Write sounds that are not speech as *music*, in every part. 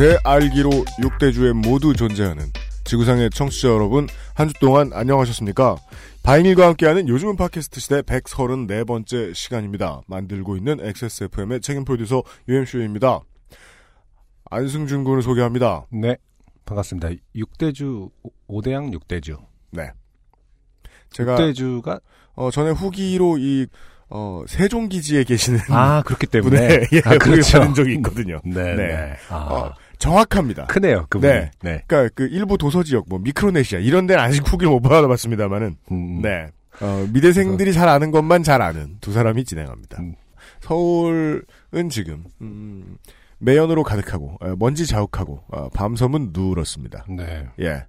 제 알기로 6대주에 모두 존재하는 지구상의 청취자 여러분 한 주 동안 안녕하셨습니까? 바이닐과 함께하는 요즘은 팟캐스트 시대 134번째 시간입니다. 만들고 있는 XSFM의 책임 프로듀서 UMC입니다. 안승준 군을 소개합니다. 네, 반갑습니다. 6대주, 5대양 6대주. 네. 제가 6대주가 어, 전에 후기로 이 어, 세종기지에 계시는 아 그렇기 때문에 분의 *laughs* 예, 아, 후기를 받은 적이 있거든요. 네, 네. 네. 아, 어, 정확합니다. 크네요, 그분. 네. 네. 그러니까 그 일부 도서 지역 뭐 미크로네시아 이런 데는 아직 후기를 못 받아봤습니다만은 음, 네. 어, 미대생들이 잘 아는 것만 잘 아는 두 사람이 진행합니다. 음. 서울은 지금 음, 매연으로 가득하고 어, 먼지 자욱하고 어, 밤섬은 누렇습니다. 네. 예.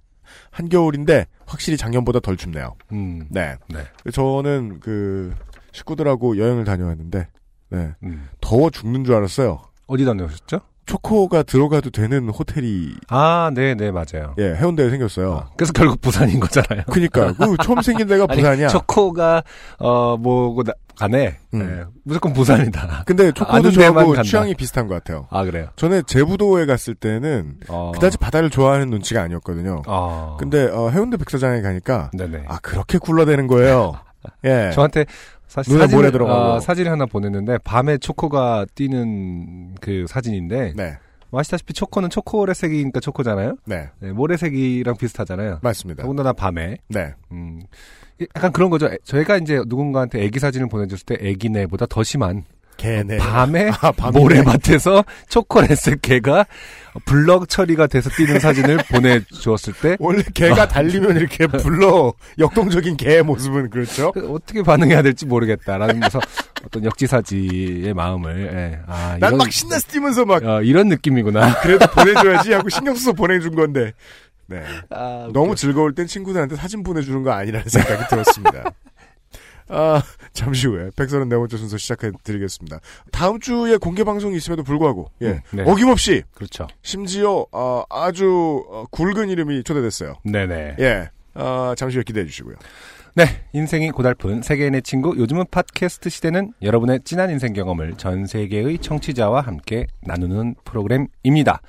한겨울인데 확실히 작년보다 덜 춥네요. 음, 네. 네. 저는 그 식구들하고 여행을 다녀왔는데 네. 음. 더워 죽는 줄 알았어요. 어디 다녀오셨죠? 초코가 들어가도 되는 호텔이 아, 네, 네, 맞아요. 예 해운대에 생겼어요. 아, 그래서 결국 부산인 거잖아요. 그니까 *laughs* 그 처음 생긴 데가 아니, 부산이야. 초코가 어 뭐고 나- 간에 음. 네, 무조건 부산이다. 근데 초코도 저하고 간다. 취향이 비슷한 것 같아요. 아 그래요. 전에 제부도에 갔을 때는 어. 그다지 바다를 좋아하는 눈치가 아니었거든요. 어. 근데 어, 해운대 백사장에 가니까 네네. 아 그렇게 굴러대는 거예요. *laughs* 예. 저한테 사실 눈에 사진 모래 들어가고. 어, 사진 하나 보냈는데 밤에 초코가 뛰는 그 사진인데 네, 뭐 아시다시피 초코는 초콜릿색이니까 초코잖아요. 네, 네, 모래색이랑 비슷하잖아요. 맞습니다. 더군다나 밤에 네, 음, 약간 그런 거죠. 저희가 이제 누군가한테 애기 사진을 보내줬을 때 애기네보다 더 심한 개네. 밤에 아, 밤이네. 모래밭에서 초콜릿색 개가 블럭 처리가 돼서 뛰는 사진을 *laughs* 보내주었을 때 원래 개가 달리면 이렇게 불러 역동적인 개의 모습은 그렇죠. 그 어떻게 반응해야 될지 모르겠다라는 면서 어떤 역지사지의 마음을 예, 아, 난 이런- 막 신나서 뛰면서 막 어, 이런 느낌이구나. 그래도 보내줘야지 하고 *laughs* 신경 써서 보내준 건데. 네. 아, 너무 즐거울 땐 친구들한테 사진 보내주는 거 아니라는 생각이 들었습니다. *laughs* 아, *laughs* 잠시 후에 134번째 순서 시작해드리겠습니다. 다음 주에 공개 방송이 있음에도 불구하고, 예. 음, 네. 어김없이, 그렇죠. 심지어, 어, 아주, 어, 굵은 이름이 초대됐어요. 네네. 예. 아, 잠시 후에 기대해 주시고요. 네, 인생이 고달픈 세계인의 친구 요즘은 팟캐스트 시대는 여러분의 진한 인생 경험을 전 세계의 청취자와 함께 나누는 프로그램입니다.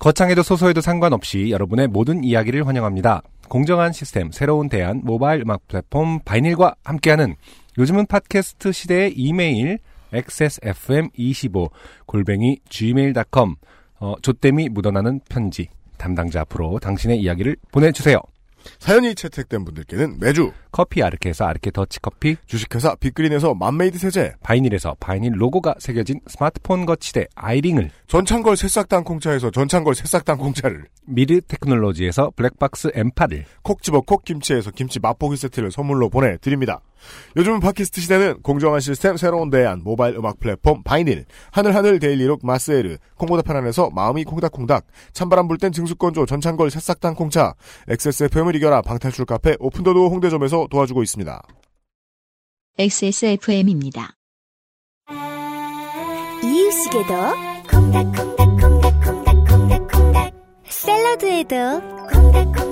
거창해도 소소해도 상관없이 여러분의 모든 이야기를 환영합니다. 공정한 시스템, 새로운 대안, 모바일 음악 플랫폼 바이닐과 함께하는 요즘은 팟캐스트 시대의 이메일 xsfm25 골뱅이 gmail.com 어, 조땜이 묻어나는 편지 담당자 앞으로 당신의 이야기를 보내주세요. 사연이 채택된 분들께는 매주 커피 아르케에서 아르케 더치 커피, 주식회사 빅그린에서 맘메이드 세제, 바이닐에서 바이닐 로고가 새겨진 스마트폰 거치대 아이링을, 전창걸 새싹 땅콩차에서 전창걸 새싹 땅콩차를, 미르 테크놀로지에서 블랙박스 M8을, 콕 집어 콕 김치에서 김치 맛보기 세트를 선물로 보내드립니다. 요즘 팟캐스트 시대는 공정한 시스템 새로운 대안 모바일 음악 플랫폼 바이닐 하늘하늘 데일리룩 마스에르 콩보다 편안해서 마음이 콩닥콩닥 찬바람 불 땐 증수건조 전창걸 새싹당 콩차 XSFM을 이겨라 방탈출 카페 오픈더도 홍대점에서 도와주고 있습니다. XSFM입니다. 이유식에도 콩닥콩닥콩닥콩닥콩닥콩닥 샐러드에도 콩닥콩닥콩닥콩닥콩닥콩닥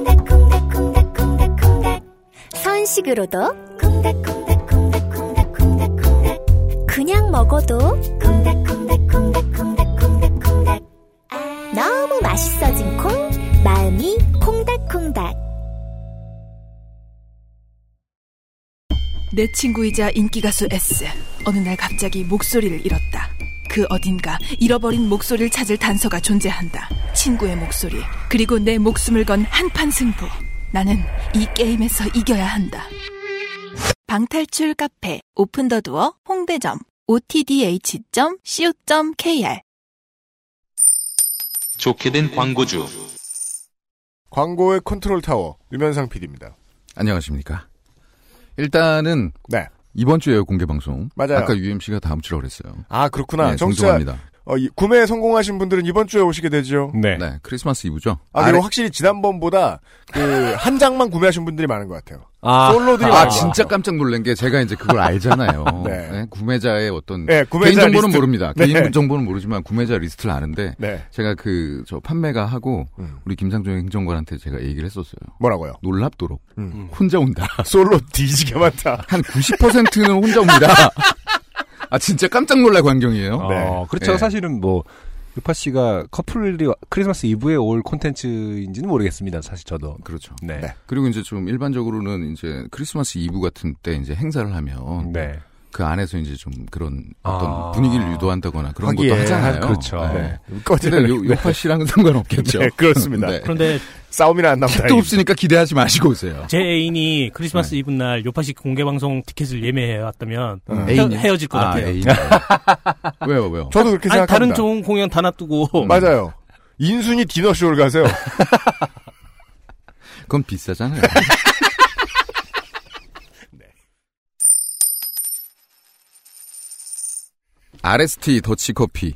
선식으로도 콩닥콩닥콩닥콩닥콩닥콩닥 그냥 먹어도 콩닥콩닥콩닥콩닥콩닥 너무 맛있어진 콩 마음이 콩닥콩닥 내 친구이자 인기가수 S. 어느 날 갑자기 목소리를 잃었다. 그 어딘가 잃어버린 목소리를 찾을 단서가 존재한다. 친구의 목소리, 그리고 내 목숨을 건 한판 승부. 나는 이 게임에서 이겨야 한다. 방탈출 카페, Open the Door, 홍대점, otdh.co.kr. 좋게 된 광고주. 광고의 컨트롤 타워 유면상 PD입니다. 안녕하십니까. 일단은 네. 이번 주에 공개 방송. 맞아요. 아까 UMC가 다음 주라고 그랬어요. 아 그렇구나. 네, 정치자 정정합니다. 어, 이- 구매 성공하신 분들은 이번 주에 오시게 되죠. 네. 네, 크리스마스 이브죠. 아, 그리고 아래- 확실히 지난번보다 그 한 장만 구매하신 분들이 많은 것 같아요. 아, 솔로들이 아, 것 진짜. 깜짝 놀란 게 제가 이제 그걸 알잖아요. *laughs* 네. 네, 구매자의 어떤 네, 구매자 개인 정보는 리스트. 모릅니다. 네. 개인 정보는 모르지만 구매자 리스트를 아는데 네. 제가 그 저 판매가 하고 음. 우리 김상종 행정관한테 제가 얘기를 했었어요. 뭐라고요? 놀랍도록 음. 혼자 온다. 솔로 뒤지게 많다. 한 90%는 혼자 옵니다. *laughs* 아 진짜 깜짝 놀랄 광경이에요. 어, 네. 그렇죠. 네. 사실은 뭐 요파 씨가 커플이 크리스마스 이브에 올 콘텐츠인지는 모르겠습니다. 사실 저도. 그렇죠. 네. 네. 그리고 이제 좀 일반적으로는 이제 크리스마스 이브 같은 때 이제 행사를 하면 네. 그 안에서 이제 좀 그런 어떤 아. 분위기를 유도한다거나 그런 하기에 것도 하잖아요. 한- *laughs* 그렇죠. 네. 꺼지는 요, 요파 씨랑은 상관없겠죠. 네, 그렇습니다. 네. 그런데 *laughs* 싸움이나 안 나면 택도 다행입니다. 없으니까 기대하지 마시고 오세요. 제 애인이 크리스마스 네. 이브 날 요파식 공개 방송 티켓을 예매해 왔다면 음. 헤, 헤어질 것 아, 같아요. 애인. *laughs* 왜요, 왜요? 저도 그렇게 생각합니다. 다른 좋은 공연 다 놔두고 맞아요. 인순이 디너쇼를 가세요. 그건 비싸잖아요. RST 더치커피.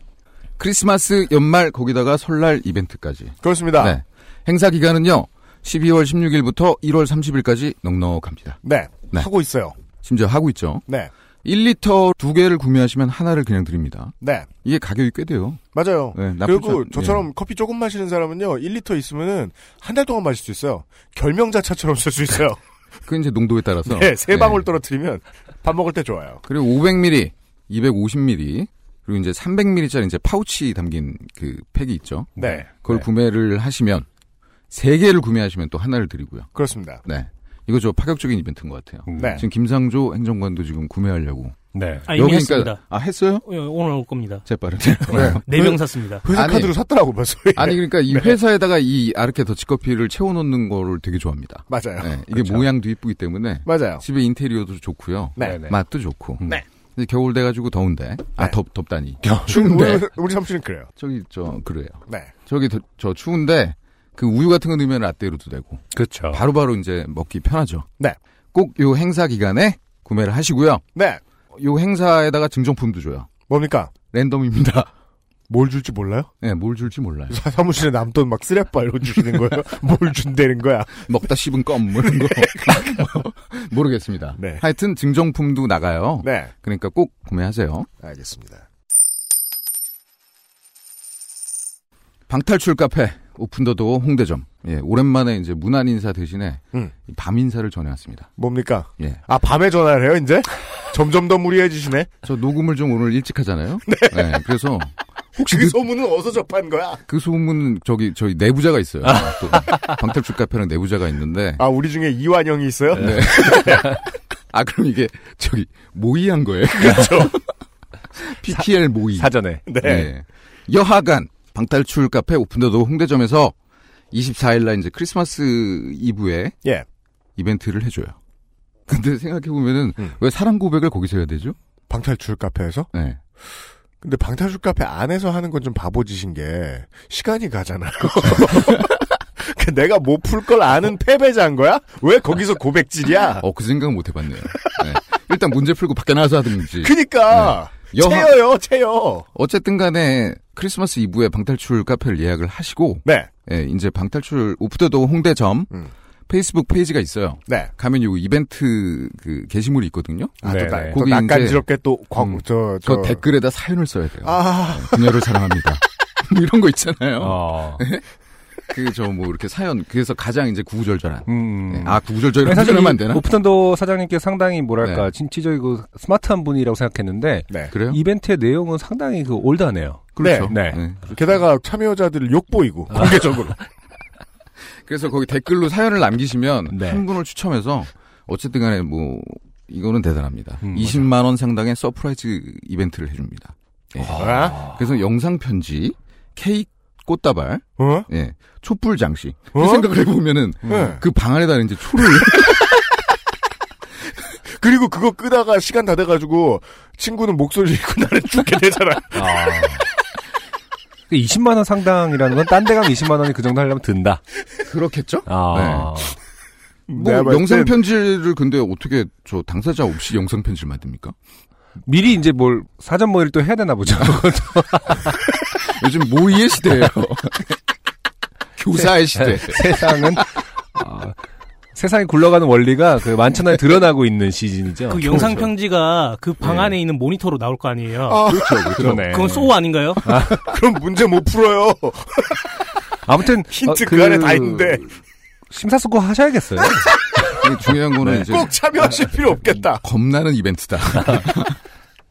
크리스마스 연말 거기다가 설날 이벤트까지. 그렇습니다. 네. 네. 행사 기간은요. 12월 16일부터 1월 30일까지 넉넉합니다. 네. 하고 있어요. 심지어 하고 있죠. 네. 1리터 두 개를 구매하시면 하나를 그냥 드립니다. 네. 이게 가격이 꽤 돼요. 맞아요. 네, 그리고 않- 저처럼 커피 조금 마시는 사람은요, 1리터 있으면은 한 달 동안 마실 수 있어요. 결명자차처럼 쓸 수 있어요. *laughs* 그 이제 농도에 따라서. 네, 세 네. 방울 떨어뜨리면 밥 먹을 때 좋아요. 그리고 500ml, 250ml, 그리고 이제 300ml짜리 이제 파우치 담긴 그 팩이 있죠. 네. 그걸 네. 구매를 하시면 세 개를 구매하시면 또 하나를 드리고요. 그렇습니다. 네. 이거 저 파격적인 이벤트인 것 같아요. 네. 지금 김상조 행정관도 지금 구매하려고. 네. 아, 이미 했습니다. 아 했어요? 어, 오늘 올 겁니다. 재빠르네. 네명 샀습니다. 회사 아니. 카드로 샀더라고, 벌써. 아니 그러니까 네. 이 회사에다가 이 아르케 더치커피를 채워 놓는 거를 되게 좋아합니다. 맞아요. 네, 이게 그렇죠. 모양도 이쁘기 때문에 맞아요. 집에 인테리어도 좋고요. 네. 네. 맛도 좋고. 네. 이제 겨울 돼가지고 더운데 아 네. 덥 덥다니. *laughs* 우리, 추운데 우리 삼촌은 그래요. 저기 저 그래요. 네. 저기 더- 저 추운데 그 우유 같은 거 넣으면 라떼로도 되고 그렇죠. 바로바로 이제 먹기 편하죠. 네. 꼭 요 행사 기간에 구매를 하시고요. 네. 요 행사에다가 증정품도 줘요. 뭡니까? 랜덤입니다. *laughs* 뭘 줄지 몰라요? 네, 뭘 줄지 몰라요. 사- 사무실에 남돈 막 쓰레빠 이런 거 주시는 거예요? *laughs* 뭘 준다는 거야? 먹다 씹은 껌, 뭐 이런 거. *laughs* 모르겠습니다. 네. 하여튼 증정품도 나가요. 네. 그러니까 꼭 구매하세요. 알겠습니다. 방탈출 카페 오픈더도 홍대점. 예, 오랜만에 이제 문안 인사 대신에 음. 이밤 인사를 전해왔습니다. 뭡니까? 예. 아, 밤에 전화를 해요, 이제? 점점 더 무리해지시네? 저 녹음을 좀 오늘 일찍 하잖아요. *laughs* 네. 그래서 혹시 그 그, 소문은 어디서 접한 거야? 그 소문 저기 저희 내부자가 있어요. 또 방탈출 카페랑 내부자가 있는데 아, 우리 중에 이완영이 있어요? 네. *laughs* 아 그럼 이게 저기 모의한 거예요. *laughs* 그렇죠. PTL 모의. 사전에. 네. 네. 여하간 방탈출 카페 오픈더도 홍대점에서 24일 날 이제 크리스마스 이브에 예. 이벤트를 해줘요. 근데 생각해 보면은 음. 왜 사랑 고백을 거기서 해야 되죠? 방탈출 카페에서? 네. 근데 방탈출 카페 안에서 하는 건 좀 바보짓인 게, 시간이 가잖아요. 그 *laughs* 내가 못 풀 걸 아는 패배자인 거야? 왜 거기서 고백질이야? *laughs* 어, 그 생각은 못 해봤네요. 네. 일단 문제 풀고 밖에 나가서 하든지. 그니까! 네. 여하- 채여요, 채여! 어쨌든 간에 크리스마스 이브에 방탈출 카페를 예약을 하시고, 네. 예, 이제 방탈출 Open the Door 홍대점 음. 페이스북 페이지가 있어요. 네. 가면 요 이벤트 그 게시물이 있거든요. 아, 네, 또, 네. 또 거기 낯간지럽게 또, 광, 음. 저, 그 저. 댓글에다 사연을 써야 돼요. 아, 네, 그녀를 사랑합니다. *laughs* 뭐 이런 거 있잖아요. 어. *laughs* 그저뭐 이렇게 사연 그래서 가장 이제 구구절절한. 음. 네. 아 구구절절한 사실 안 되나? Open the Door 사장님께 상당히 뭐랄까 네. 진취적이고 스마트한 분이라고 생각했는데 네. 그래요? 이벤트의 내용은 상당히 그 old하네요. 그렇죠. 네. 네. 게다가 참여자들을 욕보이고, 공개적으로. *laughs* 그래서 거기 댓글로 사연을 남기시면 네. 한 분을 추첨해서 어쨌든 간에 뭐 이거는 대단합니다. 음, 20만 원 상당의 surprise 이벤트를 해줍니다. 예. 아? 그래서 영상 편지, 케이크, 꽃다발, 어? 예, 촛불 장식. 그 어? 생각을 해보면은 네. 그방 안에다 이제 초를 *laughs* 그리고 그거 끄다가 시간 다 돼가지고, 친구는 목소리 *laughs* 잃고 나는 죽게 되잖아. 아. 20만 원 상당이라는 건 딴 데 가면 20만 원이 그 정도 하려면 든다. 그렇겠죠? 아. 뭐 내가 봤을 영상 땐 편지를 근데 어떻게 저 당사자 없이 영상 편지를 만듭니까? 미리 이제 뭘 사전 모의를 또 해야 되나 보죠. *laughs* 요즘 모의의 시대예요. *laughs* 교사의 시대. 세 상은 어, 세상이 굴러가는 원리가 그 만천하에 *laughs* 드러나고 있는 시즌이죠. 그 영상 편지가 그방 네. 안에 있는 모니터로 나올 거 아니에요. 아, 그렇죠, 그렇죠. 그러네. 그건 소우 아닌가요? *laughs* 그럼 문제 못 풀어요. *laughs* 아무튼 힌트 어, 그 안에 다 있는데. 심사숙고 하셔야겠어요. 중요한 거는 네. 이제 꼭 참여하실 필요 없겠다. 겁나는 이벤트다.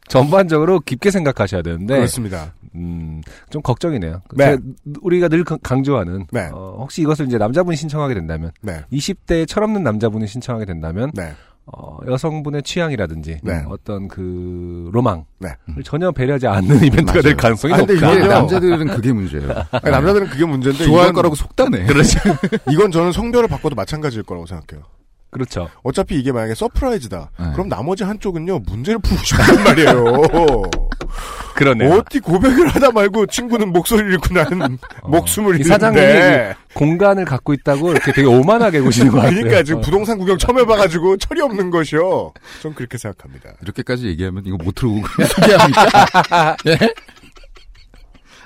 전반적으로 깊게 생각하셔야 되는데 그렇습니다. 음, 좀 걱정이네요. 네. 우리가 늘 강- 강조하는 네. 어, 혹시 이것을 이제 남자분이 신청하게 된다면 네. 20대에 철없는 남자분이 신청하게 된다면 네. 어, 여성분의 취향이라든지 네. 어떤 그 로망을 네. 전혀 배려하지 않는 *laughs* 이벤트가 될. 가능성이 아, 근데 높다. 이게 이거요. 남자들은 그게 문제예요. *laughs* 아니, 남자들은 그게 문제인데 좋아할 이건, 거라고 속다네. 그렇죠. *laughs* 이건 저는 성별을 바꿔도 마찬가지일 거라고 생각해요. 그렇죠. 어차피 이게 만약에 surprise다. 네. 그럼 나머지 한쪽은요 문제를 풀고 싶단 말이에요. *laughs* 그러네요. 어디 고백을 하다 말고 친구는 목소리를 잃고 나는 *laughs* 목숨을 이 사장님이 잃는데. 공간을 갖고 있다고 이렇게 되게 오만하게 보시는 것 같아요. 그러니까 지금 어. 부동산 구경 처음 해봐가지고 철이 없는 것이요. 전 그렇게 생각합니다. 이렇게까지 얘기하면 이거 못 들고 그냥 소개합니까? *laughs* 예?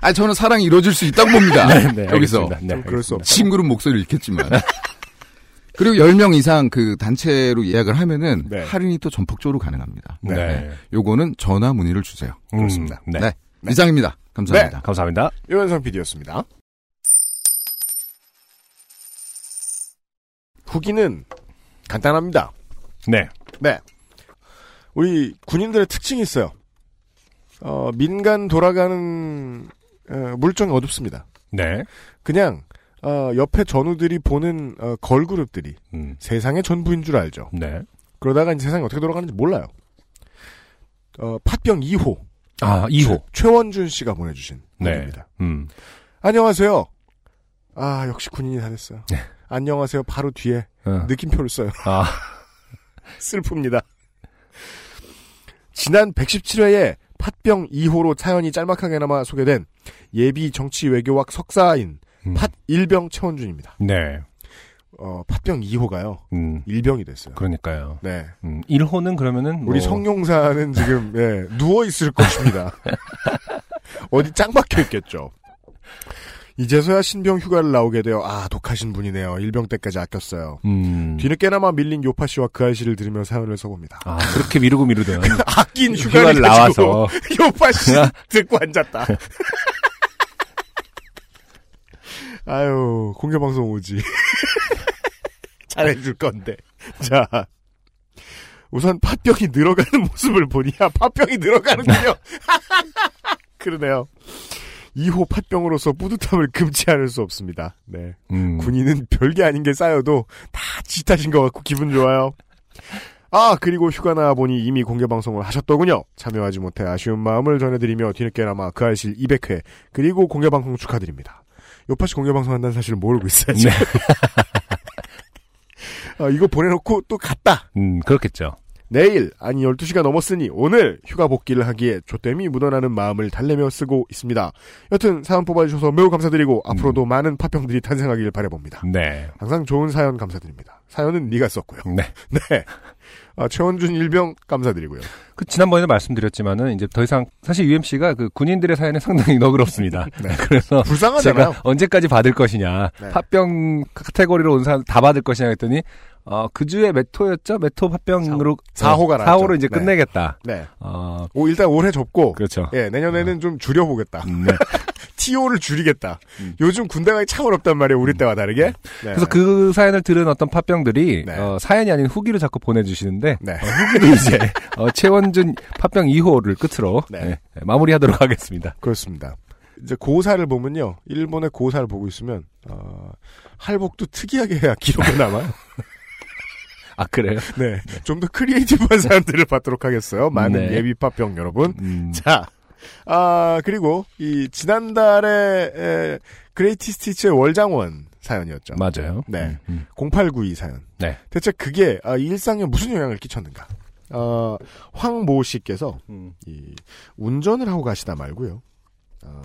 아, 저는 사랑이 이루어질 수 있다고 봅니다. 네, 여기서. 알겠습니다. 네, 좀 그럴 수 없. 친구는 목소리를 잃겠지만. 그리고 10명 이상 그 단체로 예약을 하면은 네. 할인이 또 전폭적으로 가능합니다. 네. 요거는 전화 문의를 주세요. 음, 그렇습니다. 네. 네. 이상입니다. 감사합니다. 감사합니다. 유현상 PD였습니다. 후기는 간단합니다. 네. 네. 우리 군인들의 특징이 있어요. 어, 민간 돌아가는 어, 물정이 어둡습니다. 네. 그냥 어, 옆에 전우들이 보는 어, 걸그룹들이 음. 세상의 전부인 줄 알죠. 네. 그러다가 이제 세상이 어떻게 돌아가는지 몰라요. 어, 팥병 2호. 아, 2호. 최, 원준 씨가 보내주신 네. 문입니다. 음. 안녕하세요. 아, 역시 군인이 다 됐어요. 네. 안녕하세요. 바로 뒤에 어. 느낌표를 써요. 아, *laughs* 슬픕니다. 지난 117회에 팥병 2호로 사연이 짤막하게나마 소개된 예비 정치 외교학 석사인 음. 팥 1병 최원준입니다. 네. 어, 팥병 2호가요. 음. 1병이 됐어요. 그러니까요. 네. 음, 1호는 그러면은 우리 뭐 성룡사는 지금 예, *laughs* 누워 있을 것입니다. 어디 짱 박혀 있겠죠. 이제서야 신병 휴가를 나오게 되어 아 독하신 분이네요. 일병 때까지 아꼈어요. 음. 뒤늦게나마 밀린 요파 씨와 그 아이씨를 들으며 사연을 써봅니다. 아, 그렇게 미루고 미루던 *laughs* 아낀 휴가를, 휴가를 나와서 *laughs* 요파 씨 듣고 앉았다. 아유 공개 방송 오지. *laughs* 잘해줄 건데. 자 우선 팥병이 늘어가는 모습을 보니 아 팥병이 늘어가는군요. *laughs* 그러네요. 2호 팥병으로서 뿌듯함을 금치 않을 수 없습니다. 네. 음. 군인은 별게 아닌 게 쌓여도 다 지타신 것 같고 기분 좋아요. 아 그리고 휴가 나와 보니 이미 공개 방송을 하셨더군요. 참여하지 못해 아쉬운 마음을 전해드리며 뒤늦게나마 그 알실 200회 그리고 공개 방송 축하드립니다. 요파시 공개 방송 한다는 사실을 모르고 있어야지. 네. 아, *laughs* 이거 보내놓고 또 갔다. 음, 그렇겠죠. 내일 아니 12시가 넘었으니 오늘 휴가 복귀를 하기에 조땜이 묻어나는 마음을 달래며 쓰고 있습니다. 여튼 사연 뽑아주셔서 매우 감사드리고 앞으로도 많은 파평들이 탄생하길 바라봅니다. 네. 항상 좋은 사연 감사드립니다. 사연은 네가 썼고요. 네. *laughs* 네. 아, 최원준 일병 감사드리고요. 그 지난번에 말씀드렸지만은 이제 더 이상 사실 UMC가 그 군인들의 사연에 상당히 너그럽습니다. *laughs* 네. 그래서 불쌍하잖아요. 제가 언제까지 받을 것이냐, 네. 팥병 카테고리로 온 사람 다 받을 것이냐 했더니 어, 그 주에 몇 호였죠? 몇호 팥병으로 사- 사호가 나왔죠. 4호로 이제 네. 끝내겠다. 네. 어, 오, 일단 올해 접고 그렇죠. 예, 내년에는 좀 줄여 보겠다. 음, 네. *laughs* TO를 줄이겠다. 음. 요즘 군대가 참 어렵단 말이에요. 우리 때와 다르게. 네. 그래서 그 사연을 들은 어떤 팥병들이 네. 어, 사연이 아닌 후기를 자꾸 보내주시는데 네. 어, 후기도 이제 어, 최원준 팥병 2호를 끝으로 네. 네, 마무리하도록 하겠습니다. 그렇습니다. 이제 고사를 보면요. 일본의 고사를 보고 있으면 어, 할복도 특이하게 해야 기록에 남아요. *laughs* 아 그래요? 네. 좀 더 creative한 사람들을 *laughs* 받도록 하겠어요. 많은 네. 예비 팥병 여러분. 음, 자, 아, 그리고, 이, 지난달에, 에, 그레이티 스티치의 월장원 사연이었죠. 맞아요. 네. 음, 0892 사연. 네. 대체 그게, 아, 일상에 무슨 영향을 끼쳤는가? 어, 황모 씨께서, 음. 이, 운전을 하고 가시다 말고요. 어,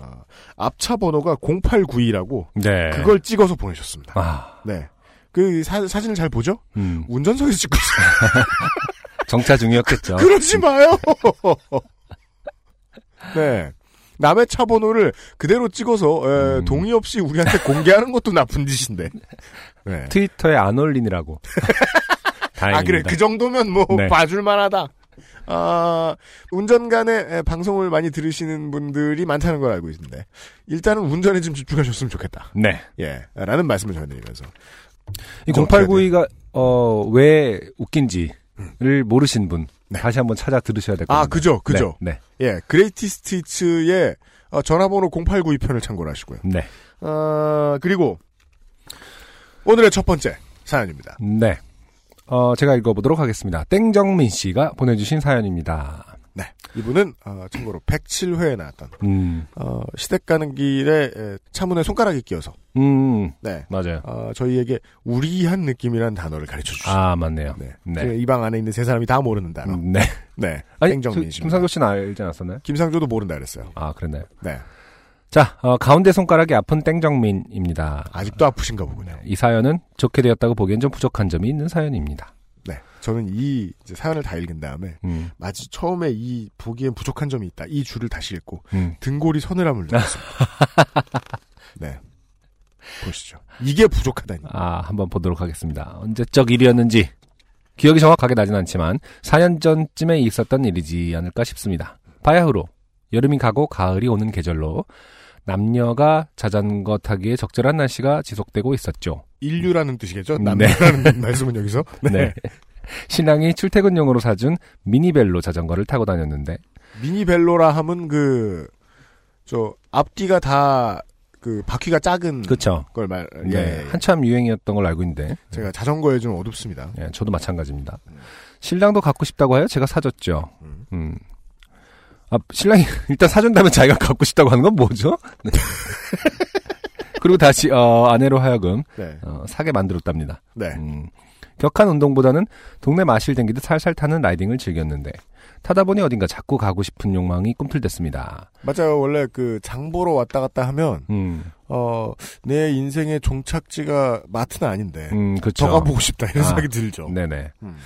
앞차 번호가 0892라고, 네. 그걸 찍어서 보내셨습니다. 아, 네. 그 사, 사진을 잘 보죠? 음. 운전석에서 찍고 있어요. *laughs* 정차 중이었겠죠. 그러지 마요. *laughs* 네. 남의 차 번호를 그대로 찍어서 에, 음. 동의 없이 우리한테 공개하는 것도 나쁜 짓인데. 네. *laughs* 트위터에 안 올린이라고. *laughs* 아 그래 그 정도면 뭐 네. 봐줄만하다. 아 운전간에 에, 방송을 많이 들으시는 분들이 많다는 걸 알고 있는데 일단은 운전에 좀 집중하셨으면 좋겠다. 네. 예, 라는 말씀을 전해드리면서 이좀 0892가 어, 왜 웃긴지를 모르신 분 네. 다시 한번 찾아 들으셔야 될 겁니다. 아 그죠 그죠 네. 예 Greatest Hits의 어, 전화번호 0892 편을 참고를 하시고요. 네. 어, 그리고 오늘의 첫 번째 사연입니다. 네. 어, 제가 읽어보도록 하겠습니다. 땡정민 씨가 보내주신 사연입니다. 네. 이분은 어, 참고로 107회에 나왔던 음, 어, 시댁 가는 길에 에, 차문에 손가락이 끼어서 음, 네. 맞아요. 어, 저희에게 우리한 느낌이라는 단어를 가르쳐 주시죠. 아, 맞네요. 네. 네. 이 방 안에 있는 세 사람이 다 모르는 단어. 음, 네. 네. *laughs* 아니, 저, 씨. 김상조 씨는 알지 않았었나요? 김상조도 모른다 그랬어요. 아, 그랬나요? 네. 자, 어, 가운데 손가락이 아픈 땡정민입니다. 아직도 아프신가 보군요. 이 사연은 좋게 되었다고 보기엔 좀 부족한 점이 있는 사연입니다. 네. 저는 이 사연을 다 읽은 다음에 음, 마치 처음에 이 보기엔 부족한 점이 있다. 이 줄을 다시 읽고 음. 등골이 서늘함을 *laughs* 느꼈습니다. 네. 보시죠. 이게 부족하다니. 아, 한번 보도록 하겠습니다. 언제적 일이었는지 기억이 정확하게 나진 않지만 4년 전쯤에 있었던 일이지 않을까 싶습니다. 바야흐로 여름이 가고 가을이 오는 계절로 남녀가 자전거 타기에 적절한 날씨가 지속되고 있었죠. 인류라는 뜻이겠죠? 네. 남녀라는 *laughs* 말씀은 여기서. 네. 네. 신랑이 출퇴근용으로 사준 미니벨로 자전거를 타고 다녔는데 미니벨로라 하면 그, 저, 앞뒤가 다, 그, 바퀴가 작은 그쵸. 걸 말, 예. 네, 한참 유행이었던 걸로 알고 있는데 제가 자전거에 좀 어둡습니다. 예, 저도 마찬가지입니다. 신랑도 갖고 싶다고 하여 제가 사줬죠. 음. 음. 아, 신랑이 *laughs* 일단 사준다면 자기가 갖고 싶다고 하는 건 뭐죠? 네. *laughs* 그리고 다시 어, 아내로 하여금 네. 어, 사게 만들었답니다. 네. 음, 격한 운동보다는 동네 마실 댕기듯 살살 타는 라이딩을 즐겼는데 타다 보니 어딘가 자꾸 가고 싶은 욕망이 꿈틀댔습니다. 맞아요. 원래 그, 장보러 왔다 갔다 하면, 음, 어, 내 인생의 종착지가 마트는 아닌데, 음, 그쵸. 더 가보고 싶다. 이런 아, 생각이 들죠. 네네. 음.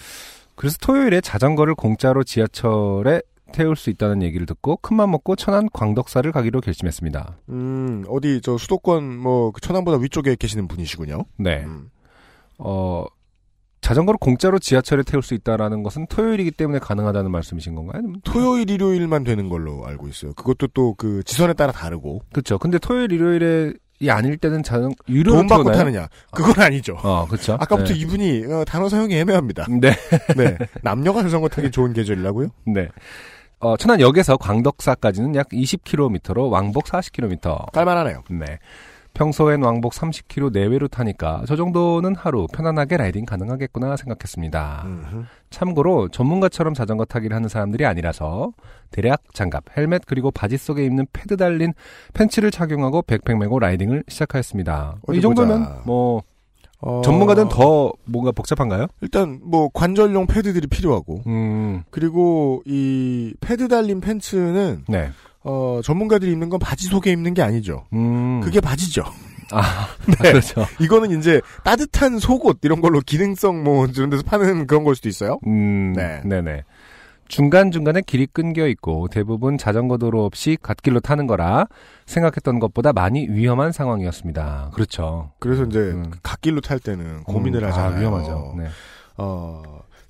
그래서 토요일에 자전거를 공짜로 지하철에 태울 수 있다는 얘기를 듣고 큰맘 먹고 천안 광덕사를 가기로 결심했습니다. 음, 어디, 저, 수도권, 뭐, 그 천안보다 위쪽에 계시는 분이시군요. 네. 음. 어, 자전거를 공짜로 지하철에 태울 수 있다라는 것은 토요일이기 때문에 가능하다는 말씀이신 건가요? 아니면 토요일, 일요일만 되는 걸로 알고 있어요. 그것도 또 그 지선에 따라 다르고. 그렇죠. 근데 토요일, 일요일에 이 아닐 때는 자전 유료로 돈 받고? 타느냐. 그건 아니죠. 어, 그렇죠. 아까부터 네. 이분이 어, 단어 사용이 애매합니다. 네. *laughs* 네. 남녀가 자전거 타기 좋은 계절이라고요? 네. 어, 천안역에서 광덕사까지는 약 20km로 왕복 40km. 깔만하네요. 네. 평소엔 왕복 30km 내외로 타니까 저 정도는 하루 편안하게 라이딩 가능하겠구나 생각했습니다. 음흠. 참고로 전문가처럼 자전거 타기를 하는 사람들이 아니라서 대략 장갑, 헬멧 그리고 바지 속에 입는 패드 달린 팬츠를 착용하고 백팩 메고 라이딩을 시작하였습니다. 어디 이 정도면 보자. 뭐 어, 전문가들은 더 뭔가 복잡한가요? 일단 뭐 관절용 패드들이 필요하고 음, 그리고 이 패드 달린 팬츠는 네. 어, 전문가들이 입는 건 바지 속에 입는 게 아니죠. 음, 그게 바지죠. 아, *laughs* 네. 그렇죠. 이거는 이제 따뜻한 속옷 이런 걸로 기능성 뭐 이런 데서 파는 그런 걸 수도 있어요. 음, 네. 네네. 중간중간에 길이 끊겨 있고 대부분 자전거 도로 없이 갓길로 타는 거라 생각했던 것보다 많이 위험한 상황이었습니다. 그렇죠. 그래서 이제 음. 갓길로 탈 때는 고민을 음, 하잖아요. 아, 위험하죠. 네. 어,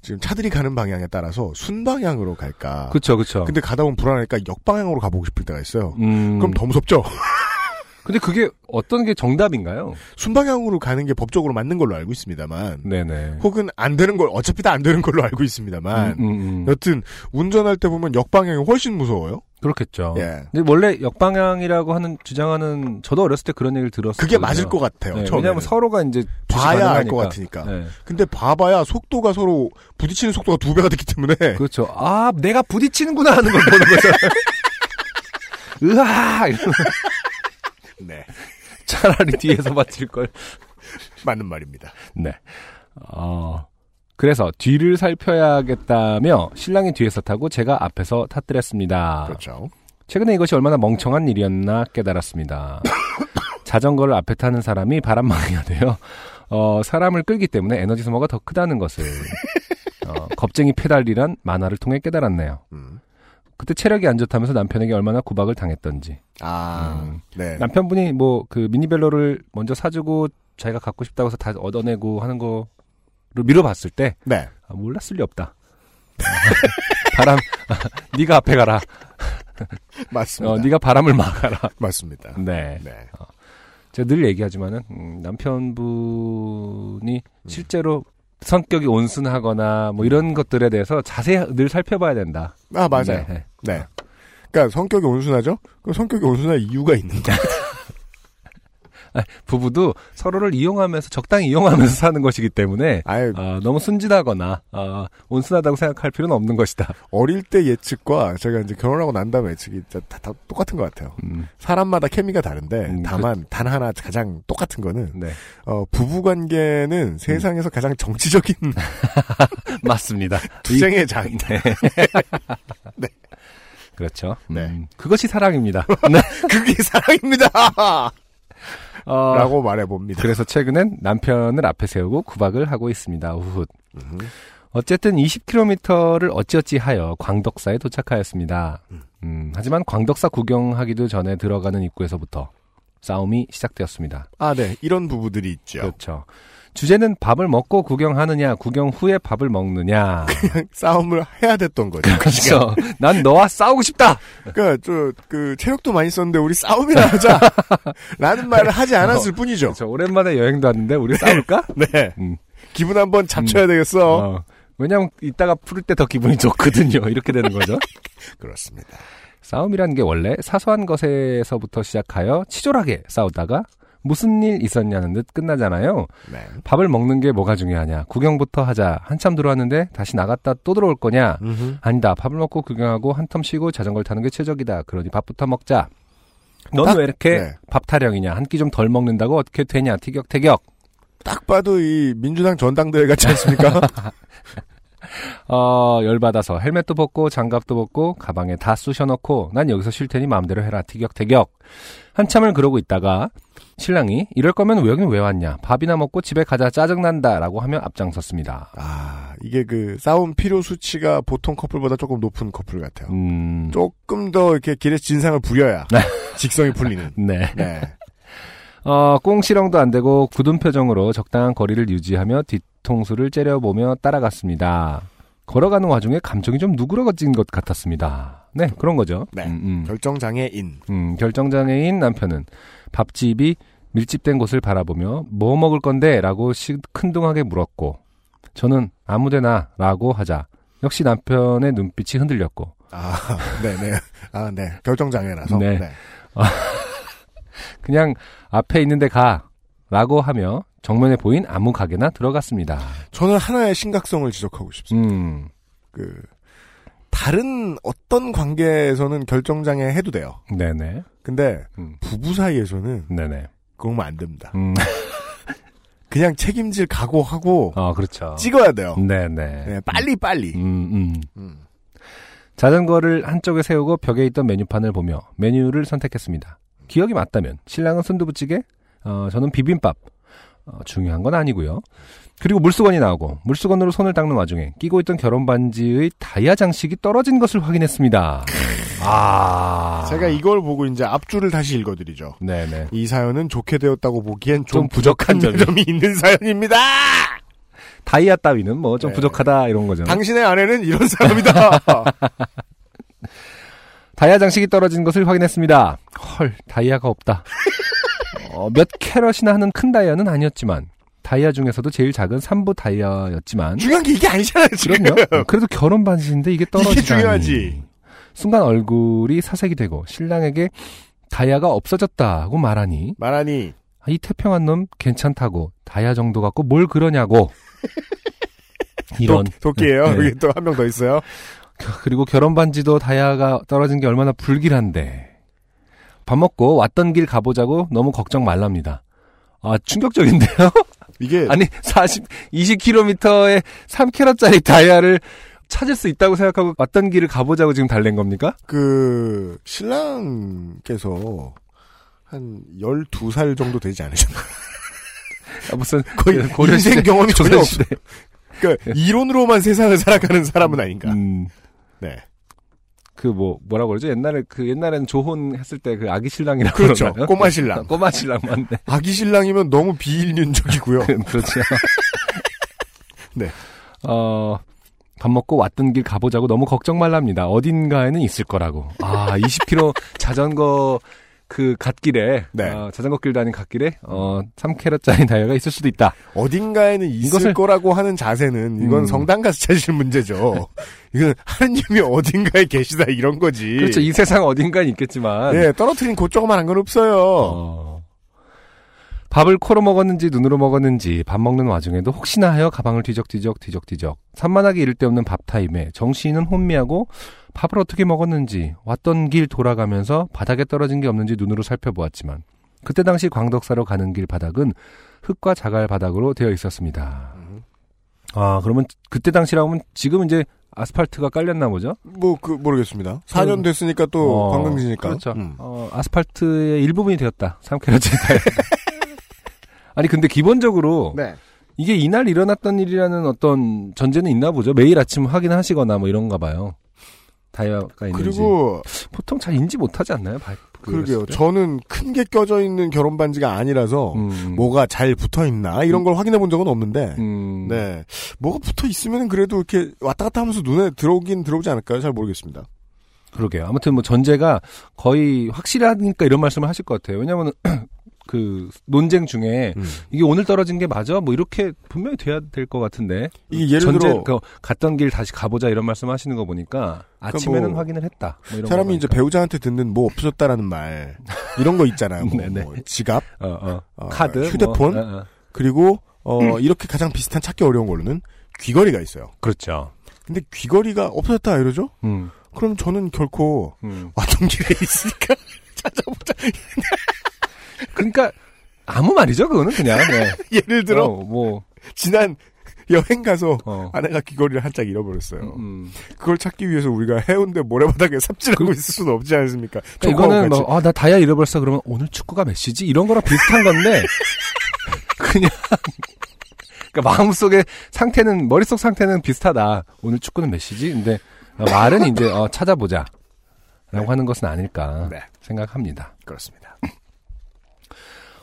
지금 차들이 가는 방향에 따라서 순방향으로 갈까. 그렇죠, 그렇죠. 근데 가다 보면 불안하니까 역방향으로 가보고 싶을 때가 있어요. 음, 그럼 더 무섭죠? *laughs* 근데 그게 어떤 게 정답인가요? 순방향으로 가는 게 법적으로 맞는 걸로 알고 있습니다만. 네네. 혹은 안 되는 걸, 어차피 다 안 되는 걸로 알고 있습니다만. 음, 음, 음. 여튼, 운전할 때 보면 역방향이 훨씬 무서워요. 그렇겠죠. 예. 근데 원래 역방향이라고 하는 주장하는 저도 어렸을 때 그런 얘기를 들었어요. 그게 맞을 것 같아요. 네. 왜냐하면 서로가 이제 봐야 알 것. 같으니까. 네. 근데 봐봐야 속도가 서로 부딪히는 속도가 두 배가 됐기 때문에. 그렇죠. 아, 내가 부딪히는구나 하는 걸 보는 거죠. *laughs* 으아! *laughs* 네. 차라리 뒤에서 *laughs* 맞힐 걸. 맞는 말입니다. 네. 어, 그래서 뒤를 살펴야겠다며 신랑이 뒤에서 타고 제가 앞에서 타뜨렸습니다. 그렇죠. 최근에 이것이 얼마나 멍청한 일이었나 깨달았습니다. *coughs* 자전거를 앞에 타는 사람이 바람망이가 되어 어, 사람을 끌기 때문에 에너지 소모가 더 크다는 것을 *laughs* 어, 겁쟁이 페달이란 만화를 통해 깨달았네요. 음. 그때 체력이 안 좋다면서 남편에게 얼마나 구박을 당했던지. 아, 음. 네. 남편분이 뭐 그 미니벨로를 먼저 사주고 자기가 갖고 싶다고 해서 다 얻어내고 하는 거 를 미뤄봤을 때 네. 아, 몰랐을 리 없다. *laughs* 바람, *laughs* 네가 앞에 가라. 맞습니다. 어, 네가 바람을 막아라. 맞습니다. 네. 네. 제가 늘 얘기하지만은 음, 남편분이 음. 실제로 성격이 온순하거나 뭐 이런 것들에 대해서 자세히 늘 살펴봐야 된다. 아, 맞아요. 네. 네. 그러니까 성격이 온순하죠? 그 성격이 온순할 이유가 있는 거예요. 부부도 서로를 이용하면서 적당히 이용하면서 사는 것이기 때문에 아예 어, 너무 순진하거나 어, 온순하다고 생각할 필요는 없는 것이다. 어릴 때 예측과 제가 이제 결혼하고 난 다음에 예측이 다, 다, 다 똑같은 것 같아요. 음, 사람마다 케미가 다른데 음, 다만 단 하나 가장 똑같은 거는 네, 어, 부부 관계는 세상에서 가장 정치적인 *laughs* *laughs* 맞습니다. 투쟁의 장이다. *laughs* 네. 그렇죠. 네. 음, 그것이 사랑입니다. 네. 그게 사랑입니다. 어, 라고 말해봅니다. 그래서 최근엔 남편을 앞에 세우고 구박을 하고 있습니다. 우훗. 음, 어쨌든 20km를 어찌어찌 하여 광덕사에 도착하였습니다. 음, 하지만 광덕사 구경하기도 전에 들어가는 입구에서부터 싸움이 시작되었습니다. 아, 네. 이런 부부들이 있죠. 그렇죠. 주제는 밥을 먹고 구경하느냐, 구경 후에 밥을 먹느냐. *laughs* 싸움을 해야 됐던 거죠. 그. 그렇죠. 난 너와 싸우고 싶다. 그러니까 저 그 체력도 많이 썼는데 우리 싸움이나 하자. *laughs* 라는 말을 하지 않았을 뿐이죠. 그렇죠. 오랜만에 여행도 왔는데 우리 싸울까? *laughs* 네. 음. 기분 한번 잡쳐야 되겠어. 어. 왜냐면 이따가 풀을 때 더 기분이 좋거든요. 이렇게 되는 거죠. 그렇습니다. 싸움이라는 게 원래 사소한 것에서부터 시작하여 치졸하게 싸우다가 무슨 일 있었냐는 듯 끝나잖아요. 네. 밥을 먹는 게 뭐가 중요하냐. 구경부터 하자. 한참 들어왔는데 다시 나갔다 또 들어올 거냐. 음흠. 아니다. 밥을 먹고 구경하고 한텀 쉬고 자전거를 타는 게 최적이다. 그러니 밥부터 먹자. 넌 딱- 왜 이렇게 네. 밥 타령이냐. 한 끼 좀 덜 먹는다고 어떻게 되냐. 티격태격. 딱 봐도 이 민주당 전당대회 같지 않습니까? *laughs* 어, 열받아서 헬멧도 벗고 장갑도 벗고 가방에 다 쑤셔넣고 난 여기서 쉴 테니 마음대로 해라. 티격태격. 한참을 그러고 있다가 신랑이 이럴 거면 여긴 왜 왔냐. 밥이나 먹고 집에 가자. 짜증난다. 라고 하며 앞장섰습니다. 아, 이게 그 싸움 필요 수치가 보통 커플보다 조금 높은 커플 같아요. 음, 조금 더 이렇게 길에 진상을 부려야 *laughs* 직성이 풀리는. *laughs* 네. 네. 어, 꽁시렁도 안 되고 굳은 표정으로 적당한 거리를 유지하며 뒤통수를 째려보며 따라갔습니다. 걸어가는 와중에 감정이 좀 누그러진 것 같았습니다. 네, 그런 거죠. 네. 음, 음. 결정장애인. 음, 결정장애인 남편은 밥집이 밀집된 곳을 바라보며 뭐 먹을 건데? 라고 시큰둥하게 물었고 저는 아무데나 라고 하자 역시 남편의 눈빛이 흔들렸고 아, 네네. 아, 네. 결정장애라서. 네. 네. *laughs* 그냥 앞에 있는데 가 라고 하며 정면에 보인 아무 가게나 들어갔습니다. 저는 하나의 심각성을 지적하고 싶습니다. 음, 그, 다른 어떤 관계에서는 결정장애 해도 돼요. 네네. 근데 음, 부부 사이에서는 네네. 그러면 안 됩니다. 음, *laughs* 그냥 책임질 각오하고 어, 그렇죠. 찍어야 돼요. 네네. 네, 빨리 빨리. 음, 음. 음. 자전거를 한쪽에 세우고 벽에 있던 메뉴판을 보며 메뉴를 선택했습니다. 기억이 맞다면 신랑은 순두부찌개, 어, 저는 비빔밥. 어, 중요한 건 아니고요. 그리고 물수건이 나오고 물수건으로 손을 닦는 와중에 끼고 있던 결혼 반지의 다이아 장식이 떨어진 것을 확인했습니다. 아, 제가 이걸 보고 이제 앞줄을 다시 읽어드리죠. 네네. 이 사연은 좋게 되었다고 보기엔 좀, 좀 부족한 부족한 점이. 점이 있는 사연입니다. 다이아 따위는 뭐좀 네. 부족하다 이런 거죠. 당신의 아내는 이런 사람이다. *laughs* 다이아 장식이 떨어진 것을 확인했습니다. 헐, 다이아가 없다. *laughs* 어, 몇 캐럿이나 하는 큰 다이아는 아니었지만 다이아 중에서도 제일 작은 3부 다이아였지만 중요한 게 이게 아니잖아요, 지금. 그럼요. 어, 그래도 결혼 반지인데 이게 떨어지다니. 중요하지. 순간 얼굴이 사색이 되고 신랑에게 다이아가 없어졌다고 말하니 말하니 아, 이 태평한 놈 괜찮다고 다이아 정도 갖고 뭘 그러냐고 이런 도, 끼예요 네. 여기 또 한 명 더 있어요. 그리고 결혼 반지도 다이아가 떨어진 게 얼마나 불길한데 밥 먹고 왔던 길 가보자고 너무 걱정 말랍니다. 아 충격적인데요? *laughs* 이게 아니 40 20km에 3캐럿짜리 다이아를 찾을 수 있다고 생각하고 왔던 길을 가보자고 지금 달랜 겁니까? 그 신랑께서 한 12살 정도 되지 않으셨나요? *laughs* 아, 무슨 거의 고려시대, 인생 경험이 전혀 조선시대. 그러니까 이론으로만 세상을 살아가는 사람은 아닌가. 음, 네. 그 뭐 뭐라고 그러죠? 옛날에 그 옛날에는 조혼 했을 때 그 아기 신랑이라고 그렇죠. 그러나요? 꼬마 신랑. 꼬마 신랑 맞네. *laughs* 아기 신랑이면 너무 비인륜적이고요. *laughs* 그렇죠. *laughs* 네. 어, 밥 먹고 왔던 길 가보자고 너무 걱정 말랍니다. 어딘가에는 있을 거라고. 아, 20km 자전거 그 갓길에, 네. 어, 자전거 길 다닌 갓길에, 어, 3캐럿짜리 다이어가 있을 수도 있다. 어딘가에는 있을 이것을- 거라고 하는 자세는 이건 음. 성당 가서 찾으실 문제죠. 이건 하느님이 어딘가에 계시다 이런 거지. 그렇죠. 이 세상 어딘가에 있겠지만. 예, 떨어뜨린 그조그만한 건 없어요. 어, 밥을 코로 먹었는지 눈으로 먹었는지 밥 먹는 와중에도 혹시나 하여 가방을 뒤적뒤적 뒤적뒤적 산만하게 이를 데 없는 밥 타임에 정신은 혼미하고 밥을 어떻게 먹었는지 왔던 길 돌아가면서 바닥에 떨어진 게 없는지 눈으로 살펴보았지만 그때 당시 광덕사로 가는 길 바닥은 흙과 자갈 바닥으로 되어 있었습니다. 아 그러면 그때 당시라고 하면 지금 이제 아스팔트가 깔렸나 보죠? 뭐, 그, 모르겠습니다. 4년 음. 됐으니까 또 어, 관광지니까. 그렇죠. 음. 어, 아스팔트의 일부분이 되었다. 3캐럿째 타이어. *laughs* 아니 근데 기본적으로 네. 이게 이날 일어났던 일이라는 어떤 전제는 있나 보죠. 매일 아침 확인하시거나 뭐 이런가 봐요. 다이어가 있는지. 그리고, 보통 잘 인지 못하지 않나요? 바, 그러게요. 그랬을 때? 저는 큰 게 껴져 있는 결혼 반지가 아니라서, 음, 뭐가 잘 붙어 있나, 이런 걸 확인해 본 적은 없는데, 음, 네. 뭐가 붙어 있으면 그래도 이렇게 왔다 갔다 하면서 눈에 들어오긴 들어오지 않을까요? 잘 모르겠습니다. 그러게요. 아무튼 뭐 전제가 거의 확실하니까 이런 말씀을 하실 것 같아요. 왜냐하면 그 논쟁 중에 음. 이게 오늘 떨어진 게 맞아? 뭐 이렇게 분명히 돼야 될 것 같은데. 이게 예를 전제, 들어, 그 갔던 길 다시 가보자 이런 말씀 하시는 거 보니까 아침에는 뭐 확인을 했다. 뭐 사람이 거 이제. 배우자한테 듣는 뭐 없어졌다라는 말, 이런 거 있잖아요. 뭐. *laughs* 뭐 지갑, 어, 어. 어, 카드, 휴대폰, 뭐, 어, 어. 그리고, 어, 이렇게 가장 비슷한 찾기 어려운 걸로는 귀걸이가 있어요. 그렇죠. 근데 귀걸이가 없어졌다 이러죠? 음, 그럼 저는 결코 음. 왔던 길에 있으니까 *laughs* 찾아보자. 그러니까 아무 말이죠, 그거는 그냥. 네. *laughs* 예를 들어, 어, 뭐, 지난 여행 가서 어. 아내가 귀걸이를 한짝 잃어버렸어요. 음. 그걸 찾기 위해서 우리가 해운대 모래바닥에 삽질하고 있을 수는 없지 않습니까? 그러니까 이거는 뭐, 아, 나 다이아 잃어버렸어. 그러면 오늘 축구가 몇 시지? 이런 거랑 비슷한 건데, *laughs* 그냥, 그러니까 마음속에 상태는, 머릿속 상태는 비슷하다. 오늘 축구는 몇 시지? 근데, 어, 말은 이제, 어, 찾아보자. 라고 하는 것은 아닐까 네. 생각합니다. 그렇습니다.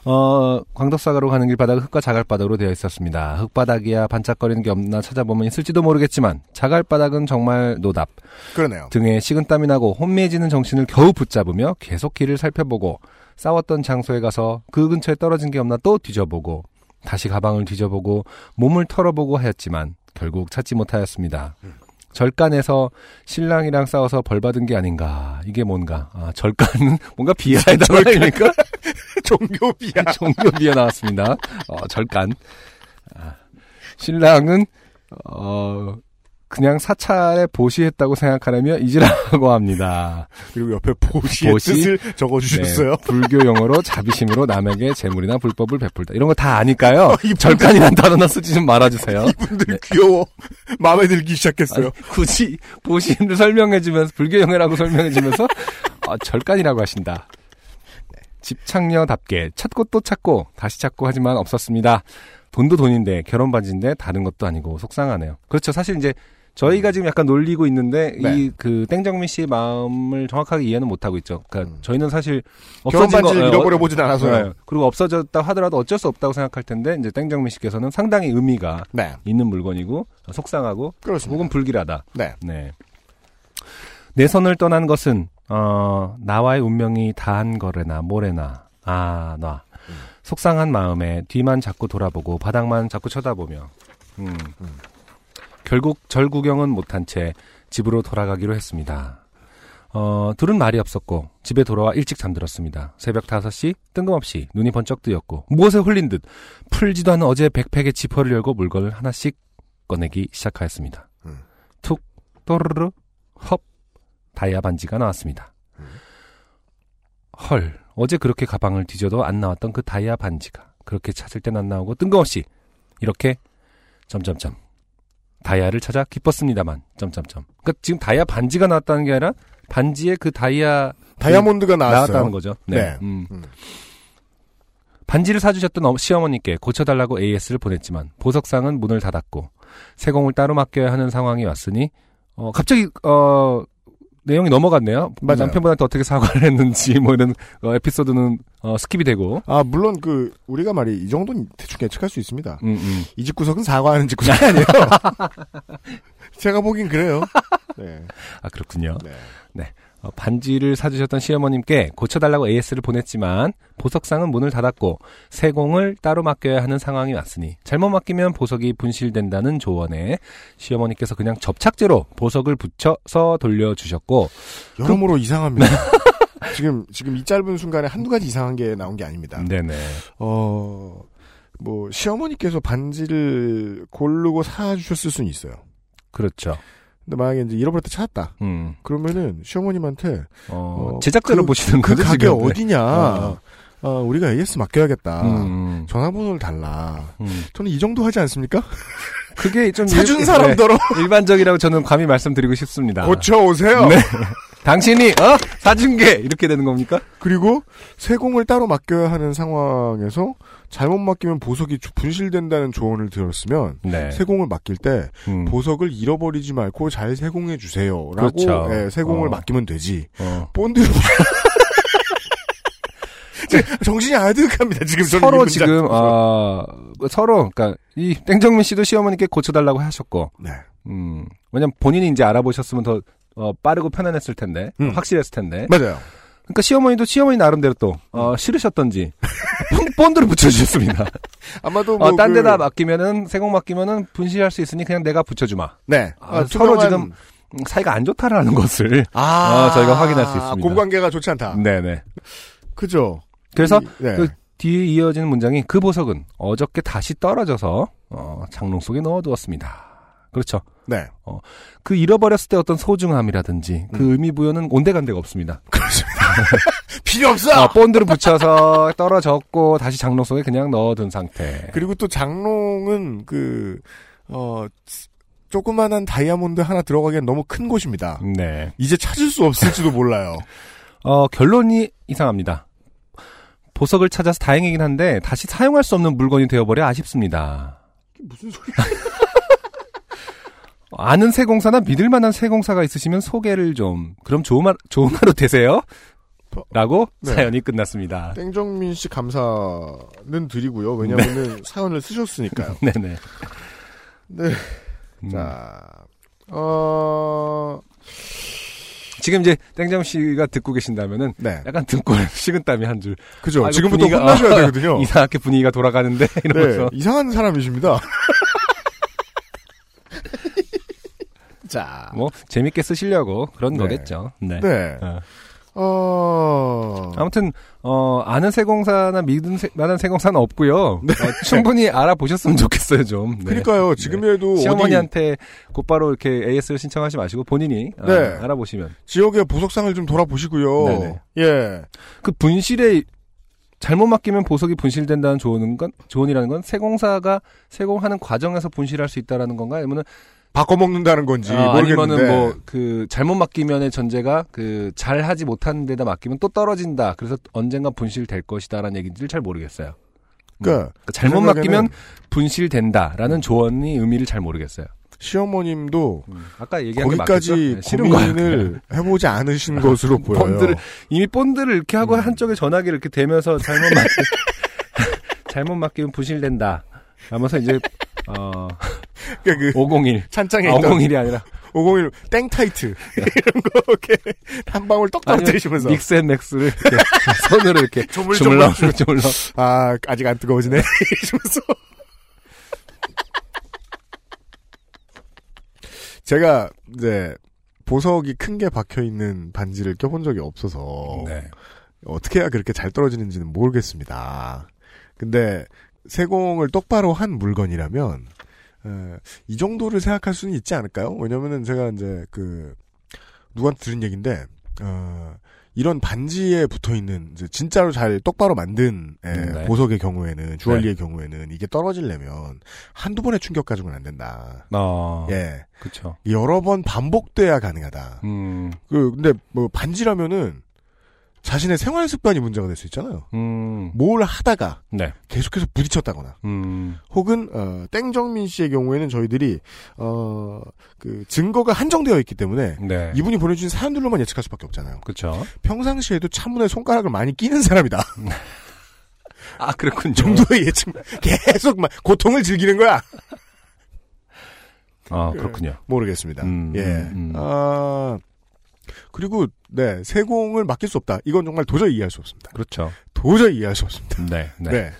어, 광덕사가로 가는 길 바닥은 흙과 자갈바닥으로 되어 있었습니다. 흙바닥이야 반짝거리는 게 없나 찾아보면 있을지도 모르겠지만 자갈바닥은 정말 노답. 그러네요. 등에 식은 땀이 나고 혼미해지는 정신을 겨우 붙잡으며 계속 길을 살펴보고 싸웠던 장소에 가서 그 근처에 떨어진 게 없나 또 뒤져보고 다시 가방을 뒤져보고 몸을 털어보고 하였지만 결국 찾지 못하였습니다. 절간에서 신랑이랑 싸워서 벌 받은 게 아닌가. 이게 뭔가. 아, 절간은 *laughs* 뭔가 비하의 단어입니까? 종교비야. 종교 비하 나왔습니다. 어, 절간. 아, 신랑은 어 그냥 사찰에 보시했다고 생각하라며 잊으라고 합니다. 그리고 옆에 보시의 보시? 뜻을 적어주셨어요. 네, 불교 용어로 자비심으로 남에게 재물이나 불법을 베풀다. 이런 거 다 아니까요. 어, *laughs* 이분들- 절간이란 단어나 쓰지 좀 말아주세요. 이분들 귀여워. *laughs* 마음에 들기 시작했어요. 아니, 굳이 보시를 설명해주면서 불교 용어라고 설명해주면서 아, 절간이라고 하신다. 집착녀답게 찾고 또 찾고 다시 찾고 하지만 없었습니다. 돈도 돈인데 결혼 반지인데 다른 것도 아니고 속상하네요. 그렇죠. 사실 이제 저희가 지금 약간 놀리고 있는데 네. 이그 땡정민 씨의 마음을 정확하게 이해는 못 하고 있죠. 그러니까 음. 저희는 사실 없어진 반지를 거- 어, 잃어버려 보진 않아서요. 네. 그리고 없어졌다 하더라도 어쩔 수 없다고 생각할 텐데 이제 땡정민 씨께서는 상당히 의미가 네. 있는 물건이고 속상하고 그렇습니다. 혹은 불길하다. 네. 네. 내 손을 떠난 것은 어 나와의 운명이 다한 거래나 뭐래나 아 나. 속상한 마음에 뒤만 자꾸 돌아보고 바닥만 자꾸 쳐다보며 음. 결국 절 구경은 못한 채 집으로 돌아가기로 했습니다. 어, 둘은 말이 없었고 집에 돌아와 일찍 잠들었습니다. 새벽 5시 뜬금없이 눈이 번쩍 뜨였고 무엇에 홀린 듯 풀지도 않은 어제 백팩의 지퍼를 열고 물건을 하나씩 꺼내기 시작하였습니다. 음. 툭 또르르 헙 다이아 반지가 나왔습니다. 헐 어제 그렇게 가방을 뒤져도 안 나왔던 그 다이아 반지가 그렇게 찾을 땐 안 나오고 뜬금없이 이렇게 점점점 다이아를 찾아 기뻤습니다만 점점점 그러니까 지금 다이아 반지가 나왔다는 게 아니라 반지에 그 다이아 다이아몬드가 나왔어요. 나왔다는 거죠. 네. 네. 음. 음. 반지를 사주셨던 어- 시어머니께 고쳐달라고 AS를 보냈지만 보석상은 문을 닫았고 세공을 따로 맡겨야 하는 상황이 왔으니 어 갑자기 어 내용이 넘어갔네요. 맞아요. 남편분한테 어떻게 사과를 했는지 뭐 이런 어, 에피소드는 어, skip이 되고. 아 물론 그 우리가 말이 이 정도는 대충 예측할 수 있습니다. 음, 음. 이 집구석은 사과하는 집구석이 아니에요. *laughs* 제가 보긴 그래요. *laughs* 네. 아 그렇군요. 네. 어, 반지를 사주셨던 시어머님께 고쳐달라고 AS를 보냈지만 보석상은 문을 닫았고 세공을 따로 맡겨야 하는 상황이 왔으니 잘못 맡기면 보석이 분실된다는 조언에 시어머니께서 그냥 접착제로 보석을 붙여서 돌려주셨고 여러모로 *laughs* 이상합니다. 지금 지금 이 짧은 순간에 한두 가지 이상한 게 나온 게 아닙니다. 네네 어, 뭐, 시어머니께서 반지를 고르고 사주셨을 수는 있어요. 그렇죠. 근데 만약에 이제 잃어버렸다 찾았다. 음, 그러면은 시어머님한테 어, 어, 제작대로 그- 보시는 그 가게 지금. 네. 어디냐. 어. 어, 우리가 AS 맡겨야겠다. 음, 전화번호를 달라. 음. 저는 이 정도 하지 않습니까? 그게 좀 *laughs* 사준 일- 사람더러 네, 일반적이라고 저는 감히 말씀드리고 싶습니다. 고쳐 오세요. 네. *laughs* 당신이 어 사준 게 이렇게 되는 겁니까? 그리고 세공을 따로 맡겨야 하는 상황에서 잘못 맡기면 보석이 주- 분실된다는 조언을 들었으면 네. 세공을 맡길 때 음. 보석을 잃어버리지 말고 잘 세공해 주세요라고 그렇죠. 예, 세공을 어. 맡기면 되지. 어. 본드로 *laughs* 지금 정신이 아득합니다. 지금 서로 지금. 어 서로 그러니까 이 땡정민 씨도 시어머니께 고쳐달라고 하셨고, 네. 음 왜냐면 본인이 이제 알아보셨으면 더 어, 빠르고 편안했을 텐데 음. 확실했을 텐데. 맞아요. 그러니까 시어머니도 시어머니 나름대로 또 어, 싫으셨던지 본- 본드를 붙여주셨습니다. *laughs* 아마도 뭐 어, 딴 그- 데다 맡기면은 세공 맡기면은 분실할 수 있으니 그냥 내가 붙여주마. 네. 아, 서로 투명한- 지금 음, 사이가 안 좋다라는 것을 아, 어, 저희가 확인할 수 있습니다. 고부관계가 좋지 않다. 네네. 그죠. 그래서 이- 네. 그 뒤에 이어지는 문장이 그 보석은 어저께 다시 떨어져서 어, 장롱 속에 넣어두었습니다. 그렇죠. 네. 그 잃어버렸을 때 어떤 소중함이라든지 그 음. 의미 부여는 온데간데가 없습니다. *laughs* *laughs* 필요 없어. 어, 본드를 붙여서 떨어졌고 다시 장롱 속에 그냥 넣어둔 상태. 그리고 또 장롱은 그 어, 조그만한 다이아몬드 하나 들어가기엔 너무 큰 곳입니다. 네. 이제 찾을 수 없을지도 몰라요. *laughs* 어, 결론이 이상합니다. 보석을 찾아서 다행이긴 한데 다시 사용할 수 없는 물건이 되어버려 아쉽습니다. 무슨 소리? 아는 세공사나 믿을 만한 세공사가 있으시면 소개를 좀 그럼 좋은, 하, 좋은 하루 되세요. 라고 네. 사연이 끝났습니다. 땡정민 씨 감사는 드리고요. 왜냐면은 사연을 쓰셨으니까요. *laughs* 네네. 네. 음. 자, 어, 지금 이제 땡정 씨가 듣고 계신다면은 네. 약간 등골 *laughs* 식은땀이 한 줄. 그죠. 아이고, 지금부터 분위기가- 혼나셔야 *laughs* 되거든요. 이상하게 분위기가 돌아가는데 네. 이러면서. 이상한 사람이십니다. 자, 뭐 재밌게 쓰시려고 그런 네. 거겠죠. 네. 네. 어. 어, 아무튼 어 아는 세공사나 믿은 세, 만한 세공사는 없고요. 어, 네. 충분히 알아보셨으면 좋겠어요 좀. 네. 그러니까요. 지금이라도 어디 시어머니한테 곧바로 이렇게 AS를 신청하지 마시고 본인이 어, 네. 알아보시면 지역의 보석상을 좀 돌아보시고요. 네네. 예. 그 분실에 잘못 맡기면 보석이 분실된다는 조언은 건 조언이라는 건 세공사가 세공하는 과정에서 분실할 수 있다라는 건가 아니면은 바꿔먹는다는 건지 어, 모르겠는데. 아니면은 뭐 그 잘못 맡기면의 전제가 그 잘하지 못하는 데다 맡기면 또 떨어진다. 그래서 언젠가 분실될 것이다라는 얘기인지를 잘 모르겠어요. 그러니까 그 잘못 제 생각에는 맡기면 분실된다라는 조언이 의미를 잘 모르겠어요. 시어머님도 아까 얘기한? 거기까지 네. 고민을 해보지 않으신 것으로 *laughs* 보여요. 본드를 이미 본드를 이렇게 하고 한쪽에 전화기를 이렇게 대면서 잘못 *laughs* 맡기 *laughs* 잘못 맡기면 분실된다. 하면서 이제 어. *laughs* 그러니까 그 501 찬장에 아, 있던 501이 아니라. 501 땡타이트. *laughs* 이런 거 이렇게 한 방울 떡 떨어뜨리시면서. Mix and Max를 이렇게 *laughs* 손으로 이렇게 조물조물. 주물러 아 아직 안 뜨거워지네. 이러면서. 제가 이제 보석이 큰 게 박혀 있는 반지를 껴본 적이 없어서 네. 어떻게 해야 그렇게 잘 떨어지는지는 모르겠습니다. 근데 세공을 똑바로 한 물건이라면 에, 이 정도를 생각할 수는 있지 않을까요? 왜냐면은 제가 이제 그 누구한테 들은 얘기인데 어, 이런 반지에 붙어 있는 진짜로 잘 똑바로 만든 에, 네. 보석의 경우에는 주얼리의 경우에는 이게 떨어지려면 한두 번의 충격 가지고는 안 된다. 어. 예. 그렇죠. 여러 번 반복돼야 가능하다. 음. 그 근데 뭐 반지라면은 자신의 생활 습관이 문제가 될 수 있잖아요. 음, 뭘 하다가 네. 계속해서 부딪혔다거나 음, 혹은 어, 땡정민 씨의 경우에는 저희들이 어, 그 증거가 한정되어 있기 때문에 네. 이분이 보내주신 사연들로만 예측할 수밖에 없잖아요. 그쵸. 평상시에도 차문에 손가락을 많이 끼는 사람이다. 아, 그렇군요. 정도의 예측 계속 막 고통을 즐기는 거야. 아, 그렇군요. 모르겠습니다. 음, 예. 음, 음. 아 그리고 네 세공을 맡길 수 없다. 이건 정말 도저히 이해할 수 없습니다. 그렇죠. 도저히 이해할 수 없습니다. 네, 네. 네.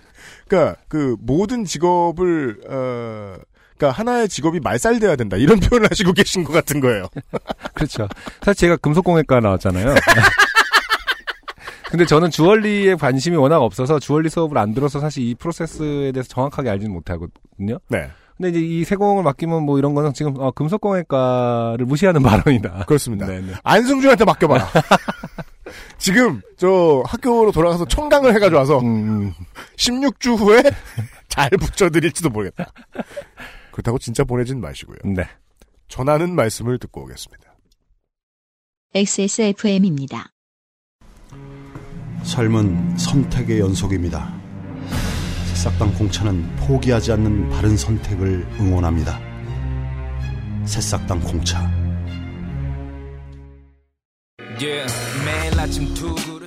그러니까 그 모든 직업을 어 그러니까 하나의 직업이 말살돼야 된다 이런 *laughs* 표현을 하시고 계신 것 같은 거예요. *laughs* 그렇죠. 사실 제가 금속공예과 나왔잖아요. *laughs* 근데 저는 주얼리에 관심이 워낙 없어서 주얼리 수업을 안 들어서 사실 이 프로세스에 대해서 정확하게 알지는 못하거든요. 네. 근데 이제 이 세공을 맡기면 뭐 이런 거는 지금 어, 금속공예과를 무시하는 *laughs* 발언이다. 그렇습니다. 네, 네. 안승준한테 맡겨봐라. *laughs* 지금 저 학교로 돌아가서 청강을 해가지고 와서 음, 16주 후에 *laughs* 잘 붙여드릴지도 모르겠다. 그렇다고 진짜 보내진 마시고요. 음, 네. 전하는 말씀을 듣고 오겠습니다. XSFM입니다. 삶은 선택의 연속입니다. 새싹당 공차는 포기하지 않는 바른 선택을 응원합니다. 새싹당 공차.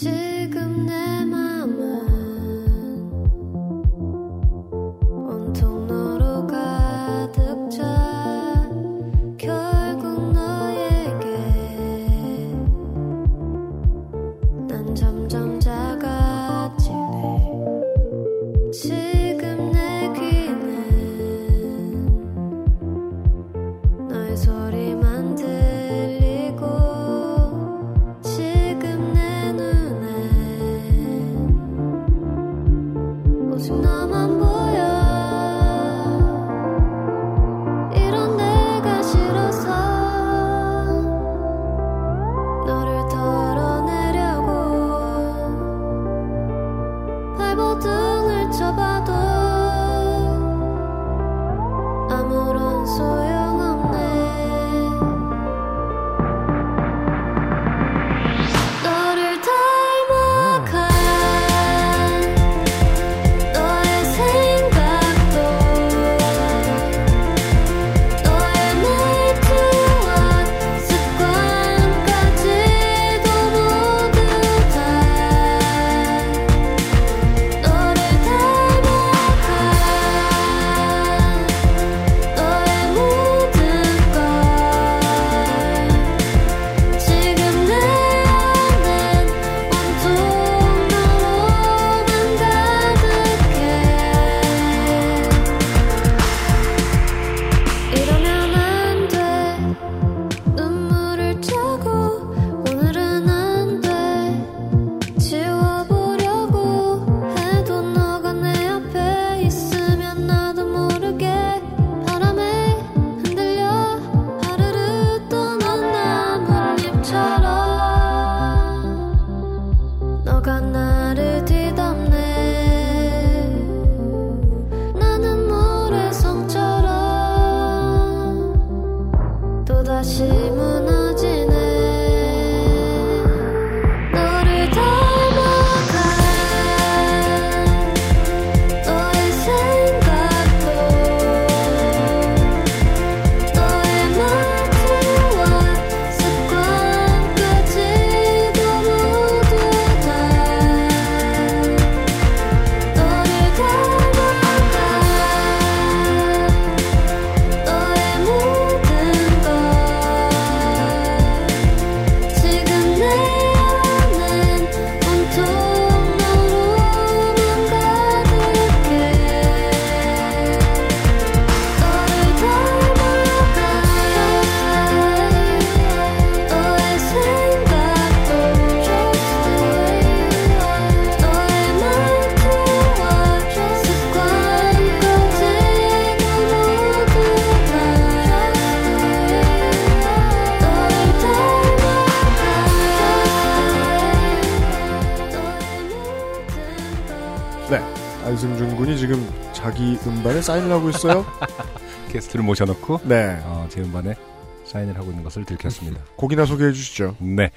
지 자기 음반에 사인을 하고 있어요. *laughs* 게스트를 모셔놓고 네. 어, 제 음반에 사인을 하고 있는 것을 들켰습니다. 곡이나 소개해 주시죠. 네.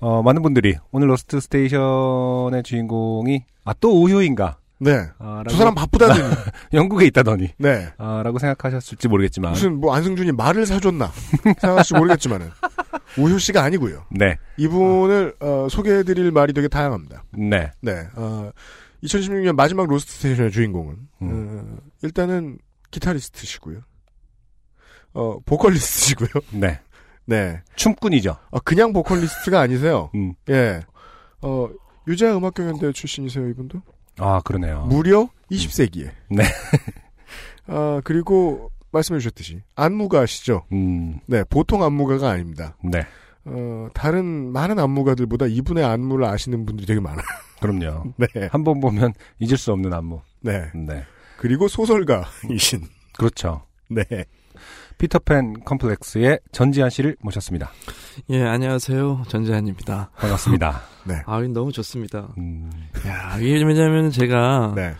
어, 많은 분들이 오늘 Lost Station의 주인공이 아 또 우효인가? 네. 아, 저 사람 바쁘다더니. *laughs* 영국에 있다더니. 네. 아, 라고 생각하셨을지 모르겠지만. 무슨 뭐 안승준이 말을 사줬나 생각하실지 모르겠지만은 우효 씨가 아니고요. 네. 이분을 어, 소개해드릴 말이 되게 다양합니다. 네. 네. 어, 2016년 마지막 Lost Station의 주인공은 음. 어, 일단은 기타리스트시고요. 어, 보컬리스트시고요. *laughs* 네. 네. 춤꾼이죠. 어, 그냥 보컬리스트가 아니세요. *laughs* 음. 예. 어, 유재하 음악 경연대회 출신이세요, 이분도? 아, 그러네요. 무려 20세기에. 네. *laughs* 아, 그리고 말씀해 주셨듯이 안무가시죠. 음. 네, 보통 안무가가 아닙니다. 네. 어, 다른 많은 안무가들보다 이분의 안무를 아시는 분들이 되게 많아요. 그럼요. 네. 한 번 보면 잊을 수 없는 안무. 네. 네. 그리고 소설가이신. 그렇죠. 네. 피터팬 컴플렉스의 전지한 씨를 모셨습니다. 예, 안녕하세요. 전재한입니다. 반갑습니다. 네. 아, 이 너무 좋습니다. 음. 야, 이게 왜냐면 제가 네.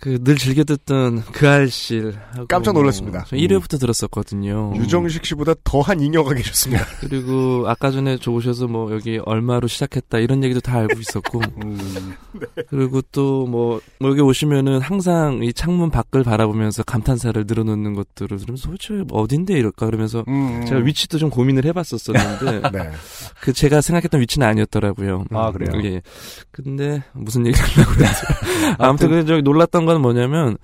그 늘 즐겨 듣던 그 알실 깜짝 놀랐습니다. 저 1회부터 들었었거든요. 유정식 씨보다 더한 잉여가 계셨습니다. *laughs* 그리고 아까 전에 좋으셔서 뭐 여기 얼마로 시작했다 이런 얘기도 다 알고 있었고 *laughs* 음. 그리고 또 뭐 여기 오시면은 항상 이 창문 밖을 바라보면서 감탄사를 늘어놓는 것들을 들으면서 도대체 어딘데 이럴까 그러면서 음. 제가 위치도 좀 고민을 해봤었었는데 *laughs* 네. 그 제가 생각했던 위치는 아니었더라고요. 아, 그래요? 예. 근데 무슨 얘기 하려고 그랬지? 아무튼 그 저기 놀랐던 건 뭐냐면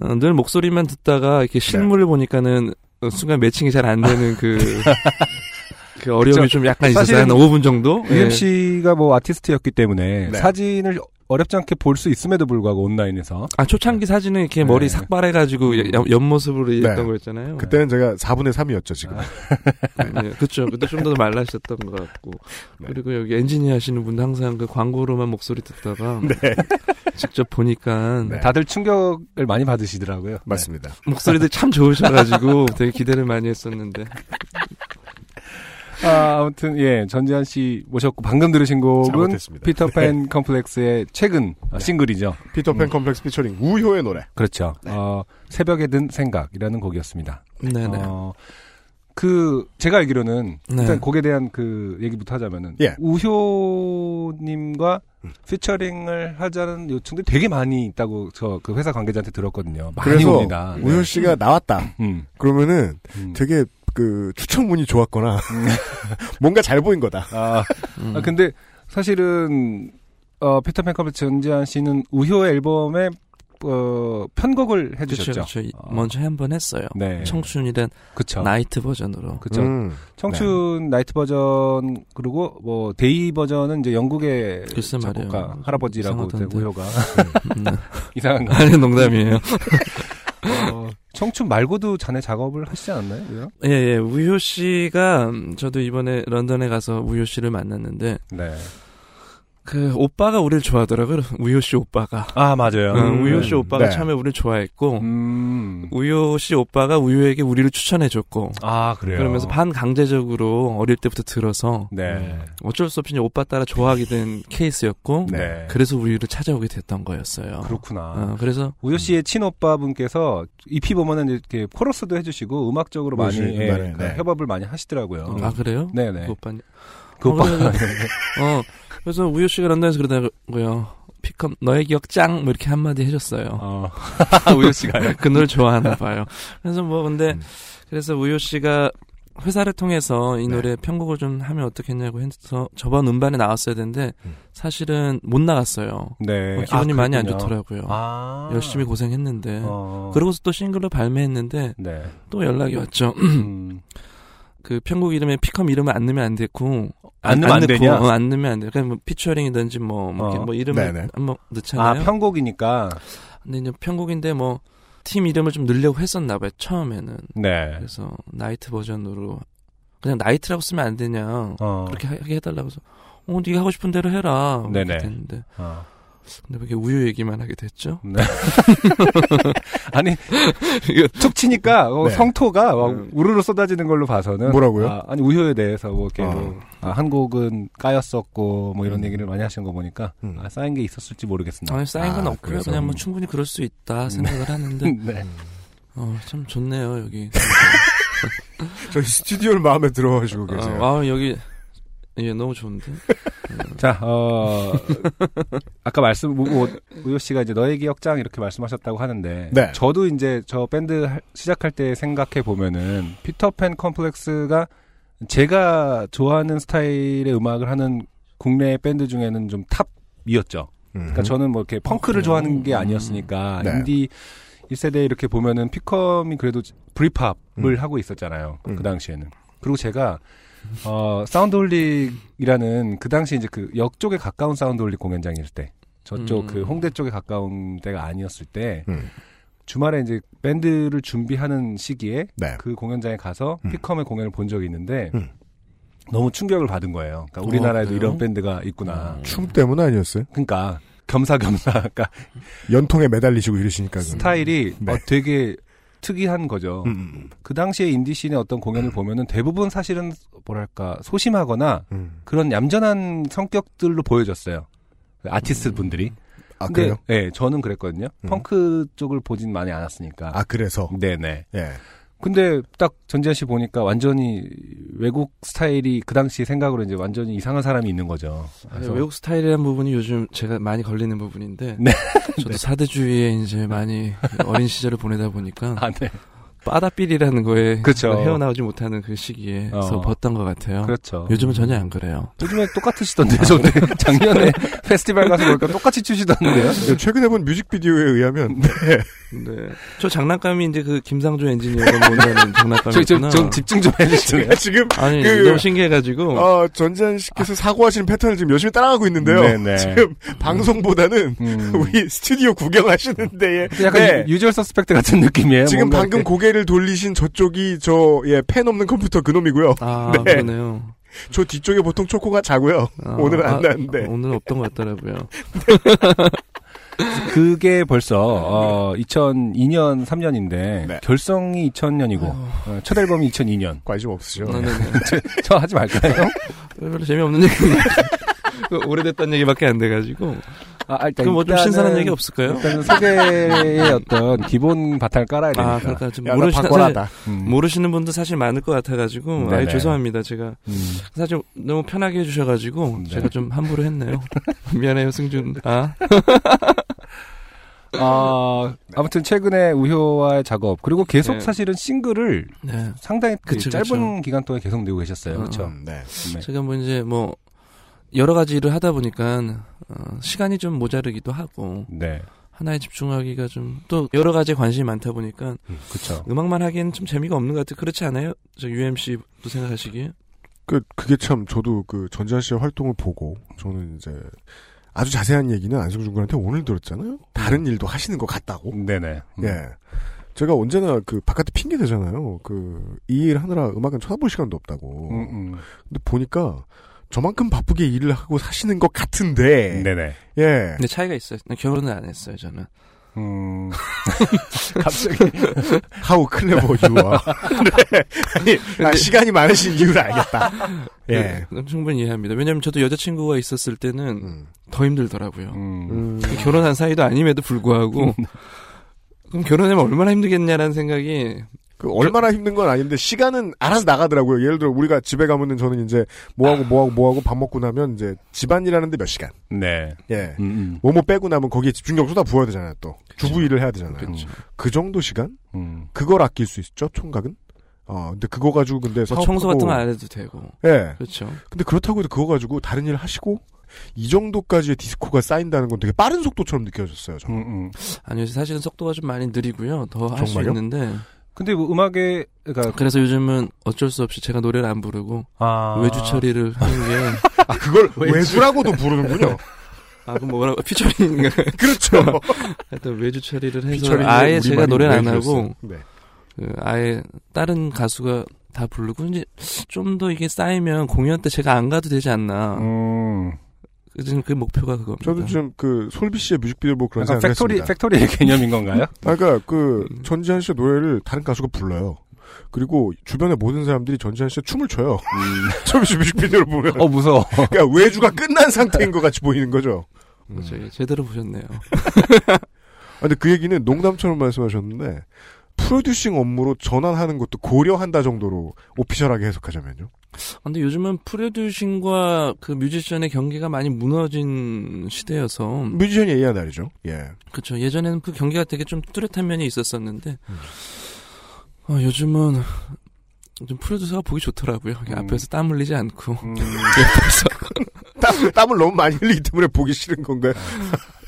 어, 늘 목소리만 듣다가 이렇게 실물을 보니까는 어, 순간 매칭이 잘 안 되는 그. *laughs* 그 어려움이 그쵸. 좀 약간 있었어요. 한 5분 정도? 예. UMC가 뭐 아티스트였기 때문에 네. 사진을 어렵지 않게 볼 수 있음에도 불구하고 온라인에서 아, 초창기 사진은 이렇게 네. 머리 삭발해가지고 옆- 옆모습으로 네. 거였잖아요. 그때는 제가 4분의 3이었죠, 지금. 네, 그쵸. 그때 좀 더 말라셨던 것 같고. *laughs* 네. 그리고 여기 엔지니어 하시는 분도 항상 그 광고로만 목소리 듣다가. *laughs* 네. 직접 보니까. 네. 다들 충격을 많이 받으시더라고요. 맞습니다. 목소리도 참 좋으셔가지고 *laughs* 되게 기대를 많이 했었는데. 아, 아무튼 예 전지한 씨 모셨고 방금 들으신 곡은 잘못했습니다. 네. 피터팬 컴플렉스의 최근 어, 싱글이죠. 피터팬 컴플렉스 피처링 우효의 노래. 그렇죠. 어, 새벽에 든 생각이라는 곡이었습니다. 네네. 어, 그 제가 알기로는 네. 일단 곡에 대한 그 얘기부터 하자면은 예. 우효님과 피처링을 하자는 요청들이 되게 많이 있다고 저 그 회사 관계자한테 들었거든요. 많이 그래서 옵니다. 네. 우효 씨가 나왔다. 음. 그러면은 음. 되게 그 추천문이 좋았거나 *laughs* 뭔가 잘 보인 거다. 아, 음. 아, 근데 사실은 어 피터팬 컴플렉스 전지한 씨는 우효 앨범에 어 편곡을 해주셨죠. 그렇죠. 그렇죠. 어, 먼저 한 번 했어요. 네. 청춘이란 그쵸. Night 버전으로. 그쵸. 음. 청춘 Night 버전 그리고 뭐 Day 버전은 이제 영국의 글쎄 말이에요. 작곡가 할아버지라고. 우효가 음, 네. *laughs* 이상한 거. 아니 농담이에요. *laughs* 어, 청춘 말고도 자네 작업을 하시지 않았나요? 그죠? 예, 예. 우효 씨가 음, 저도 이번에 런던에 가서 우효 씨를 만났는데 네. 그 오빠가 우리를 좋아하더라고요. 우효 씨 오빠가. 아 맞아요. 음, 우효 씨 오빠가 네. 처음에 우리를 좋아했고 음. 우효 씨 오빠가 우효에게 우리를 추천해줬고 아 그래요. 그러면서 반강제적으로 어릴 때부터 들어서 네. 어쩔 수 없이 오빠 따라 좋아하게 된 케이스였고 네. 그래서 우리를 찾아오게 됐던 거였어요. 그렇구나. 어, 그래서 우효 씨의 친오빠 분께서 EP 보면은 이렇게 코러스도 해주시고 음악적으로 많이. 예, 네, 그 네. 협업을 많이 하시더라고요. 아 그래요? 네네. 그 오빠 그 오빠. 어, *laughs* 어 그래서 우효 씨가 런던에서 그러더라고요. 피컴 너의 기억 짱 뭐 이렇게 한마디 해줬어요. 어. *laughs* 우효 씨가요. 그 노래 좋아하나 봐요. 그래서 뭐 근데 음. 그래서 우효 씨가 회사를 통해서 이 네. 노래 편곡을 좀 하면 어떻겠냐고 해서 저번 음반에 나왔어야 되는데 음. 사실은 못 나갔어요. 네. 어, 기분이 아, 많이 안. 좋더라고요. 아. 열심히 고생했는데 어. 그러고서 또 싱글로 발매했는데 네. 또 연락이 왔죠. 음. *clears throat* 그 편곡 이름에 피컴 이름을 안 넣으면 안 됐고 안 넣으면 안 넣고, 되냐? 어, 안 넣으면 안 돼. 그냥 뭐 피처링이든지 뭐, 뭐, 어. 이렇게 뭐 이름을 네네. 한번 아 넣잖아요. 편곡이니까. 근데 이제 편곡인데 뭐 팀 이름을 좀 넣으려고 했었나 봐요. 처음에는. 네. 그래서 Night 버전으로 그냥 Night라고 쓰면 안 되냐 어. 그렇게 하- 하게 해달라고 해서 어 네가 하고 싶은 대로 해라 네네. 이렇게 됐는데 어. 근데 왜 이렇게 우효 얘기만 하게 됐죠? 네. *laughs* 아니 툭 치니까 어, 네. 성토가 막 음. 우르르 쏟아지는 걸로 봐서는 뭐라고요? 아, 아니 우효에 대해서 뭐 이렇게 아. 뭐, 아, 한 곡은 까였었고 뭐 이런 음. 얘기를 많이 하시는 거 보니까 음. 아, 쌓인 게 있었을지 모르겠습니다. 아니 쌓인 건 아, 없고요. 그래서- 그냥 뭐 충분히 그럴 수 있다 생각을 하는데 *laughs* 네. 어, 참 좋네요 여기. *laughs* 저희 스튜디오를 마음에 들어가지고 계세요. 아, 아, 여기 예 너무 좋은데. *laughs* 자, 어, 아까 말씀, 뭐, 우효 씨가 이제 너의 기억장 이렇게 말씀하셨다고 하는데, 네. 저도 이제 저 밴드 할- 시작할 때 생각해 보면은, 피터팬 컴플렉스가 제가 좋아하는 스타일의 음악을 하는 국내 밴드 중에는 좀 탑이었죠. 그러니까 저는 뭐 이렇게 펑크를 좋아하는 게 아니었으니까, 네. 인디 1세대 이렇게 보면은 피컴이 그래도 브릿팝을 음. 하고 있었잖아요. 음. 그 당시에는. 그리고 제가 어, 사운드 홀릭이라는 그 당시 이제 그 역 쪽에 가까운 사운드 홀릭 공연장일 때 저쪽 음. 그 홍대 쪽에 가까운 데가 아니었을 때 음. 주말에 이제 밴드를 준비하는 시기에 네. 그 공연장에 가서 음. 피컴의 공연을 본 적이 있는데 음. 너무 충격을 받은 거예요. 그러니까 우리나라에도 그래요? 이런 밴드가 있구나. 춤 때문 아니었어요? 그러니까 겸사겸사 그러니까 연통에 매달리시고 이러시니까. 스타일이 네. 어, 되게 특이한 거죠. 음, 음, 그 당시에 인디씬의 어떤 공연을 보면은 대부분 사실은 뭐랄까 소심하거나 음. 그런 얌전한 성격들로 보여졌어요. 아티스트 분들이. 아, 근데 그래요? 예, 저는 그랬거든요. 음. 펑크 쪽을 보진 많이 않았으니까. 아, 그래서. 네네. 예. 근데 딱 전지현 씨 보니까 완전히 외국 스타일이 그 당시 생각으로 이제 완전히 이상한 사람이 있는 거죠. 그래서 외국 스타일이라는 부분이 요즘 제가 많이 걸리는 부분인데 네. 저도 *laughs* 네. 사대주의에 이제 많이 *laughs* 어린 시절을 보내다 보니까 아, 네. 빠다삘이라는 거에 그쵸. 헤어나오지 못하는 그 시기에서 어. 벗던 것 같아요. 그렇죠. 요즘은 전혀 안 그래요. 요즘에 똑같으시던데, *laughs* 저도 작년에 *laughs* 페스티벌 가서 보니까 똑같이 추시던데요? 네, 최근에 본 뮤직비디오에 의하면 네. 네. 저 장난감이 이제 그 김상조 엔지니어가 모으는 *laughs* 저기 좀, 장난감이구나. 좀 집중 좀? 제가 지금 아니 그- 너무 신기해가지고 어, 전지한 씨께서 사고하시는 패턴을 지금 열심히 따라가고 있는데요. 네네. 지금 방송보다는 음. 우리 스튜디오 구경하시는 데에 약간 네. 유- Usual Suspect 같은 느낌이에요. 지금 방금 고개를 돌리신 저쪽이 저, 예, 팬 없는 컴퓨터 그놈이고요. 아 *laughs* 네. 그러네요. 저 뒤쪽에 보통 초코가 자고요. 아, 오늘은 안 아, 나는데. 오늘 없던 것 같더라고요. *laughs* 그게 벌써 어, 2002년, 3년인데 네. 결성이 2000년이고 어, 첫 앨범이 2002년. 관심 없으죠. 네, 네, 네. 저, 저 하지 말까요? *laughs* 별로 재미없는 얘기입니다. 그 오래됐다는 얘기밖에 안 돼가지고. 아, 일단 그럼 뭐 좀 신선한 얘기 없을까요? 일단은 소개의 *laughs* 어떤 기본 바탕을 깔아야 되니까. 아, 그러니까 좀 야, 모르시는 바꿔라다. 음. 모르시는 분도 사실 많을 것 같아가지고 네네. 아유 죄송합니다 제가 음. 사실 너무 편하게 해주셔가지고 네. 제가 좀 함부로 했네요 *laughs* 미안해요 승준 아 *laughs* 아, 아무튼 최근에 우효와의 작업 그리고 계속 네. 사실은 싱글을 네. 상당히 그 그쵸, 짧은 그쵸. 기간 동안 계속 내고 계셨어요. 그렇죠. 음, 네. 네. 제가 뭐 이제 뭐 여러 가지 일을 하다 보니까 어, 시간이 좀 모자르기도 하고 네. 하나에 집중하기가 좀 또 여러 가지 관심이 많다 보니까 그렇죠. 음악만 하기엔 좀 재미가 없는 것 같아요 그렇지 않아요? 저 UMC도 생각하시기에 그, 그게 참, 저도 그 전지현 씨의 활동을 보고, 저는 이제, 아주 자세한 얘기는 안승준 군한테 오늘 들었잖아요? 다른 일도 하시는 것 같다고? 네네. 음. 예. 제가 언제나 그 바깥에 핑계 대잖아요. 그, 이 일 하느라 음악은 쳐다볼 시간도 없다고. 음, 음. 근데 보니까, 저만큼 바쁘게 일을 하고 사시는 것 같은데, 네네. 예. 근데 차이가 있어요 결혼을 안 했어요 저는 음. *laughs* 갑자기. 하우 클레버 유아. 네. 아니, 아, 시간이 많으신 이유를 알겠다. 예. 네, 충분히 이해합니다 왜냐면 저도 여자친구가 있었을 때는 음. 더 힘들더라고요 음. 음. 결혼한 사이도 아님에도 불구하고 그럼 결혼하면 얼마나 힘들겠냐라는 생각이 그 얼마나 힘든 건 아닌데 시간은 알아서 나가더라고요. 예를 들어 우리가 집에 가면은 저는 이제 뭐하고 뭐하고 뭐하고 밥 먹고 나면 이제 집안일하는데 몇 시간. 네. 예. 음, 음. 뭐뭐 빼고 나면 거기에 집중력 쏟아 부어야 되잖아요. 또 주부 일을 해야 되잖아요. 그렇죠. 그 정도 시간? 음. 그걸 아낄 수 있죠. 총각은. 어 근데 그거 가지고 근데 뭐 청소 같은 거 안 해도 되고 예. 그렇죠. 근데 그렇다고 해도 그거 가지고 다른 일 하시고 이 정도까지의 디스코가 쌓인다는 건 되게 빠른 속도처럼 느껴졌어요. 저는. 음, 음. 아니요 사실은 속도가 좀 많이 느리고요. 더 할수 정말요? 있는데 근데 뭐 음악에, 그러니까. 그래서 요즘은 어쩔 수 없이 제가 노래를 안 부르고 아. 외주 처리를 하는 게 *laughs* 아 그걸 *laughs* 외주 라고도 부르는군요. *laughs* 아, 그럼 뭐라고, 피처링인가? 그렇죠. 하여튼 외주 처리를 해서 아예 제가 노래를 안. 하고, 네. 그 아예 다른 가수가 다 부르고, 이제 좀 더 이게 쌓이면 공연 때 제가 안 가도 되지 않나. 음. 지금 그 목표가 그겁니다. 저도 지금 그 솔비 씨의 뮤직비디오 보고 그런 생각을 factory 했습니다. factory의 *laughs* 개념인 건가요? 아, 그러니까 그 전지현 씨의 노래를 다른 가수가 불러요. 그리고 주변의 모든 사람들이 전지현 씨의 춤을 춰요. *laughs* 솔비 씨 뮤직비디오를 보면. 어 무서워. 그러니까 외주가 끝난 상태인 것 같이 보이는 거죠. 저희 제대로 보셨네요. 아, 근데 그 얘기는 농담처럼 말씀하셨는데 프로듀싱 업무로 전환하는 것도 고려한다 정도로 오피셜하게 해석하자면요. 근데 요즘은 프로듀싱과 그 뮤지션의 경계가 많이 무너진 시대여서 뮤지션이 예의한 날이죠. 예. 그렇죠. 예전에는 그 경계가 되게 좀 뚜렷한 면이 있었었는데 어, 요즘은 좀 프로듀서가 보기 좋더라고요. 음. 앞에서 땀 흘리지 않고 *laughs* 옆에서 땀, 땀을 너무 많이 흘리기 때문에 보기 싫은 건가요? *laughs*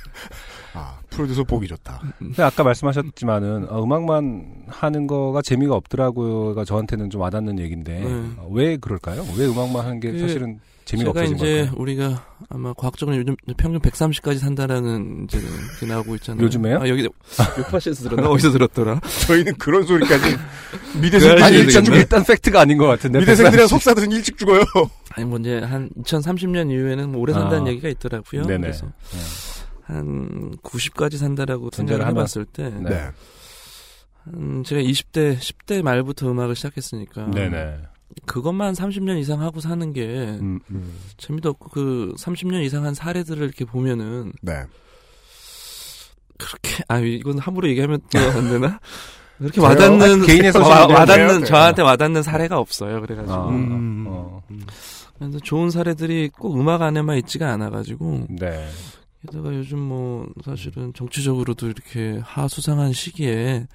아, 프로듀서 보기 좋다. 근데 아까 말씀하셨지만은 어, 음악만 하는 거가 재미가 없더라고요가 저한테는 좀 와닿는 얘기인데 네. 어, 왜 그럴까요? 왜 음악만 하는 게 그 사실은 재미가 제가 이제 걸까요? 우리가 아마 과학적으로 요즘 평균 130까지 산다라는 이제 게 나오고 있잖아요. 요즘에요? 아 여기 요파시에서 *laughs* 들었나 어디서 들었더라? *laughs* 저희는 그런 소리까지 그 *laughs* 미대생들이 아니 일단. 일단 팩트가 아닌 것 같은데 미대생들이랑 130. 속사들은 일찍 죽어요. 아니 뭐 이제 한 2030년 이후에는 뭐 오래 산다는 아. 얘기가 있더라고요. 네네. 그래서 네. 한 90까지 산다라고 생각을 해봤을 때 네. 한 제가 20대 10대 말부터 음악을 시작했으니까 네네. 그것만 30년 이상 하고 사는 게 음, 음. 재미도 없고 그 30년 이상 한 사례들을 이렇게 보면은 네. 그렇게 아 이건 함부로 얘기하면 또 *laughs* 안 되나? 그렇게 돼요? 와닿는 개인의 와, 와닿는 돼요, 돼요. 저한테 와닿는 사례가 없어요. 그래가지고 아, 음. 어. 그래서 좋은 사례들이 꼭 음악 안에만 있지가 않아가지고 네. 게다가 요즘 뭐 사실은 정치적으로도 이렇게 하수상한 시기에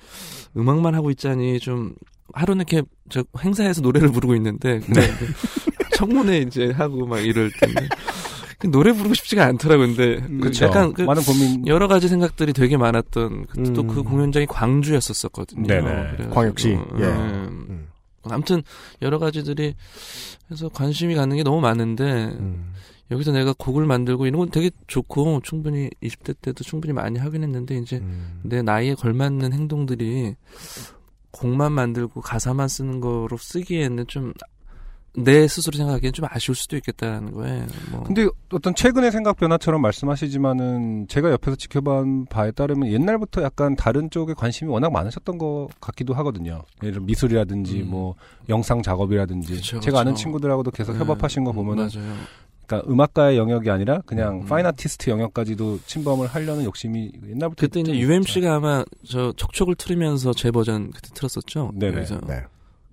음악만 하고 있자니 좀 하루는 이렇게 저 행사에서 노래를 부르고 있는데 *laughs* 이제 청문회 이제 하고 막 이럴 텐데 그 노래 부르고 싶지가 않더라고 근데 그렇죠. 약간 그 많은 고민. 여러 가지 생각들이 되게 많았던 음. 또그 공연장이 광주였었거든요. 네네. 광역시. 예. 음. 음. 아무튼 여러 가지들이 해서 관심이 가는 게 너무 많은데 음. 여기서 내가 곡을 만들고 이런 건 되게 좋고 충분히 20대 때도 충분히 많이 하긴 했는데 이제 음. 내 나이에 걸맞는 행동들이 곡만 만들고 가사만 쓰는 거로 쓰기에는 좀 내 스스로 생각하기엔 좀 아쉬울 수도 있겠다는 거에 뭐 근데 어떤 최근의 생각 변화처럼 말씀하시지만은 제가 옆에서 지켜본 바에 따르면 옛날부터 약간 다른 쪽에 관심이 워낙 많으셨던 것 같기도 하거든요. 예를 들어 미술이라든지 음. 뭐 영상 작업이라든지 그쵸, 제가 아는 그쵸. 친구들하고도 계속 네, 협업하신 거 보면은 맞아요. 그러니까 음악가의 영역이 아니라 그냥 음. 파인 아티스트 영역까지도 침범을 하려는 욕심이 옛날부터 그때 이제 좀 UMC가 아마 저 촉촉을 틀으면서 제 버전 그때 틀었었죠. 네네. 그래서 네.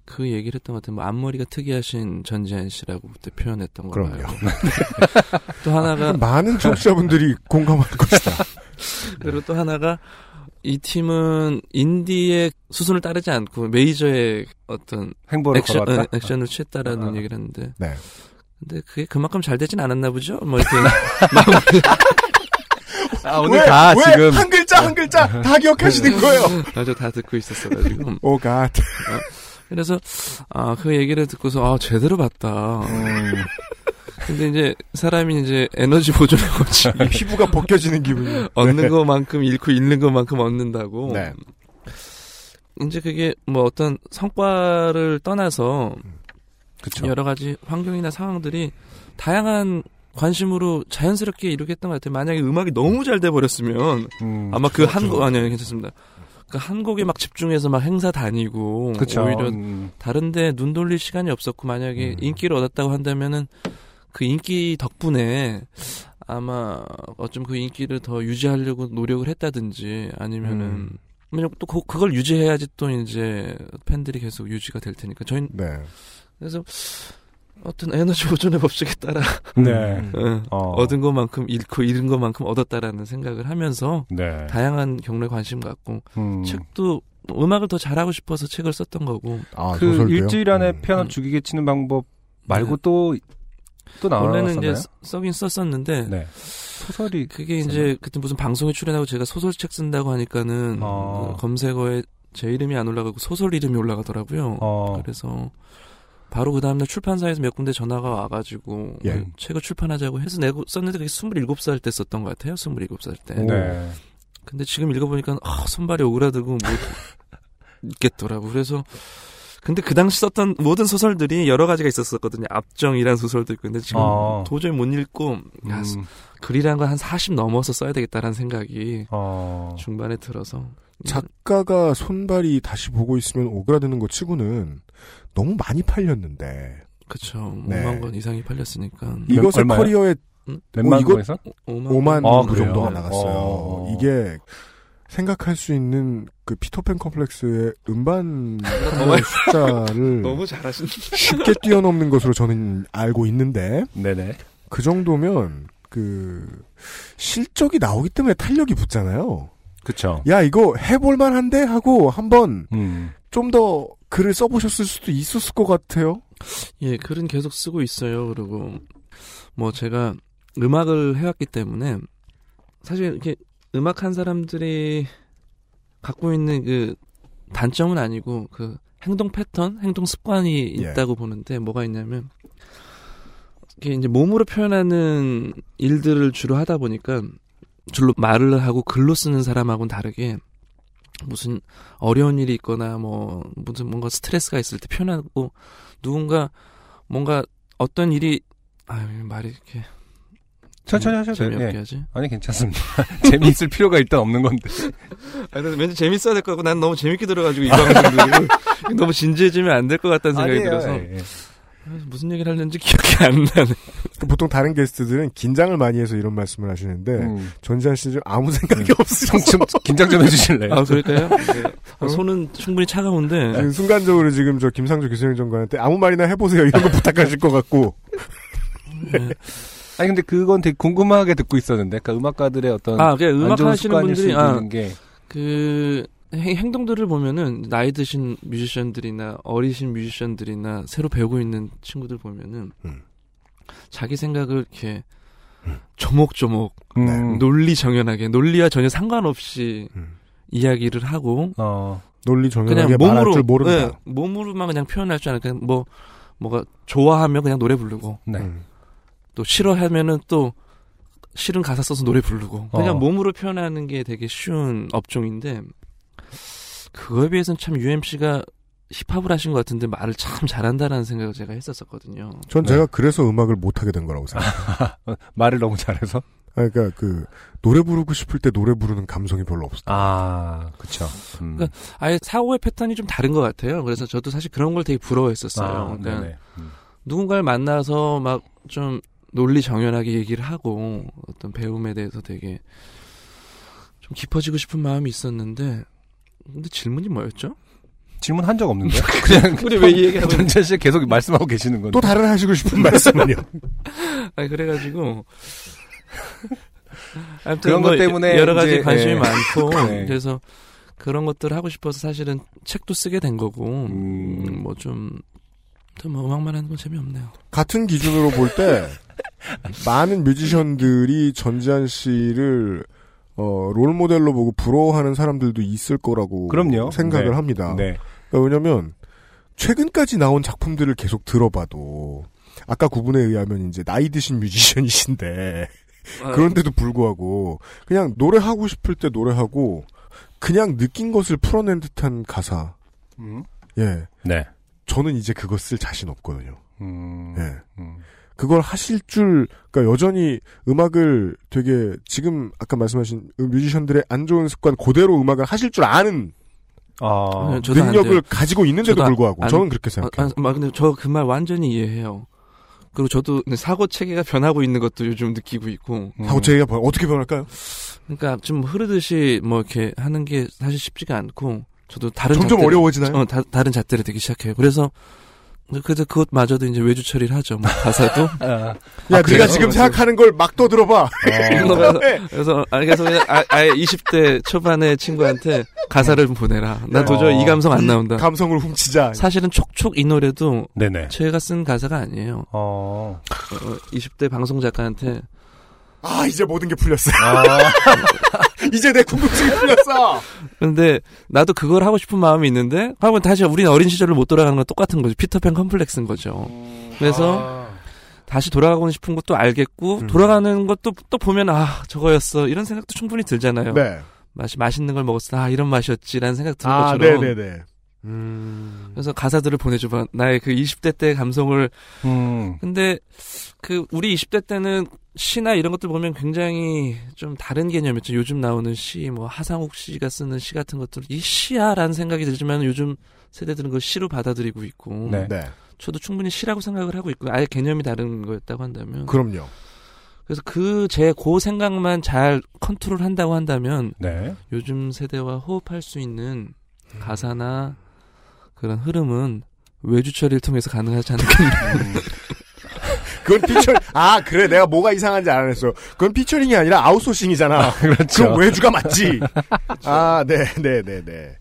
그 얘기를 했던 것 같아요. 뭐 앞머리가 특이하신 전지현 씨라고 그때 표현했던 걸로 그럼요. *laughs* 또 하나가 *laughs* 많은 청취자분들이 공감할 것이다. *laughs* 그리고 또 하나가 이 팀은 인디의 수순을 따르지 않고 메이저의 어떤 행보를 액션, 걸어왔다. 어, 액션을 취했다라는 아. 얘기를 했는데 네. 근데 그게 그만큼 잘 되진 않았나 보죠? 뭐 이렇게 *laughs* 아, 오늘 왜, 다 왜 지금 한 글자 한 글자 다 기억하시는 거예요. *laughs* 아주 다 듣고 있었어가지고 오 갓. 그래서 아 그 얘기를 듣고서 아 제대로 봤다. 음, 근데 이제 사람이 이제 에너지 보존의 거지 *laughs* 피부가 벗겨지는 기분이. 얻는 것만큼 잃고 잃는 것만큼 얻는다고. 네. 이제 그게 뭐 어떤 성과를 떠나서 그쵸. 여러 가지 환경이나 상황들이 다양한 관심으로 자연스럽게 이루겠던 것 같아요. 만약에 음악이 너무 잘 돼 버렸으면 음, 아마 그 한 곡 아니요 괜찮습니다. 그 한 곡에 막 집중해서 막 행사 다니고 그쵸. 오히려 음, 다른데 눈 돌릴 시간이 없었고 만약에 음. 인기를 얻었다고 한다면은 그 인기 덕분에 아마 어쩜 그 인기를 더 유지하려고 노력을 했다든지 아니면은 음. 왜냐면 또 그, 그걸 유지해야지 또 이제 팬들이 계속 유지가 될 테니까 저희 네. 그래서 어떤 에너지 보존의 법칙에 따라 네. 음. 어, 어. 얻은 것만큼 잃고 잃은 것만큼 얻었다라는 생각을 하면서 네. 다양한 경로에 관심 갖고 음. 책도 음악을 더 잘하고 싶어서 책을 썼던 거고 아, 그 소설도요? 일주일 안에 음. 피아노 음. 죽이게 치는 방법 말고 네. 또, 또 나왔었나요? 원래는 이제 써- 써긴 썼었는데 네. 소설이 그게 이제 그때 무슨 방송에 출연하고 제가 소설책 쓴다고 하니까는 어. 그 검색어에 제 이름이 안 올라가고 소설 이름이 올라가더라고요. 어. 그래서 바로 그 다음날 출판사에서 몇 군데 전화가 와가지고 예. 그 책을 출판하자고 해서 내고 썼는데 그게 27살 때 썼던 것 같아요. 27살 때. 네. 근데 지금 읽어보니까 아, 손발이 오그라들고 *laughs* 못 읽겠더라고. 그래서 근데 그 당시 썼던 모든 소설들이 여러 가지가 있었었거든요. 압정이란 소설도 있고. 근데 지금 어. 도저히 못 읽고, 야, 음. 글이란 건 한 40 넘어서 써야 되겠다라는 생각이 어. 중반에 들어서. 작가가 손발이 다시 보고 있으면 오그라드는 것 치고는 너무 많이 팔렸는데. 그쵸. 네. 5만 권 이상이 팔렸으니까. 이것의 얼마요? 커리어에 음? 몇만 이거- 권에서? 5만, 5만 아, 부 그래요? 정도가 나갔어요. 어. 이게 생각할 수 있는 그 피터팬 컴플렉스의 음반 숫자를 *laughs* 너무 잘하신. 쉽게 뛰어넘는 것으로 저는 알고 있는데 네네. 그 정도면 그 실적이 나오기 때문에 탄력이 붙잖아요. 그쵸. 야 이거 해볼만 한데 하고 한번 음. 좀더 글을 써보셨을 수도 있었을 것 같아요. 예, 글은 계속 쓰고 있어요. 그리고 뭐 제가 음악을 해왔기 때문에 사실 이렇게 음악한 사람들이 갖고 있는 그 단점은 아니고 그 행동 패턴, 행동 습관이 예. 있다고 보는데 뭐가 있냐면 이게 이제 몸으로 표현하는 일들을 주로 하다 보니까 주로 말을 하고 글로 쓰는 사람하고는 다르게 무슨 어려운 일이 있거나 뭐 무슨 뭔가 스트레스가 있을 때 표현하고 누군가 뭔가 어떤 일이 아유 말이 이렇게 천천히 하셔도 돼요. 재미없게 예. 하지. 아니, 괜찮습니다. *laughs* 재미있을 필요가 일단 없는 건데. *laughs* 아니, 근데 왠지 재밌어야 될 것 같고 난 너무 재밌게 들어가지고 이 방송들을 *laughs* 너무 진지해지면 안 될 것 같다는 생각이 아니에요. 들어서 예, 예. 아, 무슨 얘기를 하려는지 기억이 안 나네. 보통 다른 게스트들은 긴장을 많이 해서 이런 말씀을 하시는데 음. 전지현 씨는 아무 생각이 없으셔서 좀 긴장 좀 해주실래요? 아 그럴까요? 네. 아, 손은 충분히 차가운데 지금 순간적으로 지금 저 김상조 기술행정관한테 아무 말이나 해보세요 이런 거 부탁하실 것 같고 네. 아니, 근데 그건 되게 궁금하게 듣고 있었는데, 그러니까 음악가들의 어떤. 아, 그안 음악 좋은 하시는 분들이 아, 있는 게. 그 행- 행동들을 보면은 나이 드신 뮤지션들이나 어리신 뮤지션들이나 새로 배우고 있는 친구들 보면은 음. 자기 생각을 이렇게 조목조목 음. 논리 정연하게 논리와 전혀 상관없이 음. 이야기를 하고 어. 논리 정연하게 그냥 몸으로 줄 모른다. 네, 몸으로만 그냥 표현할 줄 아는 그냥 뭐 뭐가 좋아하면 그냥 노래 부르고 네. 음. 또 싫어하면은 또 싫은 가사 써서 노래 부르고 그냥 어. 몸으로 표현하는 게 되게 쉬운 업종인데 그거에 비해서는 참 UMC가 힙합을 하신 것 같은데 말을 참 잘한다라는 생각을 제가 했었었거든요. 전 네. 제가 그래서 음악을 못 하게 된 거라고 생각해요. *laughs* 말을 너무 잘해서? 아니, 그러니까 그 노래 부르고 싶을 때 노래 부르는 감성이 별로 없어. 아, 그쵸. 음. 그러니까 아예 사고의 패턴이 좀 다른 것 같아요. 그래서 저도 사실 그런 걸 되게 부러워했었어요. 아, 그러니까. 음. 누군가를 만나서 막 좀 논리 정연하게 얘기를 하고 어떤 배움에 대해서 되게 좀 깊어지고 싶은 마음이 있었는데 근데 질문이 뭐였죠? 질문 한 적 없는데? *laughs* 그냥. 우리 왜 이 얘기하고 있는- 전재 씨 계속 말씀하고 계시는 건데. 또 다른 하시고 싶은 말씀은요? *laughs* 아니 그래가지고 *laughs* 아무튼 그런 뭐 것 때문에 여러 가지 이제, 관심이 예. 많고 네. 그래서 그런 것들을 하고 싶어서 사실은 책도 쓰게 된 거고 음. 뭐좀 뭐 음악만 하는 건 재미없네요. 같은 기준으로 볼 때 많은 뮤지션들이 전지현 씨를 어, 롤 모델로 보고 부러워하는 사람들도 있을 거라고 그럼요. 생각을 네. 합니다. 네. 그러니까 왜냐면 최근까지 나온 작품들을 계속 들어봐도 아까 구분에 의하면 이제 나이 드신 뮤지션이신데 아, 그런데도 불구하고 그냥 노래하고 싶을 때 노래하고 그냥 느낀 것을 풀어낸 듯한 가사. 음. 예. 네. 저는 이제 쓸 자신 없거든요. 음. 예. 음. 그걸 하실 줄, 그러니까 여전히 음악을 되게 지금 아까 말씀하신 뮤지션들의 안 좋은 습관 그대로 음악을 하실 줄 아는 아. 네, 능력을. 가지고 있는데도 불구하고 안- 저는 그렇게 생각해요. 아, 아, 근데 저 그 말 완전히 이해해요. 그리고 저도 사고 체계가 변하고 있는 것도 요즘 느끼고 있고. 음. 하고 제가 뭐 어떻게 변할까요? 그러니까 좀 흐르듯이 뭐 이렇게 하는 게 사실 쉽지가 않고 저도 다른 점점 잣대를- 어려워지나요? 어, 다, 다른 잣대를 되기 시작해요. 그래서 그래서 그것마저도 이제 외주 처리를 하죠. 뭐 가사도. *laughs* 아. 야, 아, 네가? 지금 생각하는 걸막 떠들어봐. *laughs* 그래서, 그래서 아, 그래서 그냥 아, 아예 20대 초반의 친구한테 가사를 좀 보내라. 나 도저히 어. 이 감성 안 나온다. 감성을 훔치자. 사실은 촉촉 이 노래도 네네. 제가 쓴 가사가 아니에요. 어. 어, 20대 방송 작가한테 아, 이제 모든 게 풀렸어. 아. *laughs* 이제 내 궁금증이 풀렸어. 근데 나도 그걸 하고 싶은 마음이 있는데 하면 다시 우리는 어린 시절을 못 돌아가는 건 똑같은 거죠. 피터팬 컴플렉스인 거죠. 그래서 아. 다시 돌아가고 싶은 것도 알겠고 음. 돌아가는 것도 또 보면 아 저거였어 이런 생각도 충분히 들잖아요. 네. 맛이 맛있는 걸 먹었어 아 이런 맛이었지라는 생각 드는 아, 것처럼 네네네. 음. 그래서 가사들을 보내줘봐. 나의 그 20대 때 감성을. 음. 근데 그 우리 20대 때는 시나 이런 것들 보면 굉장히 좀 다른 개념이었죠. 요즘 나오는 시, 뭐 하상욱 씨가 쓰는 시 같은 것들 이 시야라는 생각이 들지만 요즘 세대들은 그걸 시로 받아들이고 있고. 네. 네. 저도 충분히 시라고 생각을 하고 있고 아예 개념이 다른 거였다고 한다면. 그럼요. 그래서 그 제 고 생각만 잘 컨트롤 한다고 한다면 네. 요즘 세대와 호흡할 수 있는 가사나 그런 흐름은 외주 처리를 통해서 가능하지 않겠나. *laughs* 그건 피처 아 그래 내가 뭐가 이상한지 알았어. 그건 피처링이 아니라 아웃소싱이잖아. 그렇죠. 그럼 외주가 맞지. *laughs* 아, 네, 네, 네, 네.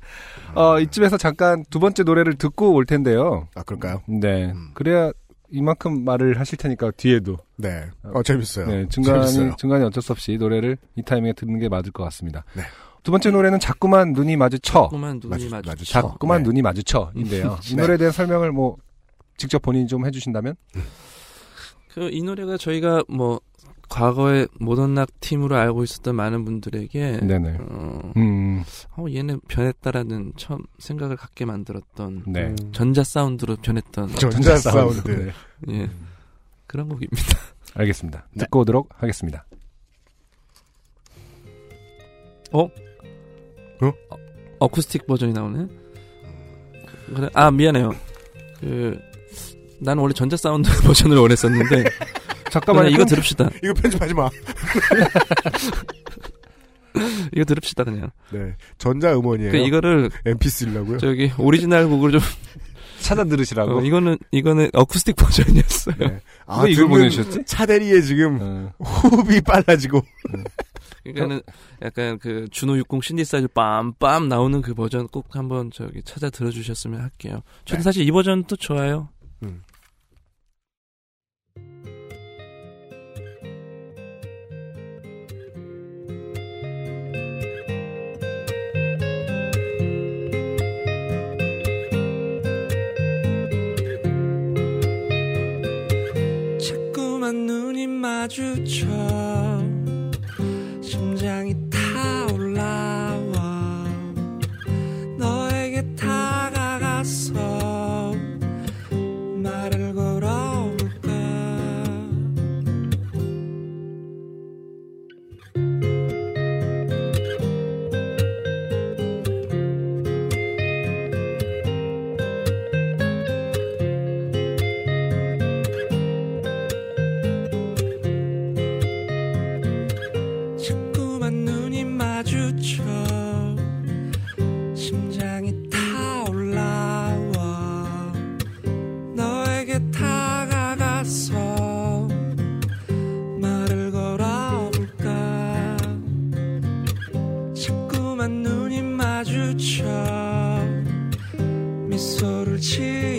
어, 이쯤에서 잠깐 두 번째 노래를 듣고 올 텐데요. 아 그럴까요? 네. 그래야 이만큼 말을 하실 테니까 뒤에도. 네. 어 재밌어요. 네, 중간이 재밌어요. 중간에 어쩔 수 없이 노래를 이 타이밍에 듣는 게 맞을 것 같습니다. 네. 두 번째 노래는 자꾸만 눈이 마주쳐. 자꾸만 눈이 마주- 마주쳐. 자꾸만 네. 눈이 마주쳐인데요. 이 네. 노래에 대한 설명을 뭐 직접 본인이 좀 해주신다면? 그 이 노래가 저희가 뭐 과거에 모던락 팀으로 알고 있었던 많은 분들에게 네네. 어, 음, 어, 얘는 변했다라는 처음 생각을 갖게 만들었던 네. 음. 전자 사운드로 변했던 전자 사운드. 네. 예 그런 곡입니다. 알겠습니다. 네. 듣고 오도록 하겠습니다. 어쿠스틱 버전이 나오네. 그래 아 미안해요. 그 나는 원래 전자 사운드 *laughs* 버전을 원했었는데 *laughs* 잠깐만요. 그냥 이거 들읍시다. 이거 편집하지 마. *laughs* 이거 들읍시다 그냥. 네. 전자 음원이에요. 그 이거를 MP3라고요? 저기 오리지널 곡을 좀 찾아 들으시라고. 어, 이거는 이거는 어쿠스틱 버전이었어요. 네. 아, 왜 이걸 듣는 보내주셨지? 차대리에 지금 어, 호흡이 빨라지고. 그러니까는 약간 그 준호 60 신디사이즈 빰빰 나오는 그 버전 꼭 한번 저기 찾아 들어주셨으면 할게요. 저는 네. 사실 이 버전도 좋아요. 음. 자꾸만 눈이 마주쳐 심장이 타올라와 너에게 다가가서 미소를 지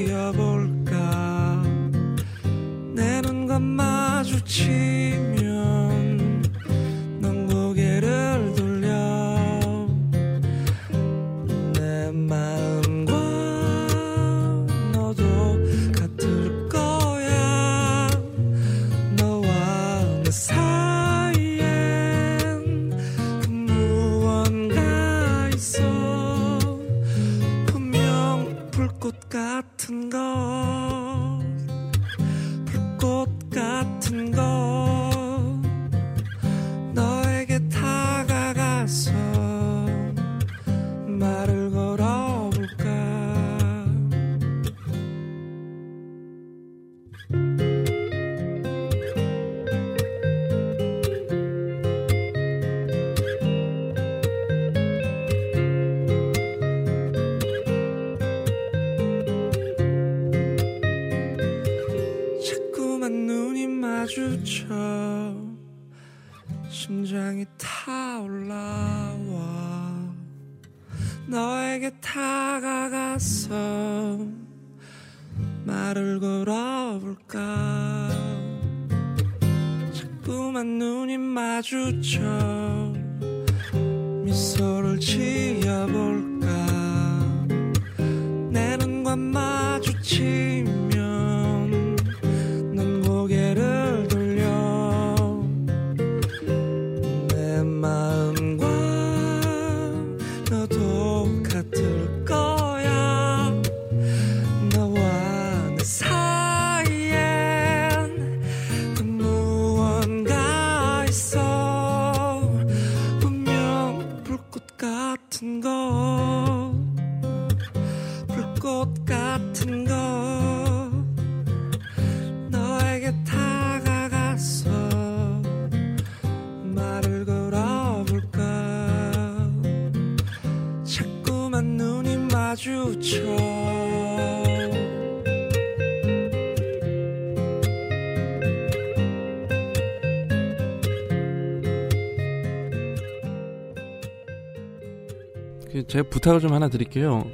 제가 부탁을 좀 하나 드릴게요.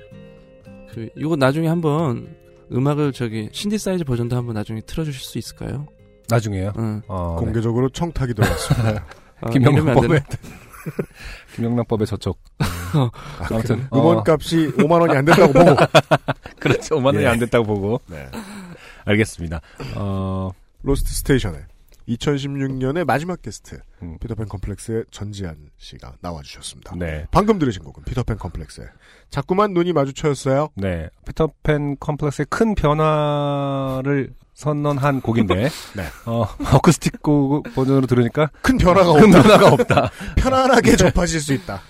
그 이거 나중에 한번 음악을 저기 신디사이저 버전도 한번 나중에 틀어주실 수 있을까요? 나중에요. 응. 어, 네. 공개적으로 청탁이 들어왔습니다. *laughs* 안 *laughs* 김영란법에 되나? 김영란법의 저쪽. *laughs* 아, 아무튼 그 음원 어. 값이 5만 원이 안 된다고 보고. 그렇죠. 5만 원이 예. 안 됐다고 보고. 네. 알겠습니다. 어, 로스트 스테이션에 2016년의 마지막 게스트 음. 피터팬 컴플렉스의 전지한 씨가 나와주셨습니다. 네. 방금 들으신 곡은 피터팬 컴플렉스의 자꾸만 눈이 마주쳐였어요. 네. 피터팬 컴플렉스의 큰 변화를 선언한 곡인데, *laughs* 네. 어, 어쿠스틱 곡 버전으로 들으니까 큰 변화가 큰 없다. 변화가 없다. *laughs* 편안하게 접하실 수 있다.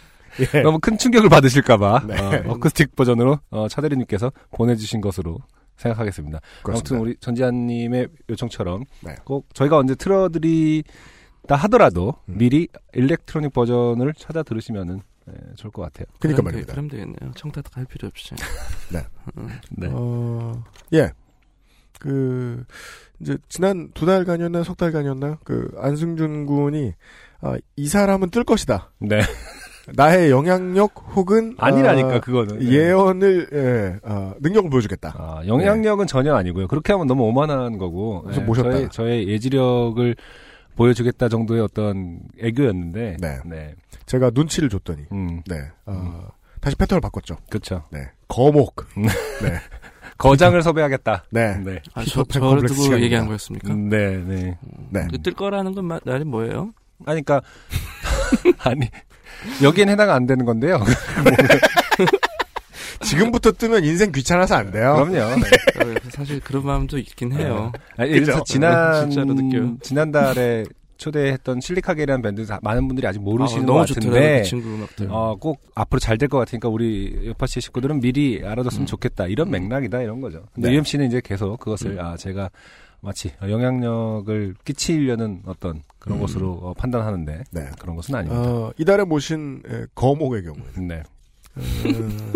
예. 너무 큰 충격을 받으실까봐 네. 어쿠스틱 버전으로 어, 차대리님께서 보내주신 것으로 생각하겠습니다. 그렇습니다. 아무튼 우리 전지한님의 요청처럼 네. 꼭 저희가 언제 틀어드리다 하더라도 음. 미리 일렉트로닉 버전을 찾아 들으시면은 네, 좋을 것 같아요. 그니까 그럼 되- 말입니다. 그럼 되겠네요. 청탁 할 필요 없이. 네. *laughs* 네. 어, 예. 그, 이제, 지난 두 달간이었나요? 석 달간이었나요? 그, 안승준 군이, 아, 이 사람은 뜰 것이다. 네. *laughs* 나의 영향력 혹은, 아니라니까 아, 그거는. 네. 예언을, 예, 아, 능력을 보여주겠다. 아, 영향력은 전혀 아니고요. 그렇게 하면 너무 오만한 거고. 그래서 네, 모셨다가. 저의, 저의 예지력을 보여주겠다 정도의 어떤 애교였는데. 네. 제가 눈치를 줬더니, 음, 네, 어, 다시 패턴을 바꿨죠. 그쵸. 네. 거목. *laughs* 네. 거장을 섭외하겠다. 네. 네. 아, 저, 저를 두고 시간입니다. 얘기한 거였습니까? 네, 네. 네. 그뜰 거라는 건 마- 말이 뭐예요? 아니, 그니까, *laughs* 아니, 여기엔 해당 안 되는 건데요. *laughs* 지금부터 뜨면 인생 귀찮아서 안 돼요. 그럼요. 네. 어, 사실 그런 마음도 있긴 해요. 아니, 예를? 지난, 느껴요. 지난달에 초대했던 실리카게라는 밴드 사- 많은 분들이 아직 모르시는 아, 것 같은데, 그. 어, 꼭 앞으로 잘 될 것 같으니까 우리 여파씨 식구들은 미리 알아뒀으면 좋겠다. 이런 맥락이다, 이런 거죠. 근데 네. UMC는 이제 계속 그것을, 아, 제가 마치 영향력을 끼치려는 어떤 그런 것으로 어, 판단하는데, 네. 그런 것은 아닙니다. 어, 이달에 모신 에, 거목의 경우 *laughs* 네. 음,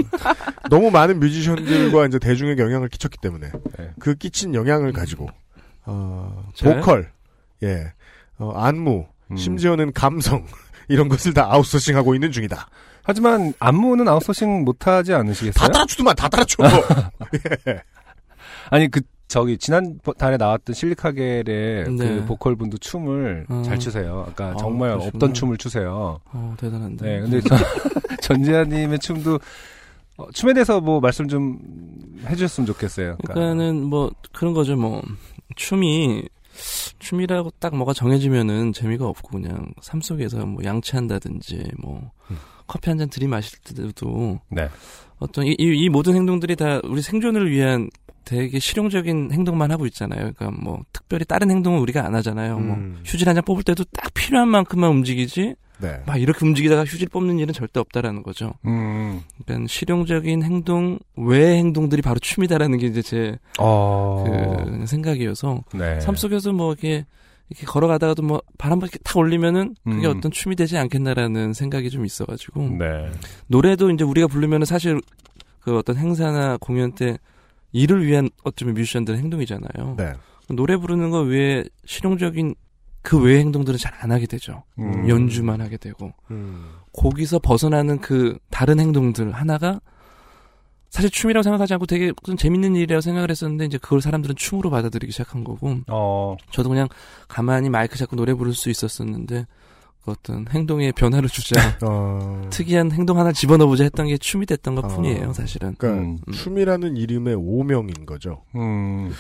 너무 많은 뮤지션들과 이제 대중에게 영향을 끼쳤기 때문에 네. 그 끼친 영향을 가지고 어? 보컬, 예, 어, 안무, 음. 심지어는 감성 *laughs* 이런 것을 다 아웃소싱하고 있는 중이다. 하지만 안무는 아웃소싱 못하지 않으시겠어요? 다 따라주더만 다 따라줘. *laughs* 예. 아니 그 저기 지난 달에 나왔던 실리카겔의 네. 그 보컬 분도 춤을 어. 잘 추세요. 아까 아, 정말 그러시구나. 없던 춤을 추세요. 어, 대단한데. 네, 근데 전, *laughs* 전지현님의 춤도 어, 춤에 대해서 뭐 말씀 좀 해주셨으면 좋겠어요. 그러니까 그러니까는 뭐 그런 거죠 뭐 춤이 춤이라고 딱 뭐가 정해지면은 재미가 없고 그냥 삶 속에서 뭐 양치한다든지 뭐 커피 한 잔 들이마실 때도 네. 어떤 이, 이, 이 모든 행동들이 다 우리 생존을 위한 되게 실용적인 행동만 하고 있잖아요. 그러니까 뭐 특별히 다른 행동은 우리가 안 하잖아요. 뭐 음. 휴지를 한 장 뽑을 때도 딱 필요한 만큼만 움직이지 네. 막 이렇게 움직이다가 휴지를 뽑는 일은 절대 없다라는 거죠. 음. 그러니까 실용적인 행동 외의 행동들이 바로 춤이다라는 게 이제 제 어. 그 생각이어서 네. 삶 속에서 뭐 이렇게 이렇게 걸어가다가도 뭐 바람 이렇게 탁 올리면은 그게 음. 어떤 춤이 되지 않겠나라는 생각이 좀 있어가지고 네. 노래도 이제 우리가 부르면은 사실 그 어떤 행사나 공연 때 일을 위한 어쩌면 뮤지션들의 행동이잖아요. 네. 노래 부르는 거 외에 실용적인 그 외의 행동들은 잘 안 하게 되죠. 음. 연주만 하게 되고 음. 거기서 벗어나는 그 다른 행동들 하나가 사실 춤이라고 생각하지 않고 되게 좀 재밌는 일이라고 생각을 했었는데 이제 그걸 사람들은 춤으로 받아들이기 시작한 거고 어. 저도 그냥 가만히 마이크 잡고 노래 부를 수 있었었는데 그 어떤 행동에 변화를 주자 *laughs* 어, 특이한 행동 하나 집어넣어보자 했던 게 춤이 됐던 것 어. 뿐이에요 사실은 그러니까 음. 춤이라는 이름의 오명인 거죠. 음.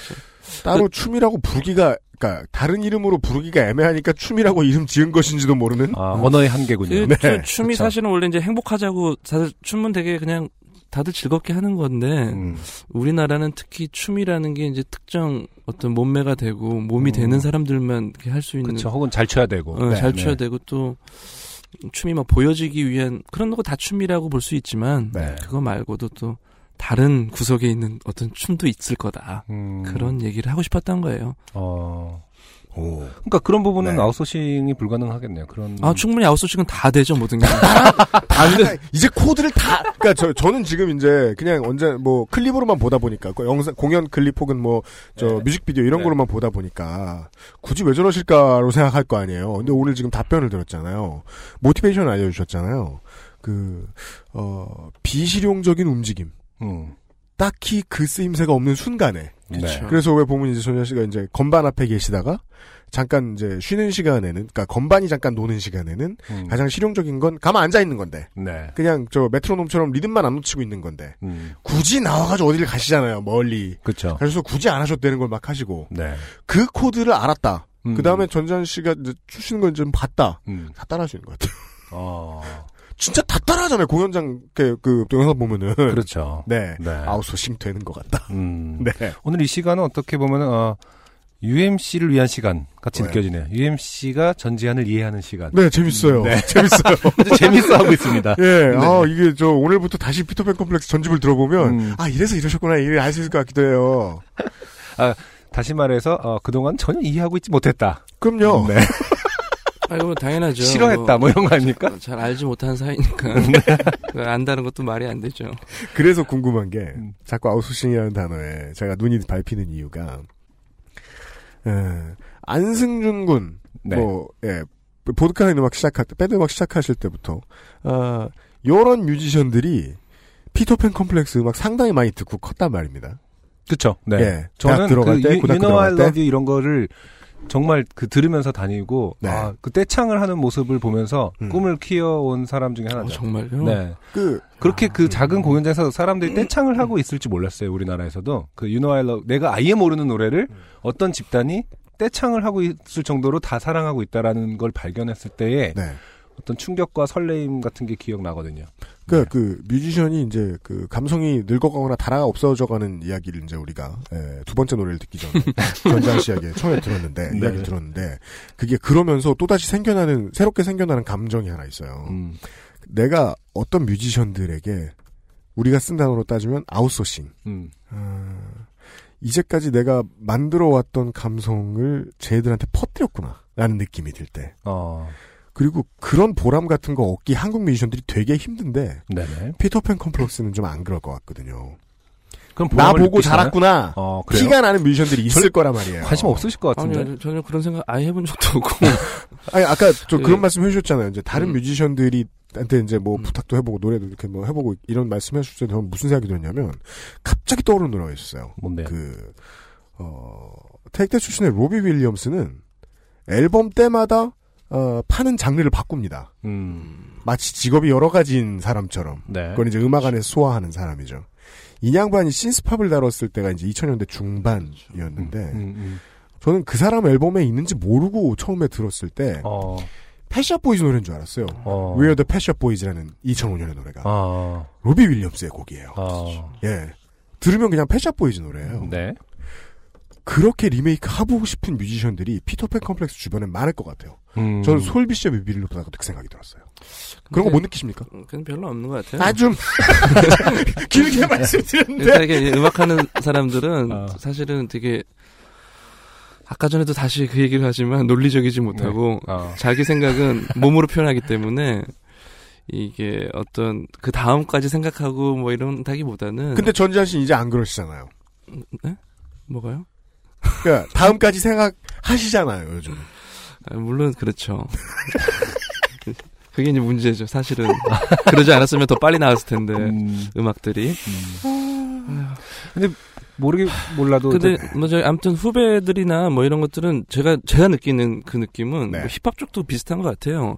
따로 춤이라고 부르기가 그러니까 다른 이름으로 부르기가 애매하니까 춤이라고 이름 지은 것인지도 모르는 아, 언어의 한계군요. 그 네, 춤- 춤이 그쵸. 사실은 원래 이제 행복하자고 다들 춤은 되게 그냥 다들 즐겁게 하는 건데 음. 우리나라는 특히 춤이라는 게 이제 특정 어떤 몸매가 되고 몸이 음. 되는 사람들만 할 수 있는 그렇죠. 혹은 잘 쳐야 되고. 어, 네. 잘 춰야 네. 되고 또 춤이 막 보여지기 위한 그런 거 다 춤이라고 볼 수 있지만 네. 그거 말고도 또 다른 구석에 있는 어떤 춤도 있을 거다. 음. 그런 얘기를 하고 싶었던 거예요. 어. 오. 그러니까 그런 부분은 네. 아웃소싱이 불가능하겠네요. 그런. 아 충분히 아웃소싱은 다 되죠 모든 게. *laughs* 아, 이제 코드를 다, 그니까 저, 저는 지금 이제 그냥 언제 뭐 클립으로만 보다 보니까, 그 영상, 공연 클립 혹은 뭐, 저 네. 뮤직비디오 이런 네. 거로만 보다 보니까, 굳이 왜 저러실까로 생각할 거 아니에요. 근데 오늘 지금 답변을 들었잖아요. 모티베이션 알려주셨잖아요. 그, 어, 비실용적인 움직임. 음. 딱히 그 쓰임새가 없는 순간에. 네. 그래서 왜 보면 이제 소녀 씨가 이제 건반 앞에 계시다가 잠깐 이제 쉬는 시간에는 그러니까 건반이 잠깐 노는 시간에는 음. 가장 실용적인 건 가만 앉아 있는 건데 네. 그냥 저 메트로놈처럼 리듬만 안 놓치고 있는 건데 음. 굳이 나와가지고 어디를 가시잖아요 멀리 그렇죠. 그래서 굳이 안 하셔도 되는 걸 막 하시고 네. 그 코드를 알았다 음. 그 다음에 전지현 씨가 이제 추시는 걸 좀 봤다 음. 다 따라할 수 있는 것 같아요 어. 진짜 다 따라하잖아요 공연장 그, 그 영상 보면은 그렇죠. *laughs* 네, 네. 아웃소싱 되는 것 같다 음. *laughs* 네 오늘 이 시간은 어떻게 보면은 어, UMC를 위한 시간 같이 네. 느껴지네요. UMC가 전지현을 이해하는 시간. 네, 재밌어요. 네. *laughs* 재밌어요. 재밌어 하고 있습니다. 예, 네. 아, 이게 저 오늘부터 다시 피터팬 컴플렉스 전집을 들어보면, 음. 아, 이래서 이러셨구나, 이를 알 수 있을 것 같기도 해요. 아, 다시 말해서 어, 그동안 전혀 이해하고 있지 못했다. 그럼요. 네. 아, 이거 당연하죠. 싫어했다 뭐 이런 거 아닙니까? 잘 알지 못하는 사이니까 *laughs* 그걸 안다는 것도 말이 안 되죠. 그래서 궁금한 게, 음. 자꾸 아웃소싱이라는 단어에 제가 눈이 밟히는 이유가, 에, 안승준 군, 네. 뭐, 예, 보드카 음악 시작할 때, 밴드 음악 시작하실 때부터, 아, 요런 뮤지션들이 피터팬 컴플렉스 음악 상당히 많이 듣고 컸단 말입니다. 그렇죠. 네. 예, 저는 들어갈 그 때, 고등학교 You Know 들어갈 때. 이런 거를 정말 그 들으면서 다니고 네. 아, 그 떼창을 하는 모습을 보면서 음. 꿈을 키워온 사람 중에 하나죠. 어, 정말요? 네. 그, 그렇게 그 작은 공연장에서 사람들이 떼창을 하고 있을지 몰랐어요. 우리나라에서도 그 You Know I Love 내가 아예 모르는 노래를 어떤 집단이 떼창을 하고 있을 정도로 다 사랑하고 있다라는 걸 발견했을 때에 네. 어떤 충격과 설레임 같은 게 기억나거든요. 그, 네. 그, 뮤지션이 이제 그 감성이 늙어가거나 달아가 없어져가는 이야기를 이제 우리가, 에, 두 번째 노래를 듣기 전에, *laughs* 전장 씨 이야기 처음에 들었는데, 네. 이야기를 들었는데, 그게 그러면서 또 다시 생겨나는, 새롭게 생겨나는 감정이 하나 있어요. 음. 내가 어떤 뮤지션들에게 우리가 쓴 단어로 따지면 아웃소싱. 음. 아, 이제까지 내가 만들어왔던 감성을 쟤들한테 퍼뜨렸구나. 라는 느낌이 들 때. 어. 그리고 그런 보람 같은 거 얻기 한국 뮤지션들이 되게 힘든데, 네네. 피터팬 컴플렉스는 좀 안 그럴 것 같거든요. 그럼 나 보고 느끼시나요? 자랐구나. 어, 그래요? 티가 나는 뮤지션들이 있을 별- 거란 말이에요. 관심 없으실 것 같은데. 아니, 전혀 그런 생각 아예 해본 적도 없고. *laughs* 아니, 아까 저 예. 그런 말씀 해주셨잖아요. 이제 다른 음. 뮤지션들이 한테 이제 뭐 음. 부탁도 해보고 노래도 이렇게 뭐 해보고 이런 말씀 해주실 때 저는 무슨 생각이 들었냐면 갑자기 떠오르는 노래가 있었어요. 뭔데요? 그, 어, Take That 출신의 로비 윌리엄스는 앨범 때마다 어, 파는 장르를 바꿉니다. 음. 마치 직업이 여러 가지인 사람처럼. 네. 그건 이제 음악 안에서 소화하는 사람이죠. 이 양반이 synthpop을 다뤘을 때가 이제 2000년대 중반이었는데, 음, 음. 저는 그 사람 앨범에 있는지 모르고 처음에 들었을 때, 어. Pet Shop Boys 노래인 줄 알았어요. 어. We're the Boys라는 2005년의 노래가. 아. 로비 윌리엄스의 곡이에요. 아. 예. 들으면 그냥 Pet Shop Boys 노래예요. 네. 그렇게 리메이크 해보고 싶은 뮤지션들이 피터팬 컴플렉스 주변에 많을 것 같아요. 음. 저는 솔비 씨의 뮤비를 보다가 그 생각이 들었어요. 그런 거 못 느끼십니까? 그건 별로 없는 것 같아요. 아, 좀, *laughs* 길게 말씀드렸는데. 이게 음악하는 사람들은 어. 사실은 되게 아까 전에도 다시 그 얘기를 하지만 논리적이지 못하고 네. 어. 자기 생각은 몸으로 표현하기 때문에 이게 어떤 그 다음까지 생각하고 뭐 이런 다기보다는 근데 전지현 씨 이제 안 그러시잖아요. 네? 뭐가요? 그러니까 다음까지 생각하시잖아요, 요즘. 아, 물론 그렇죠. *laughs* 그게 이제 문제죠. 사실은 그러지 않았으면 더 빨리 나왔을 텐데 음. 음악들이. 근데 모르게 몰라도 근데 뭐 저희 아무튼 후배들이나 뭐 이런 것들은 제가 제가 느끼는 그 느낌은 네. 뭐 힙합 쪽도 비슷한 것 같아요.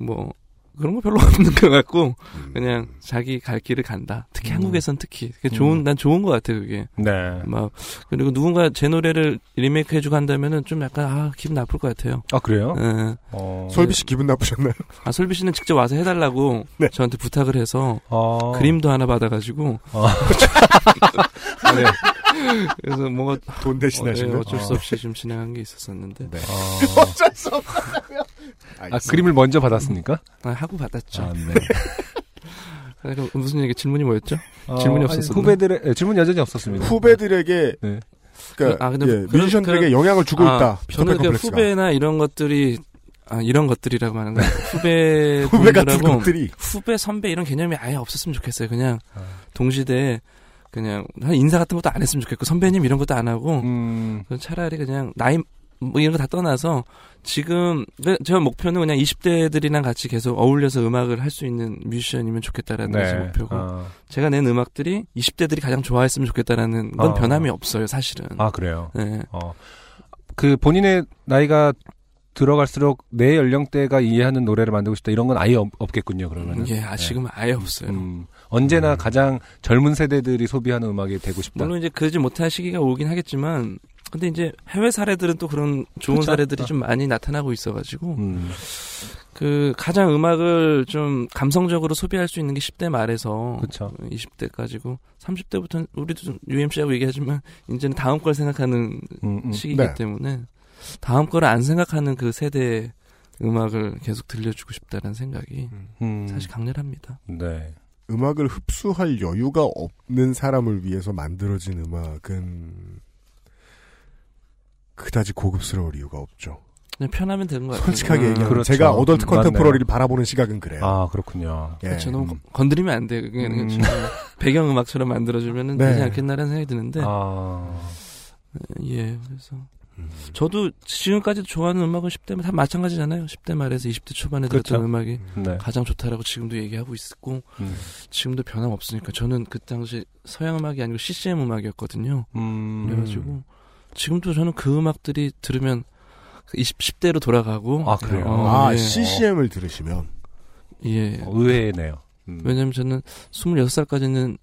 뭐 그런 거 별로 *laughs* 없는 것 같고 음. 그냥 자기 갈 길을 간다. 특히 음. 한국에선 특히 그게 좋은 음. 난 좋은 것 같아요 그게. 네. 막 그리고 누군가 제 노래를 리메이크 해주고 한다면은 좀 약간 아 기분 나쁠 것 같아요. 아 그래요? 예. 어. 솔비 씨 기분 나쁘셨나요? 아 솔비 씨는 직접 와서 해달라고 *laughs* 네. 저한테 부탁을 해서 어. 그림도 하나 받아가지고 어. *laughs* 네. 그래서 뭐가 돈 어, 예, 대신 하시는? 어쩔 수 없이 좀 진행한 게 있었었는데 네. 어. *laughs* 어쩔 수 없다고요? 아, 그림을 먼저 받았습니까? 아, 하고 받았죠. 아, 네. *laughs* 아, 그럼 무슨 얘기 질문이 뭐였죠? 어, 질문이 없었어요. 후배들의 네, 질문 여전히 없었습니다. 후배들에게 네. 그러니까 아, 근데 예, 그런- 뮤지션들에게 그런- 영향을 주고 아, 있다. 저는 그. 후배나 이런 것들이 아, 이런 것들이라고 하는 거예요. *laughs* 후배 후배 같은 것들이. 후배 선배 이런 개념이 아예 없었으면 좋겠어요. 그냥 아. 동시대에 그냥 한 인사 같은 것도 안 했으면 좋겠고 선배님 이런 것도 안 하고 음, 차라리 그냥 나이 뭐 이런 거 다 떠나서 지금 그제 목표는 그냥 20대들이랑 같이 계속 어울려서 음악을 할 수 있는 뮤지션이면 좋겠다라는 네. 것이 목표고 아. 제가 낸 음악들이 20대들이 가장 좋아했으면 좋겠다라는 건 아. 변함이 없어요 사실은. 아 그래요. 네. 어, 그 본인의 나이가 들어갈수록 내 연령대가 이해하는 노래를 만들고 싶다 이런 건 아예 없, 없겠군요. 그러면 예, 아, 지금은 아예 없어요. 음, 언제나 가장 젊은 세대들이 소비하는 음악이 되고 싶다. 물론 이제 그러지 못할 시기가 오긴 하겠지만 근데 이제 해외 사례들은 또 그런 좋은 그쵸? 사례들이 어. 좀 많이 나타나고 있어가지고 음, 그 가장 음악을 좀 감성적으로 소비할 수 있는 게 10대 말에서 그쵸. 20대까지고 30대부터는 우리도 좀 UMC하고 얘기하지만 이제는 다음 걸 생각하는 음, 음. 시기이기 네. 때문에 다음 거를 안 생각하는 그 세대의 음악을 계속 들려주고 싶다는 생각이 음, 사실 강렬합니다. 네. 음악을 흡수할 여유가 없는 사람을 위해서 만들어진 음악은 그다지 고급스러울 이유가 없죠. 그냥 편하면 되는 것 같아요. 솔직하게 음. 얘기하면 그렇죠. 제가 어덜트 음, 컨템포러리를. 바라보는 시각은 그래요. 아 그렇군요. 예. 그렇죠. 너무 음. 건드리면 안 돼. 그게 음. 그냥 배경 음악처럼 만들어주면 네. 되지 않겠나라는 생각이 드는데, 아, 예, 그래서 음. 저도 지금까지 좋아하는 음악은 10대 다 마찬가지잖아요. 10대 말에서 20대 초반에 그렇죠. 들었던 음악이 네. 가장 좋다라고 지금도 얘기하고 있고, 음, 지금도 변함 없으니까 저는 그 당시 서양 음악이 아니고 CCM 음악이었거든요. 음, 그래가지고 지금도 저는 그 음악들이 들으면 20, 10대로 돌아가고, 아, 그래요? 어, 아 예. CCM을 들으시면 예. 어, 의외네요. 음. 왜냐면 저는 26살까지는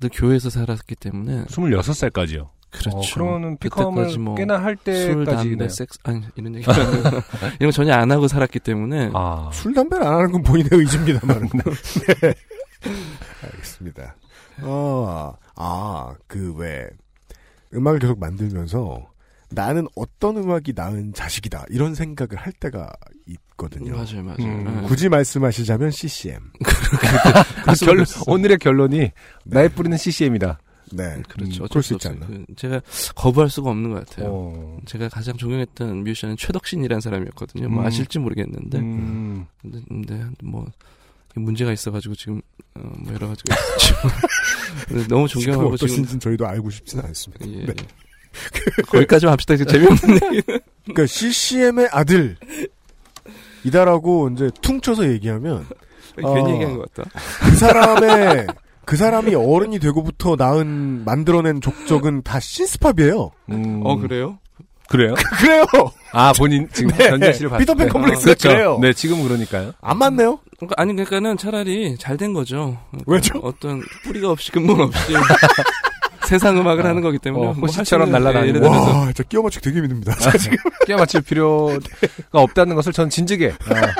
늘 교회에서 살았기 때문에 26살까지요. 그렇죠. 어, 그러면 피컴을 뭐 꽤나 할 술, 때까지 담배, 섹스 아니 이런 얘기 *laughs* 이런 거 전혀 안 하고 살았기 때문에 아, 술 담배를 안 하는 건 본인의 의지입니다만. 네. *laughs* *laughs* 알겠습니다. 어, 아, 그왜 음악을 계속 만들면서 나는 어떤 음악이 나은 자식이다 이런 생각을 할 때가 있거든요. 맞아요, 맞아요. 음, 예. 굳이 말씀하시자면 CCM. 아, 결론, 오늘의 결론이 나의 뿌리는 CCM이다. 네. 그렇죠. 음, 어쩔 그럴 수수 있지. 않나. 그 제가 거부할 수가 없는 것 같아요. 어, 제가 가장 존경했던 뮤지션은 최덕신이라는 사람이었거든요. 뭐 음. 아실지 모르겠는데, 음, 근데, 근데 뭐 문제가 있어가지고 지금 어, 뭐 여러 가지가. 근데 너무 *laughs* 존경하고 지금 저희도 알고 싶지는 않습니다. 예, 네. 예. 거기까지만 합시다. 이제 재미없는 *laughs* 얘기. 그러니까 CCM의 아들 이다라고 이제 퉁쳐서 얘기하면 괜히 어. 얘기한 것 같다. 그 사람의 *laughs* 그 사람이 어른이 되고부터 낳은 만들어낸 족적은 다 신스팝이에요. 음. 어 그래요? 그래요? *laughs* 그래요. 아, 본인 지금 네. 전자실을 봤을 피터팬 때. 컴플렉스가 그렇죠. 그래요. 네, 지금 그러니까요. 안 맞네요. 그러니까 아니 그러니까는 차라리 잘 된 거죠. 그러니까 왜죠? 어떤 뿌리가 없이 근본 없이 *laughs* 세상 음악을 하는 거기 때문에 어, 뭐 호시처럼. 예, 예를 들어서 와, 저 끼워 맞추기 되게 힘듭니다. 제가 지금. 끼어 맞출 필요가 없다는 것을 저는 진즉에 아,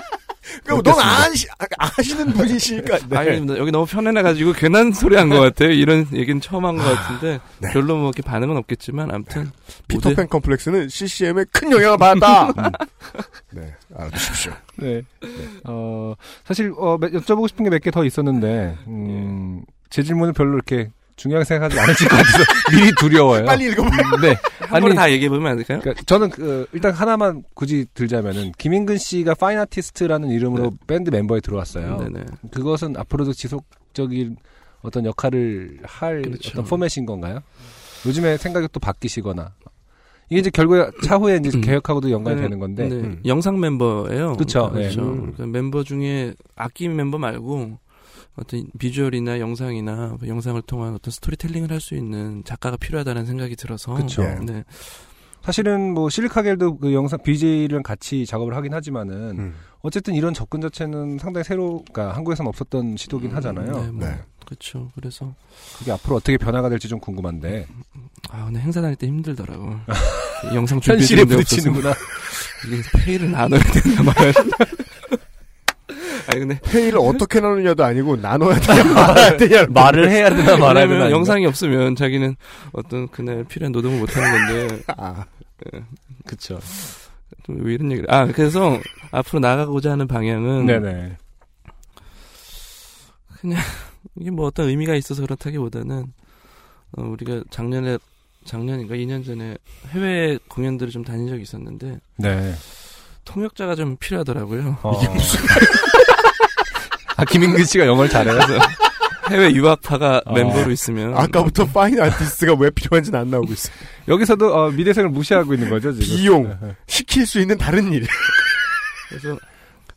그러니까 넌 아시, 아시는 분이시니까. *laughs* 네. 아니 여기 너무 편해가지고 괜한 소리 한 것 같아요. 이런 얘기는 처음 한 것 같은데 네. 별로 뭐 이렇게 반응은 없겠지만 아무튼 피터팬 컴플렉스는 CCM에 큰 영향을 받았다. *laughs* 음. 네, 알아두십시오. 네. 어, 사실, 어, 몇- 여쭤보고 싶은 게 몇 개 더 있었는데, 음, 제 질문을 별로 이렇게 중요하게 생각하지 않으실 것 같아서 *laughs* 미리 두려워요. 빨리 읽어봐요. 네. 한 번에 다 얘기해 보면 안 될까요? 그러니까 저는 그, 일단 하나만 굳이 들자면은, 김인근 씨가 fine artist라는 이름으로 밴드 멤버에 들어왔어요. 네네. 그것은 앞으로도 지속적인 어떤 역할을 할 그렇죠. 어떤 포맷인 건가요? 요즘에 생각이 또 바뀌시거나. 이게 이제 결국에 차후에 이제 개혁하고도 연관이 네, 되는 건데. 네. 음. 영상 멤버예요. 네. 그렇죠. 음. 그 멤버 중에 악기 멤버 말고 어떤 비주얼이나 영상이나 그 영상을 통한 어떤 스토리텔링을 할 수 있는 작가가 필요하다는 생각이 들어서 그쵸. 네. 사실은 뭐 실리카겔도 그 영상 BJ랑 같이 작업을 하긴 하지만은 음. 어쨌든 이런 접근 자체는 상당히 새로, 그러니까 한국에서는 없었던 시도긴 하잖아요. 네, 뭐, 네. 그렇죠. 그래서 그게 앞으로 어떻게 변화가 될지 좀 궁금한데 아 근데 행사 다닐 때 힘들더라고. 영상 *laughs* 현실에 데 없어서 부딪히는구나. 이게 페이를 나눠야 되나 말아야 되나. 아니 근데 회의를 어떻게 나누냐도 아니고 나눠야 되냐 말아야 되냐 말을 해야 되나 말아야 되나. 영상이 없으면 자기는 어떤 그날 필요한 노동을 못 하는 건데 *laughs* 아, 그쵸. 왜 이런 얘기를? 아 그래서 앞으로 나가고자 하는 방향은 네네. 그냥 *laughs* 이게 뭐 어떤 의미가 있어서 그렇다기보다는 어, 우리가 작년에 작년인가 2년 전에 해외 공연들을 좀 다닌 적이 있었는데 네. 통역자가 좀 필요하더라고요. 어. *laughs* 아, 김인근 씨가 영어를 잘해요. 해외 유학파가 어. 멤버로 있으면 아까부터 파인 아티스트가 왜 필요한지는 안 나오고 있어요. 여기서도 어, 미대생을 무시하고 있는 거죠, 지금. 비용, 시킬 수 있는 다른 일. 그래서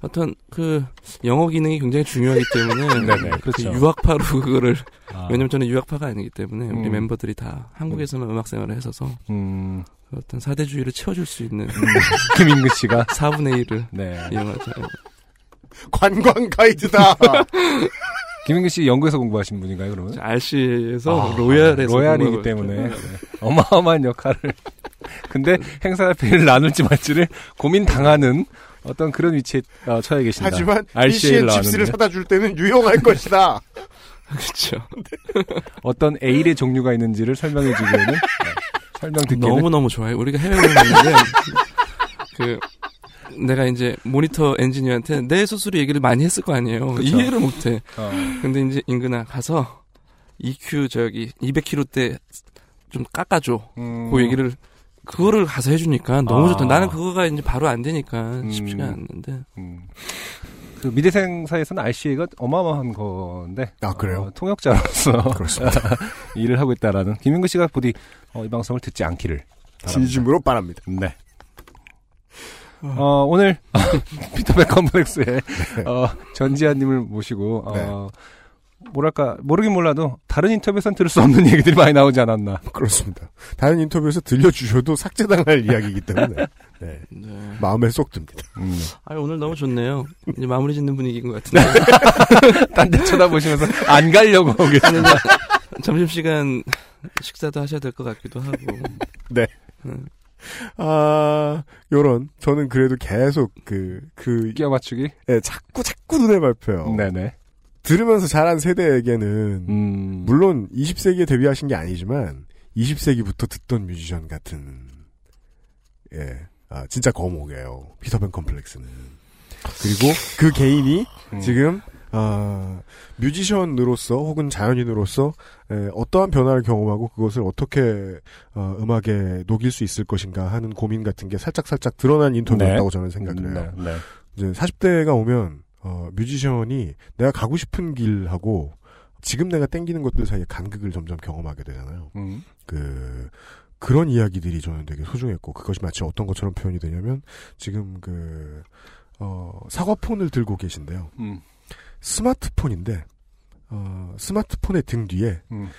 어떤 그 영어 기능이 굉장히 중요하기 때문에 네네, *laughs* 그 그렇죠. 유학파로 그거를 아. 왜냐면 저는 유학파가 아니기 때문에 우리 음. 멤버들이 다 한국에서만 음 악 생활을 했어서 음, 그 어떤 사대주의를 채워줄 수 있는 *laughs* 김인근 씨가 4분의 1을 네. 이용하자. 관광 가이드다. *laughs* 김인근 씨 영국에서 공부하신 분인가요, 그러면? RC에서 아, 로얄에서 로얄이기 때문에. 네. 어마어마한 역할을. 근데 행사비를 나눌지 말지를 고민 당하는 어떤 그런 위치에 어, 처해 계신다. 하지만 PCN 칩스를 사다 줄 때는 유용할 *laughs* 것이다. 그렇죠. 어떤 에일의 종류가 있는지를 설명해 주기에는 네. 설명 듣기는 너무 너무 좋아요. 우리가 해외 공연인데 *laughs* 그 내가 이제 모니터 엔지니어한테 내 스스로 얘기를 많이 했을 거 아니에요. 그쵸. 이해를 못해. 어. 근데 이제 인근아 가서 EQ 저기 200km 때좀 깎아줘. 음. 그 얘기를 그거를 가서 해주니까 너무 아. 좋다. 나는 그거가 이제 바로 안 되니까 쉽지가 음. 않는데. 음. 그 미대생 사이에서는 RCA가 어마어마한 건데. 아, 그래요? 어, 통역자로서 *laughs* 그렇습니다. *laughs* 일을 하고 있다라는 김인근 씨가 부디 어, 이 방송을 듣지 않기를 바랍니다. 진심으로 바랍니다. 네. 어, 오늘 피터백 컴플렉스의 네. 어, 전지현님을 모시고 어, 뭐랄까 모르긴 몰라도 다른 인터뷰에선 들을 수 없는 얘기들이 많이 나오지 않았나. 그렇습니다. 다른 인터뷰에서 들려주셔도 삭제당할 이야기이기 때문에 네. 네. 마음에 쏙 듭니다. 음. 아 오늘 너무 좋네요. 이제 마무리 짓는 분위기인 것 같은데. 딴 데 쳐다보시면서 안 가려고 계시는 점심 시간 식사도 하셔야 될 것 같기도 하고. 네. 음. 아, 요런, 저는 그래도 계속 그, 그, 끼어 맞추기? 예, 자꾸, 자꾸 눈에 밟혀요. 네네. 들으면서 자란 세대에게는, 음. 물론 20세기에 데뷔하신 게 아니지만, 20세기부터 듣던 뮤지션 같은, 예, 아, 진짜 거목이에요. 피터팬 컴플렉스는. 그리고 그 개인이 음. 지금, 아, 뮤지션으로서 혹은 자연인으로서 에, 어떠한 변화를 경험하고 그것을 어떻게 어, 음악에 녹일 수 있을 것인가 하는 고민 같은 게 살짝 살짝 드러난 인터뷰였다고 저는 생각을 해요. 네, 네. 이제 40대가 오면 어, 뮤지션이 내가 가고 싶은 길하고 지금 내가 땡기는 것들 사이에 간극을 점점 경험하게 되잖아요. 음. 그 그런 이야기들이 저는 되게 소중했고 그것이 마치 어떤 것처럼 표현이 되냐면 지금 그 어, 사과폰을 들고 계신데요. 음. 스마트폰인데 어, 스마트폰의 등 뒤에 음.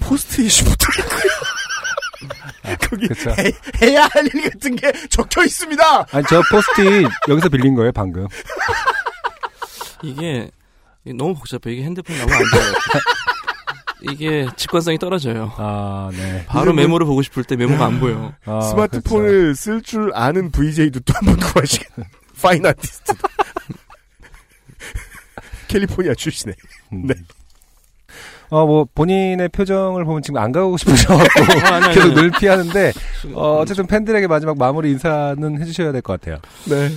포스트잇이 붙어 *laughs* *laughs* 거기 그쵸. 해, 해야 할 일 같은 게 적혀 있습니다. 아니 저 포스트잇 여기서 빌린 거예요 방금. 이게 *laughs* 이게 너무 복잡해. 이게 핸드폰 나오면 안 돼요. 이게 직관성이 떨어져요. 아 네. 바로 메모를 보고 싶을 때 메모가 안 보여. 아, 스마트폰을 쓸 줄 아는 VJ도 또 한 번 구하시겠 파인 아티스트. 캘리포니아 출신의. 네. 어, 뭐, 본인의 표정을 보면 지금 안 가고 싶으셔갖고, *laughs* 아, 계속. 늘 피하는데, 어, 어쨌든 팬들에게 마지막 마무리 인사는 해주셔야 될 것 같아요. 네.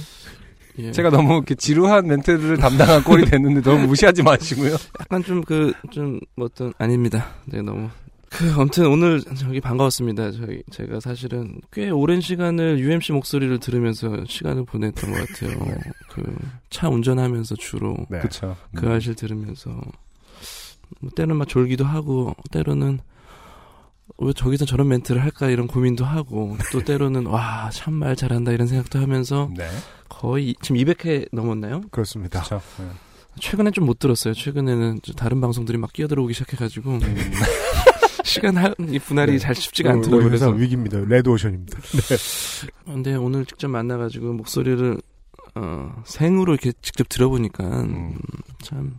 예. 제가 너무 이렇게 지루한 멘트를 담당한 꼴이 됐는데 너무 무시하지 마시고요. 약간 좀 그 좀 뭐 어떤 아닙니다. 네 너무 그 아무튼 오늘 저기 반가웠습니다. 저희 제가 사실은 꽤 오랜 시간을 UMC 목소리를 들으면서 시간을 보냈던 것 같아요. 그 차 운전하면서 주로 네. 그쵸. 그 아실 들으면서 뭐 때로는 막 졸기도 하고 때로는 왜 저기서 저런 멘트를 할까 이런 고민도 하고 또 때로는 와 참 말 잘한다 이런 생각도 하면서 네. 거의 지금 200회 넘었나요? 그렇습니다. 그쵸. 네. 최근엔 좀 못 들었어요. 최근에는 좀 다른 방송들이 막 끼어들어오기 시작해가지고 시간 할, 이 분할이 네. 잘 쉽지가 어, 않더라고요. 우리 회사 그래서 위기입니다. 레드오션입니다. *laughs* 네. 근데 오늘 직접 만나가지고 목소리를 어, 생으로 이렇게 직접 들어보니까 음, 참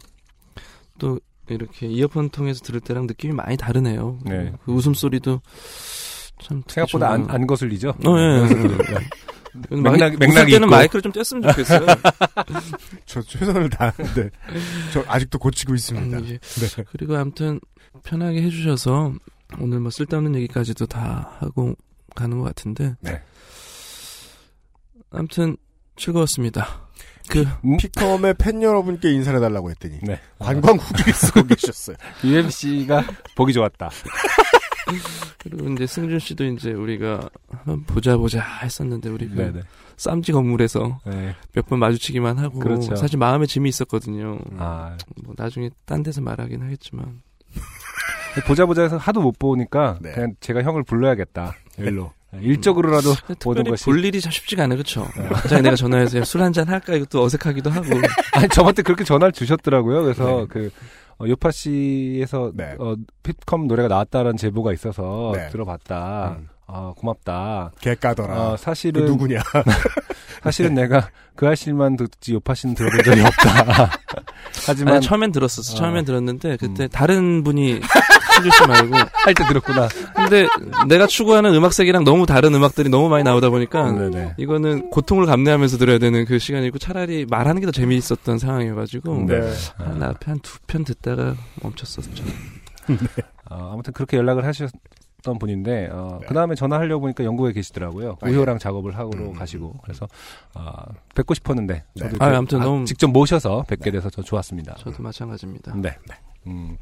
또 이렇게 이어폰 통해서 들을 때랑 느낌이 많이 다르네요. 네. 그 웃음소리도 참 생각보다 안. 안 거슬리죠? 어, 예. *laughs* 네. 막 맥락, 맥락이 때는 있고. 마이크를 좀 뗐으면 좋겠어요. *laughs* 저 최선을 다하는데 저 아직도 고치고 있습니다. 음, 예. 네. 그리고 아무튼 편하게 해주셔서 오늘 뭐 쓸데없는 얘기까지도 다 하고 가는 것 같은데 네. 아무튼 즐거웠습니다. 그 피컴의 팬 여러분께 인사를 해달라고 했더니 네. 관광 후기를 쓰고 계셨어요. UMC가 보기 좋았다. *laughs* 그리고 이제 승준 씨도 이제 우리가 한번 보자 보자 했었는데 우리 그 네네. 쌈지 건물에서 네. 몇번 마주치기만 하고 그렇죠. 사실 마음에 짐이 있었거든요. 아. 뭐 나중에 딴 데서 말하긴 하겠지만 보자 보자 해서 하도 못 보니까 네. 그냥 제가 형을 불러야겠다. 일로. 일적으로라도 모든 특별히 것이. 볼 일이 참 쉽지가 않아요, 그렇죠? 갑자기 내가 전화해서 술 한 잔 할까 이것도 어색하기도 하고. *laughs* 아니 저한테 그렇게 전화를 주셨더라고요. 그래서 네. 그 어, 요파 씨에서 네. 어, 핏컴 노래가 나왔다는 제보가 있어서 네. 들어봤다. 음. 아 고맙다. 개 까더라. 어, 사실은 그 누구냐? *laughs* 사실은 내가 그 아실만 듣지 요파 씨는 들어본 적이 없다. *laughs* 하지만 아니, 처음엔 들었었어. 어. 처음엔 들었는데 그때 음. 다른 분이 승준 씨 말고 할 때 들었구나. 근데 내가 추구하는 음악색이랑 너무 다른 음악들이 너무 많이 나오다 보니까 네네. 이거는 고통을 감내하면서 들어야 되는 그 시간이고 차라리 말하는 게 더 재미있었던 상황이어가지고 네. 아, 나 앞에 한 두 편 듣다가 멈췄었죠. 어, 아무튼 그렇게 연락을 하셨 던 분인데 어, 네. 그 다음에 전화하려고 보니까 영국에 계시더라고요. 아, 예. 우효랑 작업을 하고 음. 가시고 그래서 아, 뵙고 싶었는데 네. 저도 아, 아무튼 너무- 직접 모셔서 뵙게 돼서 더 좋았습니다. 저도 마찬가지입니다. 네. 음.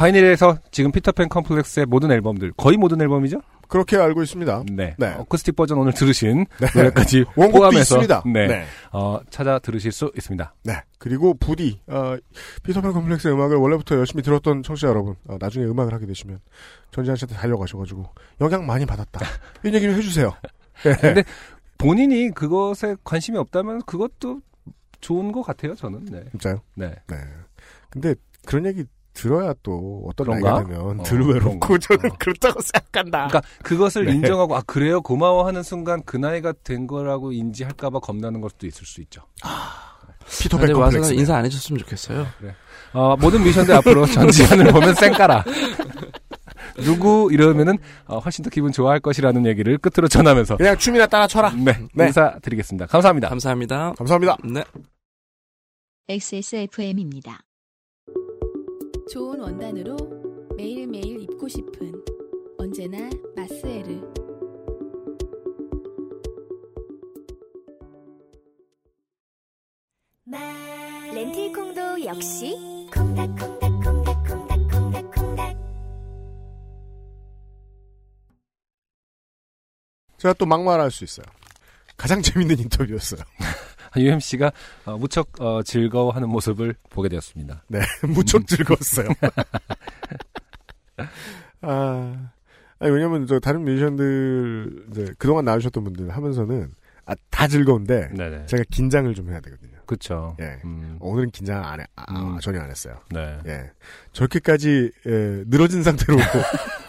파이닐에서 지금 피터팬 컴플렉스의 모든 앨범들 거의 모든 앨범이죠? 그렇게 알고 있습니다. 네. 네. 어쿠스틱 버전 오늘 들으신 네. 노래까지 *laughs* 원곡도 포함해서 있습니다. 네. 네. 어, 찾아 들으실 수 있습니다. 네. 그리고 부디 어, 피터팬 컴플렉스의 음악을 원래부터 열심히 들었던 청취자 여러분 어, 나중에 음악을 하게 되시면 전지현 씨한테 달려가셔가지고 영향 많이 받았다. *laughs* 이런 얘기 좀 해주세요. 네. 근데 본인이 그것에 관심이 없다면 그것도 좋은 것 같아요, 저는. 네. 진짜요? 네. 네. 근데 그런 얘기 들어야 또 어떤 그런가? 나이가 되면 어, 들 외롭고 그런가? 저는 어. 그렇다고 생각한다. 그러니까 그것을 네. 인정하고 아 그래요 고마워하는 순간 그 나이가 된 거라고 인지할까봐 겁나는 것도 있을 수 있죠. 피터팬 근데 와서. 인사 안 해줬으면 좋겠어요. 어, 모든 미션들 앞으로 전지현을 *laughs* 보면 쌩까라. 누구 이러면은 어, 훨씬 더 기분 좋아할 것이라는 얘기를 끝으로 전하면서 그냥 춤이나 따라 쳐라. 네, 네. 인사드리겠습니다. 감사합니다. 감사합니다. 감사합니다. 네. XSFM입니다. 좋은 원단으로 매일매일 입고 싶은 언제나 마스에르. 렌틸콩도 역시 콩닥콩닥콩닥콩닥콩닥콩닥 제가 또 막말할 수 있어요. 가장 재밌는 인터뷰였어요. *laughs* *laughs* UMC가 어, 무척 어, 즐거워하는 모습을 보게 되었습니다. 네, *laughs* 무척 즐거웠어요. *laughs* 아, 아니, 왜냐면, 저, 다른 뮤지션들, 이제, 그동안 나오셨던 분들 하면서는, 아, 다 즐거운데, 네네. 제가 긴장을 좀 해야 되거든요. 그렇죠. 예. 음, 오늘은 긴장 안 해, 아, 음. 전혀 안 했어요. 네. 예. 저렇게까지, 예, 늘어진 상태로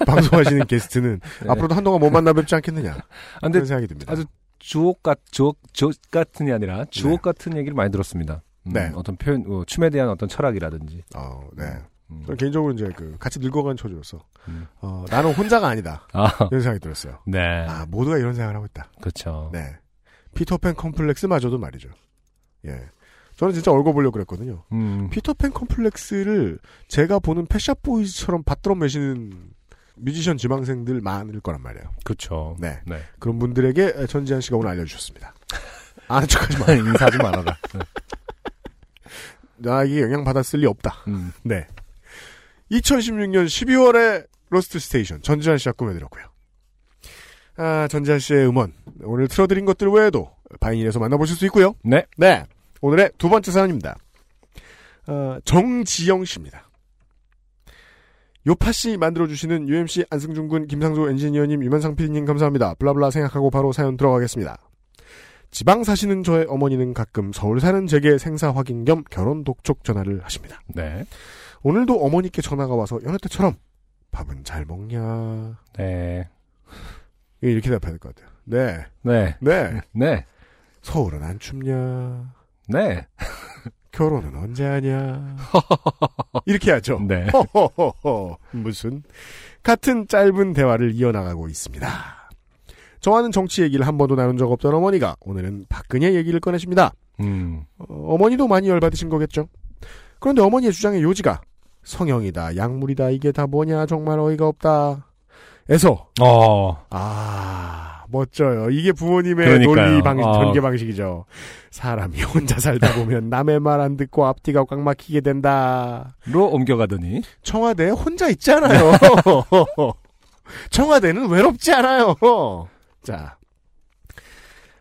방송하시는 게스트는, 네. 앞으로도 한동안 못 만나 뵙지 않겠느냐. 아, 근데 그런 생각이 듭니다. 아주 주옥 같 주옥 주옥 같은이 아니라 주옥 같은 얘기를 많이 들었습니다. 음, 네. 어떤 표현, 어, 춤에 대한 어떤 철학이라든지. 어, 네. 음. 저는 개인적으로 이제 그, 같이 늙어간 처지로서, 음. 어, 나는 혼자가 아니다. *laughs* 아, 이런 생각이 들었어요. 네, 아, 모두가 이런 생각을 하고 있다. 그렇죠. 네. 피터팬 컴플렉스마저도 말이죠. 예. 저는 진짜 엮어보려고 그랬거든요. 음, 피터팬 컴플렉스를 제가 보는 Pet Shop Boys처럼 받들어 모시는 뮤지션 지망생들 많을 거란 말이에요. 그렇죠. 네. 네. 그런 분들에게 전지한 씨가 오늘 알려주셨습니다. 아는 척하지 마. *laughs* 인사하지 말아라. 네. *laughs* 나에게 영향 받았을 리 없다. 음. 네. 2016년 12월에 로스트 스테이션 전지한 씨가 꾸며드렸고요. 아, 전지한 씨의 음원 오늘 틀어드린 것들 외에도 바이닐에서 만나보실 수 있고요. 네. 네. 오늘의 두 번째 사연입니다. 어, 정지영 씨입니다. 요파 씨 만들어주시는 UMC 안승준 군, 김상조 엔지니어님, 유면상 PD님 감사합니다. 블라블라 생각하고 바로 사연 들어가겠습니다. 지방 사시는 저의 어머니는 가끔 서울 사는 제게 생사 확인 겸 결혼 독촉 전화를 하십니다. 네. 오늘도 어머니께 전화가 와서 여느 때처럼 밥은 잘 먹냐 네. 이렇게 대답해야 될 것 같아요. 네, 네. 네. 네. 서울은 안 춥냐? 네. 결혼은 언제 하냐? *laughs* 이렇게 하죠. 네. 허허허허. 무슨 같은 짧은 대화를 이어나가고 있습니다. 저와는 정치 얘기를 한 번도 나눈 적 없던 어머니가 오늘은 박근혜 얘기를 꺼내십니다. 음. 어, 머니도 많이 열받으신 거겠죠. 그런데 어머니의 주장의 요지가 성형이다, 약물이다, 이게 다 뭐냐, 정말 어이가 없다. 에서, 어. 아, 멋져요. 이게 부모님의 그러니까요. 논리 방식, 아. 전개 방식이죠. 사람이 *laughs* 혼자 살다 보면 남의 말 안 듣고 앞뒤가 꽉 막히게 된다. 로 옮겨가더니 청와대에 혼자 있잖아요. *laughs* 청와대는 외롭지 않아요. 자.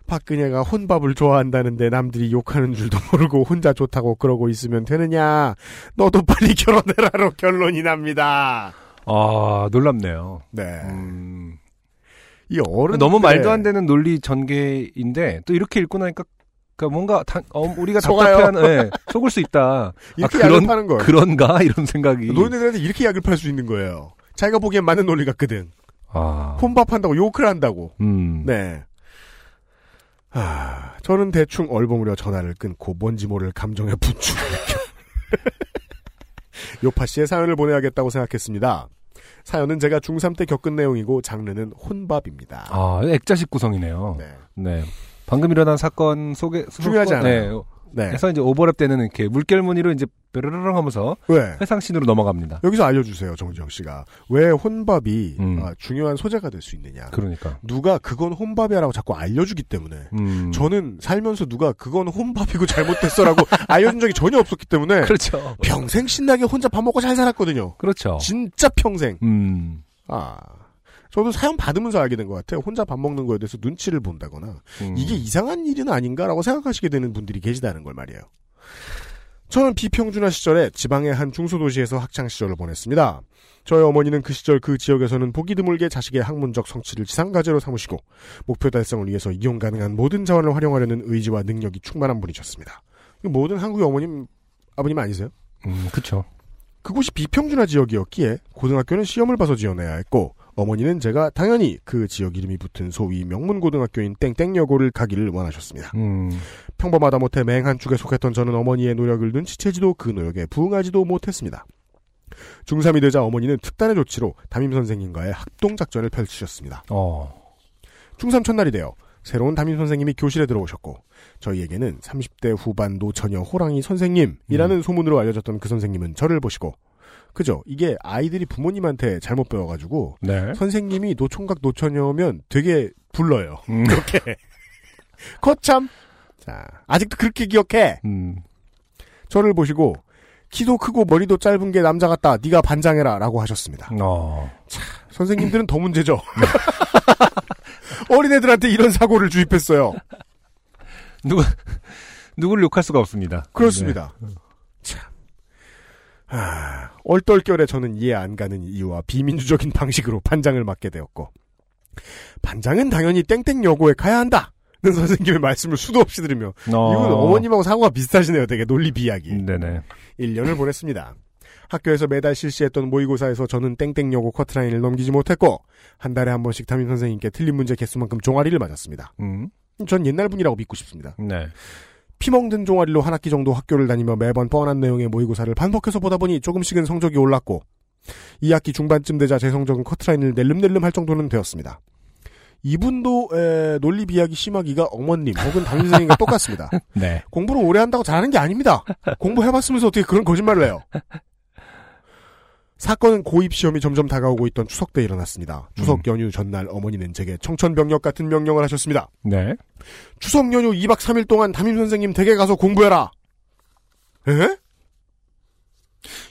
박근혜가 혼밥을 좋아한다는데 남들이 욕하는 줄도 모르고 혼자 좋다고 그러고 있으면 되느냐. 너도 빨리 결혼해라로 결론이 납니다. 아 놀랍네요. 네. 음, 이 어른 너무 말도 안 되는 논리 전개인데 또 이렇게 읽고 나니까 그러니까 뭔가 다- 어, 우리가. 답답해하는 예, 속을 수 있다. 이렇게 아, 그런 파는 거예요. 그런가 이런 생각이. 노인네들한테 이렇게 약을 팔 수 있는 거예요. 자기가 보기엔 맞는 논리 같거든. 아, 혼밥한다고 욕을 한다고. 음, 네. 아, 저는 대충 얼버무려 전화를 끊고 뭔지 모를 감정의 분출. *laughs* 요파 씨의 사연을 보내야겠다고 생각했습니다. 사연은 제가 중3 때 겪은 내용이고 장르는 혼밥입니다. 아 액자식 구성이네요. 네. 네. 방금 일어난 사건 속에 중요하지 않아요. 네. 그래서 이제 오버랩 때는 이렇게 물결 무늬로 이제 뾰르르릉 하면서 왜? 회상신으로 넘어갑니다. 여기서 알려주세요, 정지영 씨가. 왜 혼밥이 음. 아, 중요한 소재가 될 수 있느냐. 그러니까. 누가 그건 혼밥이라고 자꾸 알려주기 때문에. 음. 저는 살면서 누가 그건 혼밥이고 잘못됐어라고 *laughs* 알려준 적이 전혀 없었기 때문에 그렇죠. 평생 신나게 혼자 밥 먹고 잘 살았거든요. 그렇죠. 진짜 평생. 음. 아. 저도 사연 받으면서 알게 된 것 같아요. 혼자 밥 먹는 거에 대해서 눈치를 본다거나 음. 이게 이상한 일은 아닌가라고 생각하시게 되는 분들이 계시다는 걸 말이에요. 저는 비평준화 시절에 지방의 한 중소도시에서 학창 시절을 보냈습니다. 저희 어머니는 그 시절 그 지역에서는 보기 드물게 자식의 학문적 성취를 지상과제로 삼으시고 목표 달성을 위해서 이용 가능한 모든 자원을 활용하려는 의지와 능력이 충만한 분이셨습니다. 모든 한국의 어머님, 아버님 아니세요? 음, 그쵸. 그곳이 비평준화 지역이었기에 고등학교는 시험을 봐서 지원해야 했고 어머니는 제가 당연히 그 지역 이름이 붙은 소위 명문고등학교인 땡땡여고를 가기를 원하셨습니다. 음. 평범하다 못해 맹한 축에 속했던 저는 어머니의 노력을 눈치채지도 그 노력에 부응하지도 못했습니다. 중3이 되자 어머니는 특단의 조치로 담임 선생님과의 합동작전을 펼치셨습니다. 어. 중3 첫날이 되어 새로운 담임 선생님이 교실에 들어오셨고 저희에게는 30대 후반 노처녀 호랑이 선생님이라는 소문으로 알려졌던 그 선생님은 저를 보시고 그죠? 이게 아이들이 부모님한테 잘못 배워가지고 네. 선생님이 노총각 노처녀면 되게 불러요. 음. *laughs* 그렇게 거참 자 아직도 그렇게 기억해. 음. 저를 보시고 키도 크고 머리도 짧은 게 남자 같다. 네가 반장해라라고 하셨습니다. 어. 선생님들은 더 문제죠. *laughs* 어린애들한테 이런 사고를 주입했어요. 누구 누구를 욕할 수가 없습니다. 그렇습니다. 참. 아, 얼떨결에 저는 이해 안 가는 이유와 비민주적인 방식으로 반장을 맡게 되었고 반장은 당연히 땡땡 여고에 가야 한다. 는 선생님의 말씀을 수도 없이 들으며 네. 어. 이건 어머님하고 사고가 비슷하시네요. 되게 논리 비약이. 네네. 1년을 보냈습니다. 학교에서 매달 실시했던 모의고사에서 저는 땡땡 여고 커트라인을 넘기지 못했고 한 달에 한 번씩 담임 선생님께 틀린 문제 개수만큼 종아리를 맞았습니다. 음. 전 옛날 분이라고 믿고 싶습니다. 네. 피멍든 종아리로 한 학기 정도 학교를 다니며 매번 뻔한 내용의 모의고사를 반복해서 보다 보니 조금씩은 성적이 올랐고 2학기 중반쯤 되자 제 성적은 커트라인을 낼름낼름 할 정도는 되었습니다. 이분도 에, 논리 비약이 심하기가 어머님 혹은 담임 선생님과 *laughs* 똑같습니다. 네. 공부를 오래 한다고 잘하는 게 아닙니다. 공부해봤으면서 어떻게 그런 거짓말을 해요. 사건은 고입 시험이 점점 다가오고 있던 추석 때 일어났습니다. 추석 연휴 전날 어머니는 제게 청천벽력 같은 명령을 하셨습니다. 네. 추석 연휴 2박 3일 동안 담임 선생님 댁에 가서 공부해라. 에?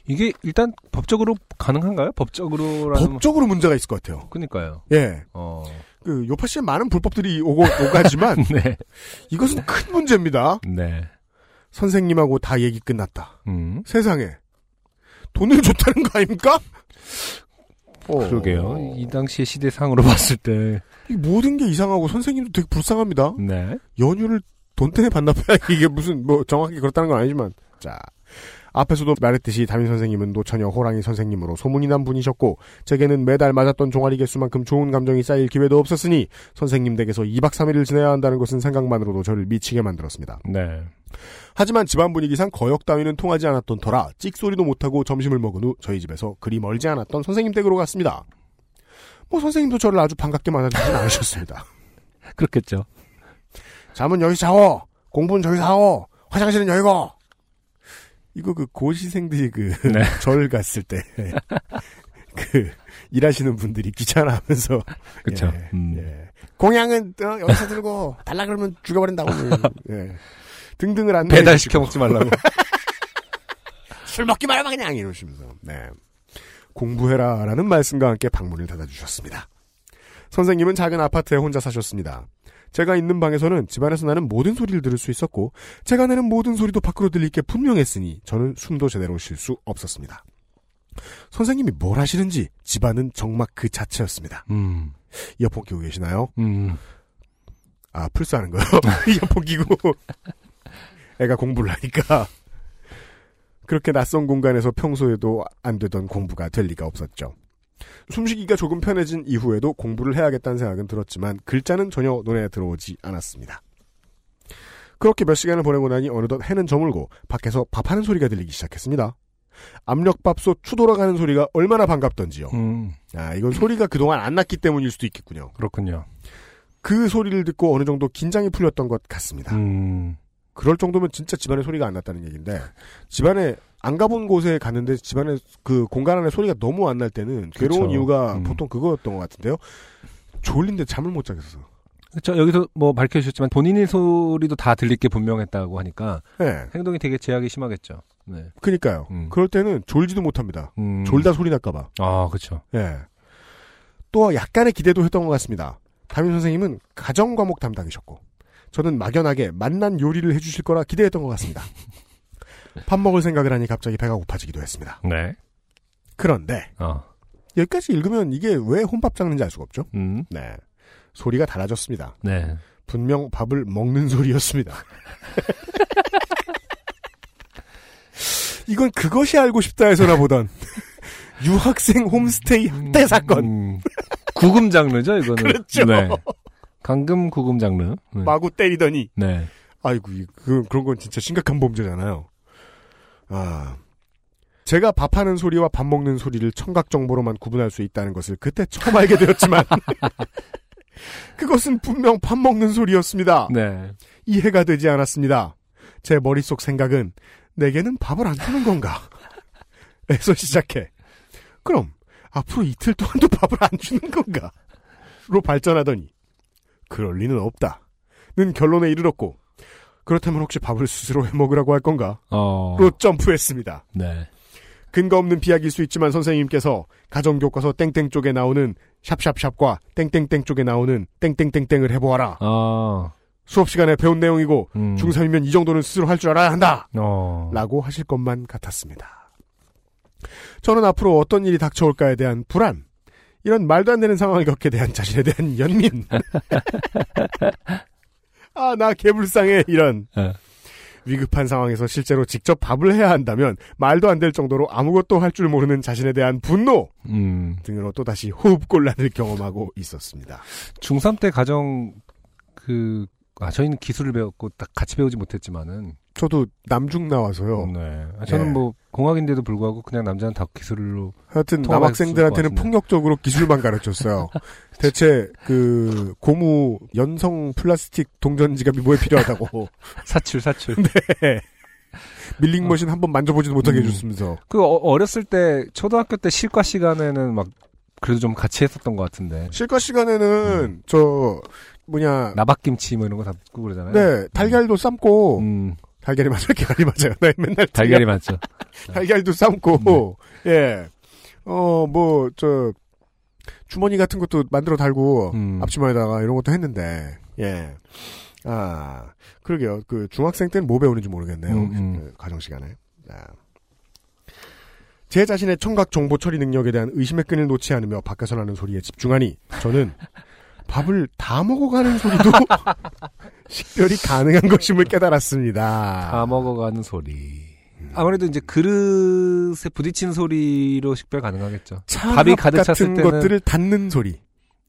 이게 일단 법적으로 가능한가요? 법적으로라는 법적으로 문제가 있을 것 같아요. 그니까요. 예. 어. 그 요파 씨에 많은 불법들이 오고 오가지만 *laughs* 네. 이것은 큰 문제입니다. 네. 선생님하고 다 얘기 끝났다. 음. 세상에 돈을 줬다는 거 아닙니까? 어. 그러게요. 이 당시의 시대상으로 *laughs* 봤을 때. 이 모든 게 이상하고 선생님도 되게 불쌍합니다. 네. 연휴를 돈 때문에 반납해야 *laughs* 이게 무슨 뭐 정확히 그렇다는 건 아니지만 자 앞에서도 말했듯이 담임 선생님은 노처녀 호랑이 선생님으로 소문이 난 분이셨고 제게는 매달 맞았던 종아리 개수만큼 좋은 감정이 쌓일 기회도 없었으니 선생님 댁에서 2박 3일을 지내야 한다는 것은 생각만으로도 저를 미치게 만들었습니다. 네. 하지만 집안 분위기상 거역 따위는 통하지 않았던 터라 찍소리도 못하고 점심을 먹은 후 저희 집에서 그리 멀지 않았던 선생님 댁으로 갔습니다. 뭐 선생님도 저를 아주 반갑게 맞아주진 않으셨습니다. *laughs* 그렇겠죠. 잠은 여기 자고 공부는 저기서 하고 화장실은 여기고 이거 그 고시생들이 그 *laughs* *laughs* 절 네. 갔을 때그그 일하시는 분들이 귀찮아하면서 그쵸. 예, 음. 예. 공양은 어, 여기서 들고 달라 그러면 죽여버린다고 예. 등등을 안 배달 시켜 먹지 말라고. *laughs* 술 먹기 말아봐 그냥 이러시면서 네. 공부해라라는 말씀과 함께 방문을 닫아주셨습니다. 선생님은 작은 아파트에 혼자 사셨습니다. 제가 있는 방에서는 집안에서 나는 모든 소리를 들을 수 있었고 제가 내는 모든 소리도 밖으로 들릴 게 분명했으니 저는 숨도 제대로 쉴 수 없었습니다. 선생님이 뭘 하시는지 집안은 정막 그 자체였습니다. 음. 이어폰 끼고 계시나요? 음. 아, 플스하는 거요? *laughs* 이어폰 끼고. 애가 공부를 하니까. *laughs* 그렇게 낯선 공간에서 평소에도 안 되던 공부가 될 리가 없었죠. 숨쉬기가 조금 편해진 이후에도 공부를 해야겠다는 생각은 들었지만 글자는 전혀 눈에 들어오지 않았습니다. 그렇게 몇 시간을 보내고 나니 어느덧 해는 저물고 밖에서 밥하는 소리가 들리기 시작했습니다. 압력밥솥 추 돌아가는 소리가 얼마나 반갑던지요. 음. 아, 이건 소리가 그동안 안 났기 때문일 수도 있겠군요. 그렇군요. 그 소리를 듣고 어느 정도 긴장이 풀렸던 것 같습니다. 음. 그럴 정도면 진짜 집안에 소리가 안 났다는 얘기인데 집안에 안 가본 곳에 갔는데 집안에 그 공간 안에 소리가 너무 안 날 때는 괴로운 그쵸. 이유가 음. 보통 그거였던 것 같은데요. 졸린데 잠을 못 자겠어. 그렇죠. 여기서 뭐 밝혀주셨지만 본인의 소리도 다 들릴 게 분명했다고 하니까 네. 행동이 되게 제약이 심하겠죠. 네. 그니까요. 그럴 때는 졸지도 못합니다. 음. 졸다 소리 날까봐. 아, 그렇죠. 예. 또 약간의 기대도 했던 것 같습니다. 담임 선생님은 가정 과목 담당이셨고 저는 막연하게 맛난 요리를 해주실 거라 기대했던 것 같습니다. *laughs* 밥 먹을 생각을 하니 갑자기 배가 고파지기도 했습니다. 네. 그런데 어. 여기까지 읽으면 이게 왜 혼밥 장르인지 알 수가 없죠. 음. 네. 소리가 달라졌습니다. 네. 분명 밥을 먹는 소리였습니다. *laughs* 이건 그것이 알고 싶다에서나 보던 *laughs* 유학생 홈스테이 학대 사건. 음. 구금 장르죠, 이거는. 그렇죠. 네. 강금 구금 장르. 네. 마구 때리더니 네. 아이고 이- 그 그런 건 진짜 심각한 범죄잖아요. 아 제가 밥하는 소리와 밥 먹는 소리를 청각 정보로만 구분할 수 있다는 것을 그때 처음 알게 되었지만 *laughs* 그것은 분명 밥 먹는 소리였습니다. 네. 이해가 되지 않았습니다. 제 머릿속 생각은 내게는 밥을 안 주는 건가? 에서 시작해. 그럼 앞으로 이틀 동안도 밥을 안 주는 건가? 로 발전하더니 그럴 리는 없다. 는 결론에 이르렀고 그렇다면 혹시 밥을 스스로 해 먹으라고 할 건가? 어. 로 점프했습니다. 네. 근거 없는 비약일 수 있지만 선생님께서 가정교과서 땡땡 쪽에 나오는 샵샵샵과 땡땡땡 쪽에 나오는 땡땡땡땡을 해보아라. 아. 수업 시간에 배운 내용이고 음. 중3이면 이 정도는 스스로 할 줄 알아야 한다. 어. 라고 하실 것만 같았습니다. 저는 앞으로 어떤 일이 닥쳐올까에 대한 불안, 이런 말도 안 되는 상황을 겪게 대한 자신에 대한 연민. *laughs* 아, 나 개불쌍해, 이런. 네. 위급한 상황에서 실제로 직접 밥을 해야 한다면 말도 안 될 정도로 아무것도 할 줄 모르는 자신에 대한 분노 음. 등으로 또다시 호흡곤란을 경험하고 있었습니다. 중3 때 가정 그 아, 저희는 기술을 배웠고 딱 같이 배우지 못했지만은 저도 남중 나와서요. 네. 아, 저는 예. 뭐 공학인데도 불구하고 그냥 남자는 다 기술로 하여튼 남학생들한테는 폭력적으로 기술만 가르쳤어요. *laughs* 대체 그 고무 연성 플라스틱 동전 지갑이 뭐에 필요하다고. *laughs* 사출 사출. *laughs* 네. 밀링 머신 한번 만져보지도 못하게 음. 해줬으면서. 그 어, 어렸을 때 초등학교 때 실과 시간에는 막 그래도 좀 같이 했었던 것 같은데 실과 시간에는 저 뭐냐. 나박김치 뭐 이런 거 담고 그러잖아요. 네 달걀도 삶고. 음. 달걀이 맞아요 계란이 맞아요. 나 맨날 달걀이 맞죠. *laughs* 달걀도 삶고. 예어 뭐 저 주머니 같은 것도 만들어 달고 음. 앞치마에다가 이런 것도 했는데. 예 아 그러게요. 그 중학생 때는 뭐 배우는지 모르겠네요. 음, 음. 그 가정 시간에. 아. 제 자신의 청각 정보 처리 능력에 대한 의심의 끈을 놓지 않으며 밖에서 나는 소리에 집중하니 저는 *laughs* 밥을 다 먹어가는 소리도 *laughs* 식별이 가능한 것임을 깨달았습니다. 다 먹어가는 소리. 아무래도 이제 그릇에 부딪히는 소리로 식별 가능하겠죠. 밥이 가득 찼을 같은 때는 것들을 닫는 소리.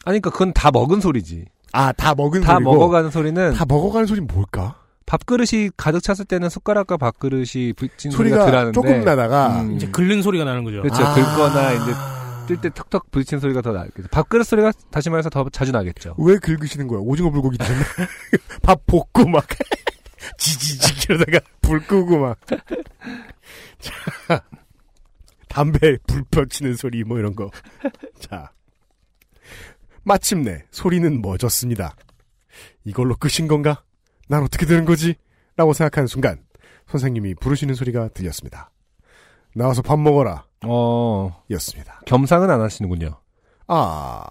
아니 그러니까 그건 다 먹은 소리지. 아, 다 먹은 다 소리고. 먹어가는 소리는 다 먹어가는 소리는 뭘까? 밥그릇이 가득 찼을 때는 숟가락과 밥그릇이 부딪힌 소리가, 소리가 조금 나다가 음. 이제 긁는 소리가 나는 거죠. 그렇죠. 아. 긁거나 이제 뜰 때 턱턱 부딪히는 소리가 더 나겠죠. 밥그릇 소리가 다시 말해서 더 자주 나겠죠. 왜 긁으시는 거야? 오징어 불고기 드셨나? *laughs* 밥 볶고 막 *laughs* 지지직 이러다가 불 끄고 막. *laughs* 자, 담배 불 펴치는 소리 뭐 이런 거. 자. 마침내 소리는 멎었습니다. 이걸로 끝인 건가? 난 어떻게 되는 거지? 라고 생각하는 순간 선생님이 부르시는 소리가 들렸습니다. 나와서 밥 먹어라. 어. 였습니다. 겸상은 안 하시는군요. 아,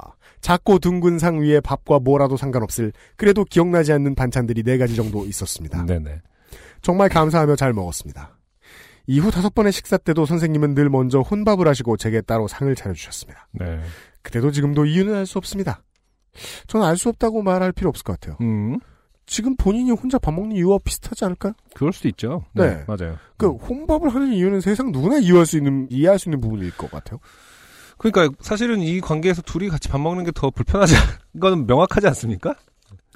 작고 둥근 상 위에 밥과 뭐라도 상관없을 그래도 기억나지 않는 반찬들이 네 가지 정도 있었습니다. 네네. 정말 감사하며 잘 먹었습니다. 이후 다섯 번의 식사 때도 선생님은 늘 먼저 혼밥을 하시고 제게 따로 상을 차려주셨습니다. 네. 그때도 지금도 이유는 알 수 없습니다. 저는 알 수 없다고 말할 필요 없을 것 같아요. 음. 지금 본인이 혼자 밥 먹는 이유와 비슷하지 않을까요? 그럴 수도 있죠. 네. 네. 맞아요. 그 혼밥을 하는 이유는 세상 누구나 이해할 수 있는 이해할 수 있는 부분일 것 같아요. 그러니까 사실은 이 관계에서 둘이 같이 밥 먹는 게 더 불편하지 건 명확하지 않습니까?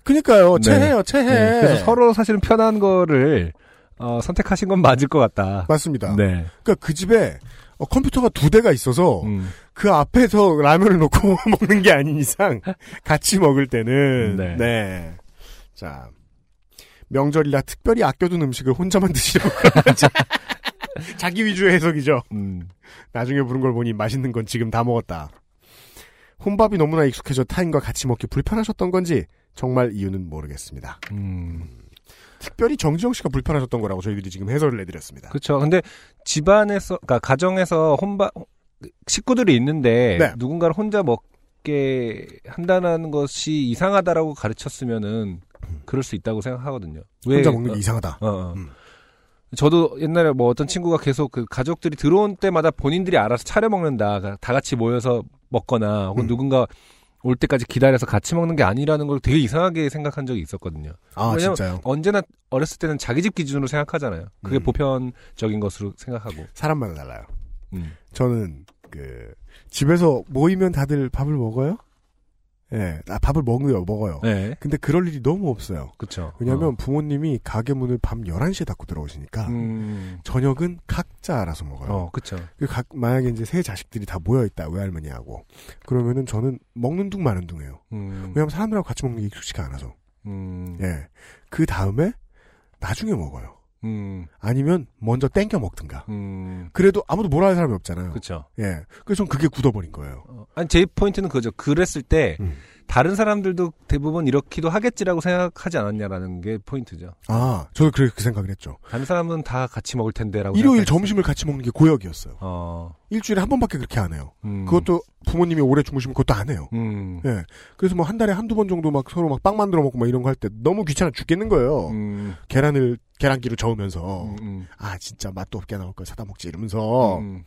그니까요. 네. 체해요, 체해. 네. 그래서 서로 사실은 편한 거를 어, 선택하신 건 맞을 것 같다. 맞습니다. 네. 그러니까 그 집에 어, 컴퓨터가 두 대가 있어서 음. 그 앞에서 라면을 놓고 *laughs* 먹는 게 아닌 이상 같이 먹을 때는 네. 네. 자 명절이라 특별히 아껴둔 음식을 혼자만 드시려고 *laughs* 자기 위주의 해석이죠. 음. 나중에 부른 걸 보니 맛있는 건 지금 다 먹었다. 혼밥이 너무나 익숙해져 타인과 같이 먹기 불편하셨던 건지 정말 이유는 모르겠습니다. 음. 특별히 정지영 씨가 불편하셨던 거라고 저희들이 지금 해설을 해드렸습니다. 그렇죠. 근데 집안에서, 그러니까 가정에서 혼밥 식구들이 있는데 네. 누군가를 혼자 먹게 한다는 것이 이상하다라고 가르쳤으면은 그럴 수 있다고 생각하거든요. 혼자 먹는 게 이상하다. 어, 어. 음. 저도 옛날에 뭐 어떤 친구가 계속 그 가족들이 들어온 때마다 본인들이 알아서 차려 먹는다. 다 같이 모여서 먹거나 혹은 음. 누군가 올 때까지 기다려서 같이 먹는 게 아니라는 걸 되게 이상하게 생각한 적이 있었거든요. 아, 왜냐면 진짜요? 언제나 어렸을 때는 자기 집 기준으로 생각하잖아요. 그게 음. 보편적인 것으로 생각하고. 사람마다 달라요. 음. 저는 그 집에서 모이면 다들 밥을 먹어요? 예, 아, 밥을 먹어요, 먹어요. 네. 근데 그럴 일이 너무 없어요. 그쵸. 왜냐면 부모님이 가게 문을 밤 11시에 닫고 들어오시니까 음. 저녁은 각자 알아서 먹어요. 어, 그쵸. 그 각, 만약에 이제 세 자식들이 다 모여 있다, 외할머니하고. 그러면은 저는 먹는 둥 마는 둥해요. 음. 왜냐면 사람들하고 같이 먹는 게 익숙치가 않아서. 음. 예. 그 다음에 나중에 먹어요. 음. 아니면 먼저 땡겨 먹든가. 음. 그래도 아무도 뭐라 할 사람이 없잖아요. 그쵸. 예. 그래서 전 그게 굳어버린 거예요. 어, 아니, 제 포인트는 그거죠. 그랬을 때, 음. 다른 사람들도 대부분 이렇기도 하겠지라고 생각하지 않았냐라는 게 포인트죠. 아, 저도 그렇게 그 생각을 했죠. 다른 사람은 다 같이 먹을 텐데라고. 일요일 생각했어요. 점심을 같이 먹는 게 고역이었어요. 어. 일주일에 한 번밖에 그렇게 안 해요. 음. 그것도 부모님이 오래 주무시면 그것도 안 해요. 음. 예. 그래서 뭐 한 달에 한두 번 정도 막 서로 막 빵 만들어 먹고 막 이런 거 할 때 너무 귀찮아 죽겠는 거예요. 음. 계란을 계란기로 저으면서 음, 음. 아 진짜 맛도 없게 나올 걸 사다 먹지 이러면서 음.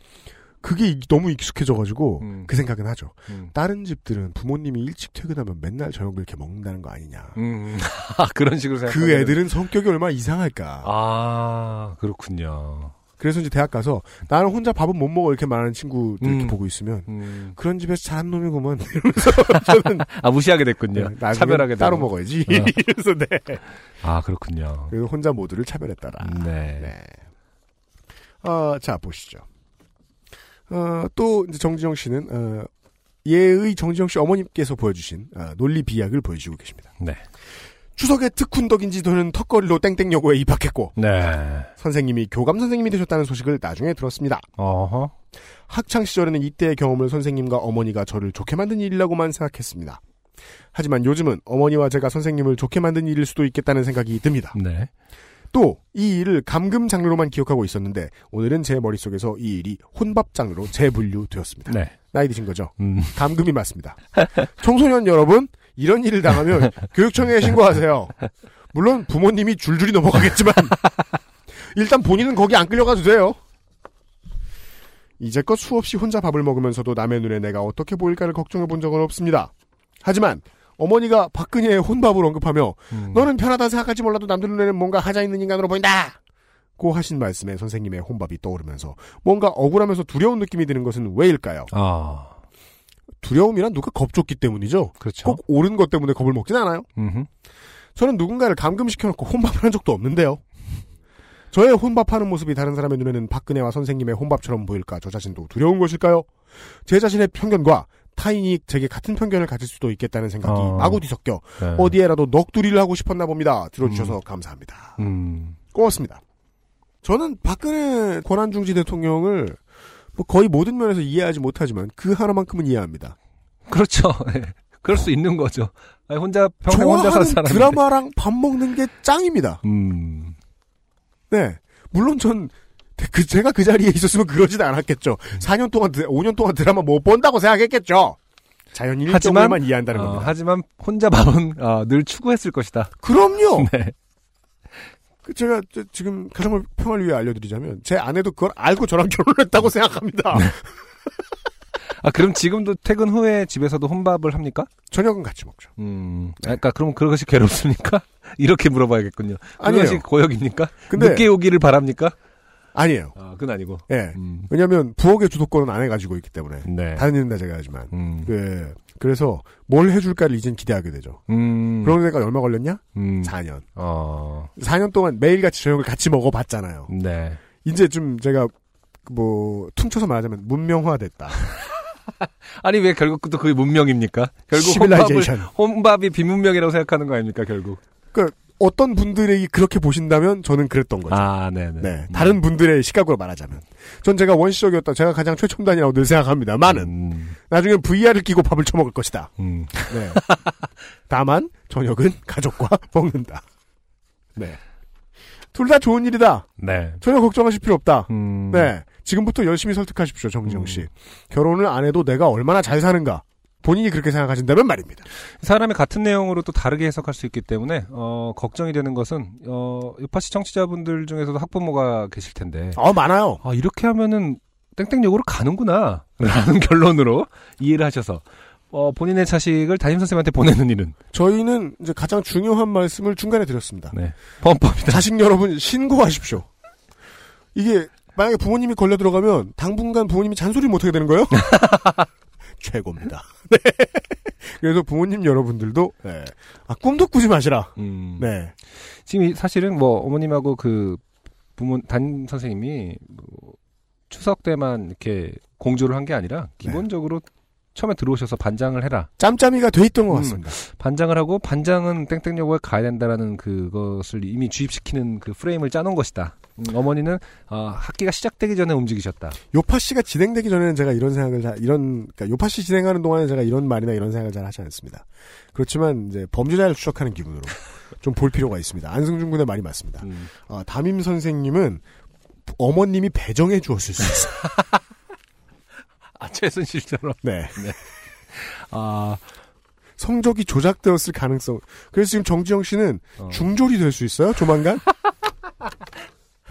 그게 이- 너무 익숙해져가지고 음. 그 생각은 하죠. 음. 다른 집들은 부모님이 일찍 퇴근하면 맨날 저녁을 이렇게 먹는다는 거 아니냐. 음. *laughs* 아, 그런 식으로 생각. 그 애들은 성격이 얼마나 이상할까. 아, 그렇군요. 그래서 이제 대학 가서 나는 혼자 밥은 못 먹어 이렇게 말하는 친구들 이렇게 음. 보고 있으면 음. 그런 집에서 잘한 놈이구먼 이러면서 *laughs* 저는 *laughs* 아, 무시하게 됐군요. 네, 차별하게 따로 되고. 먹어야지. 어. 이래서 네. 아, 그렇군요. 그래서 혼자 모두를 차별했더라. 네. 네. 어, 자 보시죠. 어, 또 이제 정지영 씨는 어, 예의 정지영 씨 어머님께서 보여주신 어, 논리 비약을 보여주고 계십니다. 네. 추석에 특훈덕인지 도는 턱걸이로 땡땡여고에 입학했고 네. 선생님이 교감 선생님이 되셨다는 소식을 나중에 들었습니다. 어허. 학창 시절에는 이때의 경험을 선생님과 어머니가 저를 좋게 만든 일이라고만 생각했습니다. 하지만 요즘은 어머니와 제가 선생님을 좋게 만든 일일 수도 있겠다는 생각이 듭니다. 네. 또 이 일을 감금 장르로만 기억하고 있었는데 오늘은 제 머릿속에서 이 일이 혼밥 장르로 재분류되었습니다. 네. 나이 드신 거죠? 음. 감금이 맞습니다. *laughs* 청소년 여러분 이런 일을 당하면 *laughs* 교육청에 신고하세요. 물론 부모님이 줄줄이 넘어가겠지만 *laughs* 일단 본인은 거기 안 끌려가도 돼요. 이제껏 수없이 혼자 밥을 먹으면서도 남의 눈에 내가 어떻게 보일까를 걱정해 본 적은 없습니다. 하지만 어머니가 박근혜의 혼밥을 언급하며 음. 너는 편하다 생각할지 몰라도 남들 눈에는 뭔가 하자 있는 인간으로 보인다. 고 하신 말씀에 선생님의 혼밥이 떠오르면서 뭔가 억울하면서 두려운 느낌이 드는 것은 왜일까요? 아. 두려움이란 누가 겁줬기 때문이죠. 그렇죠. 꼭 옳은 것 때문에 겁을 먹진 않아요. 음흠. 저는 누군가를 감금시켜놓고 혼밥을 한 적도 없는데요. 저의 혼밥하는 모습이 다른 사람의 눈에는 박근혜와 선생님의 혼밥처럼 보일까 저 자신도 두려운 것일까요? 제 자신의 편견과 타인이 제게 같은 편견을 가질 수도 있겠다는 생각이 어. 마구 뒤섞여 네. 어디에라도 넋두리를 하고 싶었나 봅니다. 들어주셔서 감사합니다. 음. 고맙습니다. 저는 박근혜 권한중지 대통령을 뭐 거의 모든 면에서 이해하지 못하지만 그 하나만큼은 이해합니다. 그렇죠. 네. *laughs* 그럴 수 있는 거죠. 아니, 혼자 평생 혼자 살 사람. 드라마랑 밥 먹는 게 짱입니다. 음. 네. 물론 전, 그, 제가 그 자리에 있었으면 그러지도 않았겠죠. 4년 동안, 드- 5년 동안 드라마 못 본다고 생각했겠죠. 자연인 하지만 이해한다는 어, 겁니다. 하지만 혼자 밥은 어, 늘 추구했을 것이다. 그럼요! *laughs* 네. 그 제가 저- 지금 가정을 평화를 위해 알려드리자면, 제 아내도 그걸 알고 저랑 결혼을 했다고 생각합니다. *laughs* 아 그럼 지금도 퇴근 후에 집에서도 혼밥을 합니까? 저녁은 같이 먹죠. 음. 그러니까 그럼 그것이 괴롭습니까? *laughs* 이렇게 물어봐야겠군요. 그것이 고역입니까? 근데- 늦게 오기를 바랍니까? 아니에요. 아, 그건 아니고. 예. 음. 왜냐면, 부엌의 주도권은 아내 가지고 있기 때문에. 네. 다른 일은 다 제가 하지만. 음. 예. 그래서, 뭘 해줄까를 이젠 기대하게 되죠. 음. 그런 데가 얼마 걸렸냐? 음. 4년. 어. 4년 동안 매일같이 저녁을 같이 먹어봤잖아요. 네. 이제 좀 제가 뭐 퉁쳐서 말하자면 문명화됐다. *laughs* 아니 왜 결국 또 그게 문명입니까? 결국. 혼밥을, 혼밥이 비문명이라고 생각하는 거 아닙니까 결국? 그 어떤 분들이 그렇게 보신다면 저는 그랬던 거죠. 아, 네네. 네, 다른 분들의 시각으로 말하자면 전 제가 원시적이었다. 제가 가장 최첨단이라고 늘 생각합니다만은 음, 나중에 VR을 끼고 밥을 처먹을 것이다. 음. 네. *laughs* 다만 저녁은 가족과 *laughs* 먹는다. 네. 둘 다 좋은 일이다. 네. 전혀 걱정하실 필요 없다. 음. 네. 지금부터 열심히 설득하십시오, 정지영 씨. 결혼을 안 해도 내가 얼마나 잘 사는가. 본인이 그렇게 생각하신다면 말입니다. 사람이 같은 내용으로 또 다르게 해석할 수 있기 때문에 어, 걱정이 되는 것은 어, 요파시 청취자분들 중에서도 학부모가 계실 텐데 어, 많아요. 아, 이렇게 하면은 땡땡역으로 가는구나 라는 *laughs* 결론으로 이해를 하셔서 어, 본인의 자식을 담임 선생님한테 보내는 일은 저희는 이제 가장 중요한 말씀을 중간에 드렸습니다. 네. 범법이다. 자식 여러분 신고하십시오. 이게 만약에 부모님이 걸려 들어가면 당분간 부모님이 잔소리 못 하게 되는 거예요? *laughs* 최고입니다. *laughs* 네. 그래서 부모님 여러분들도 네. 아, 꿈도 꾸지 마시라. 음. 네. 지금 이- 사실은 뭐 어머님하고 그 부모 담임 선생님이 뭐 추석 때만 이렇게 공조를 한 게 아니라 기본적으로 처음에 들어오셔서 반장을 해라. 짬짬이가 돼 있던 것 음, 같습니다. 반장을 하고 반장은 땡땡여고에 가야 된다라는 그것을 이미 주입시키는 그 프레임을 짜놓은 것이다. 음, 어머니는 어, 학기가 시작되기 전에 움직이셨다. 요파 씨가 진행되기 전에는 제가 이런 생각을 잘, 이런, 그러니까 요파 씨 진행하는 동안에 제가 이런 말이나 이런 생각을 잘 하지 않습니다. 그렇지만 이제 범죄자를 추적하는 기분으로 좀 볼 필요가 있습니다. 안승준 군의 말이 맞습니다. 음. 어, 담임 선생님은 어머님이 배정해 주었을 수 있어요. *laughs* 아, 최순실처럼. 네. 네. 아, 성적이 조작되었을 가능성. 그래서 지금 정지영 씨는 어. 중졸이 될 수 있어요? 조만간?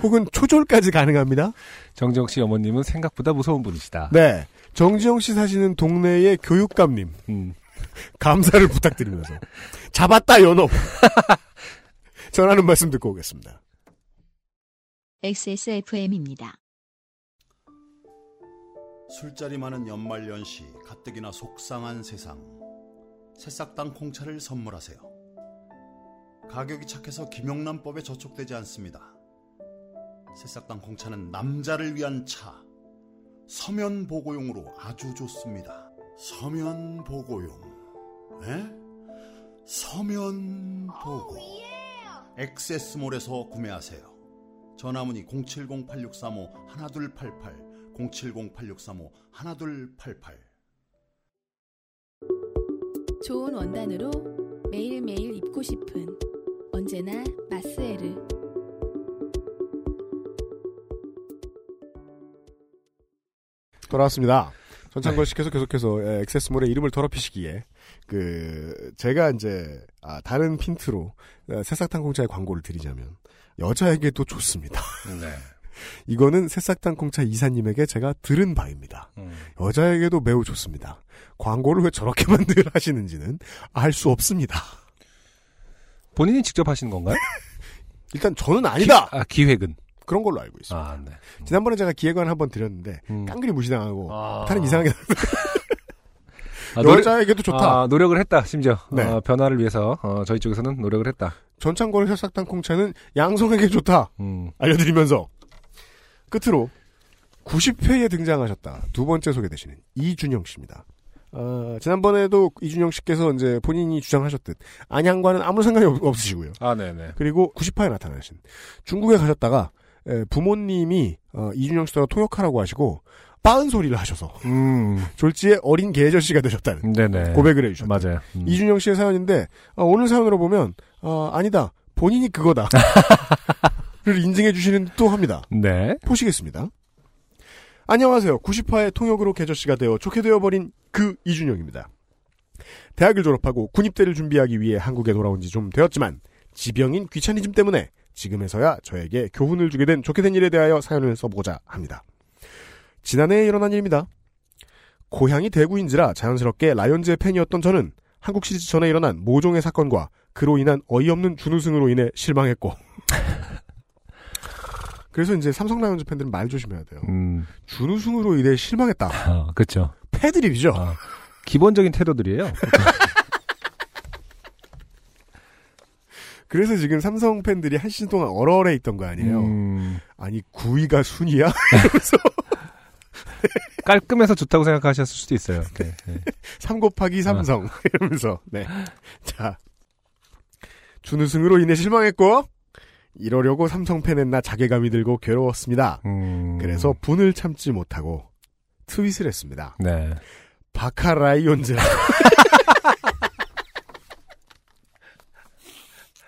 혹은 초졸까지 가능합니다? 정지영 씨 어머님은 생각보다 무서운 분이시다. 네. 정지영 씨 사시는 동네의 교육감님. 음. *laughs* 감사를 부탁드리면서. 잡았다, 연놈! *laughs* 전하는 말씀 듣고 오겠습니다. XSFM입니다. 술자리 많은 연말 연시 가뜩이나 속상한 세상 새싹당 콩차를 선물하세요. 가격이 착해서 김영란법에 저촉되지 않습니다. 새싹당 콩차는 남자를 위한 차 서면 보고용으로 아주 좋습니다. 서면 보고용 에? 서면 보고 엑세스몰에서 구매하세요. 전화문의 070-8635-1288 070-8635-1288 좋은 원단으로 매일매일 입고 싶은 언제나 마스에르. 돌아왔습니다. 전창걸 씨께서 계속해서 예, 액세스몰의 이름을 더럽히시기에 그 제가 이제 아, 다른 핀트로 어, 새싹당 공차의 광고를 드리자면 여자에게도 좋습니다. *laughs* 네. 이거는 새싹당 공차 이사님에게 제가 들은 바입니다. 음. 여자에게도 매우 좋습니다. 광고를 왜 저렇게만 *laughs* 늘 하시는지는 알 수 없습니다. 본인이 직접 하신 건가요? *laughs* 일단 저는 아니다. 기, 아, 기획은. 그런 걸로 알고 있습니다. 아, 네. 지난번에 제가 기획안 한번 드렸는데 음. 깡그리 무시당하고 아. 다른 이상하게 아, 여자에게도 좋다. 아, 노력을 했다, 심지어. 네. 어, 변화를 위해서, 어, 저희 쪽에서는 노력을 했다. 전창걸 새싹당 콩차는 양성에게 좋다. 음. 알려드리면서 끝으로 90회에 등장하셨다. 두 번째 소개되시는 이준영 씨입니다. 어, 지난번에도 이준영 씨께서 이제 본인이 주장하셨듯 안양과는 아무 상관이 없, 없으시고요. 아, 네네. 그리고 90화에 나타나신 중국에 가셨다가 에, 부모님이 어, 이준영 씨와 통역하라고 하시고 빠은 소리를 하셔서 음. *laughs* 졸지에 어린 개저씨가 되셨다는 네네. 고백을 해주셨다. 맞아요. 음. 이준영 씨의 사연인데 어, 오늘 사연으로 보면 어, 아니다 본인이 그거다 를 *laughs* 인증해 주시는 또 합니다. 네. 보시겠습니다. 안녕하세요. 90화의 통역으로 개저씨가 되어 좋게 되어버린 그 이준영입니다. 대학을 졸업하고 군입대를 준비하기 위해 한국에 돌아온 지 좀 되었지만 지병인 귀차니즘 때문에 지금에서야 저에게 교훈을 주게 된 좋게 된 일에 대하여 사연을 써보고자 합니다. 지난해에 일어난 일입니다. 고향이 대구인지라 자연스럽게 라이온즈의 팬이었던 저는 한국 시리즈 전에 일어난 모종의 사건과 그로 인한 어이없는 준우승으로 인해 실망했고 *laughs* 그래서 이제 삼성 라이온즈 팬들은 말 조심해야 돼요. 음. 준우승으로 인해 실망했다. 어, 그렇죠. 패드립이죠. 기본적인 태도들이에요. *laughs* 그래서 지금 삼성 팬들이 한 시즌 동안 얼얼해 있던 거 아니에요. 음. 아니 9위가 순위야? *laughs* 이러면서 깔끔해서 좋다고 생각하셨을 수도 있어요. 네. 네. *laughs* 3 곱하기 삼성 *laughs* 이러면서 네. 자 준우승으로 인해 실망했고 이러려고 삼성 팬은 나 자괴감이 들고 괴로웠습니다. 음. 그래서 분을 참지 못하고 트윗을 했습니다. 네. 바카 라이온즈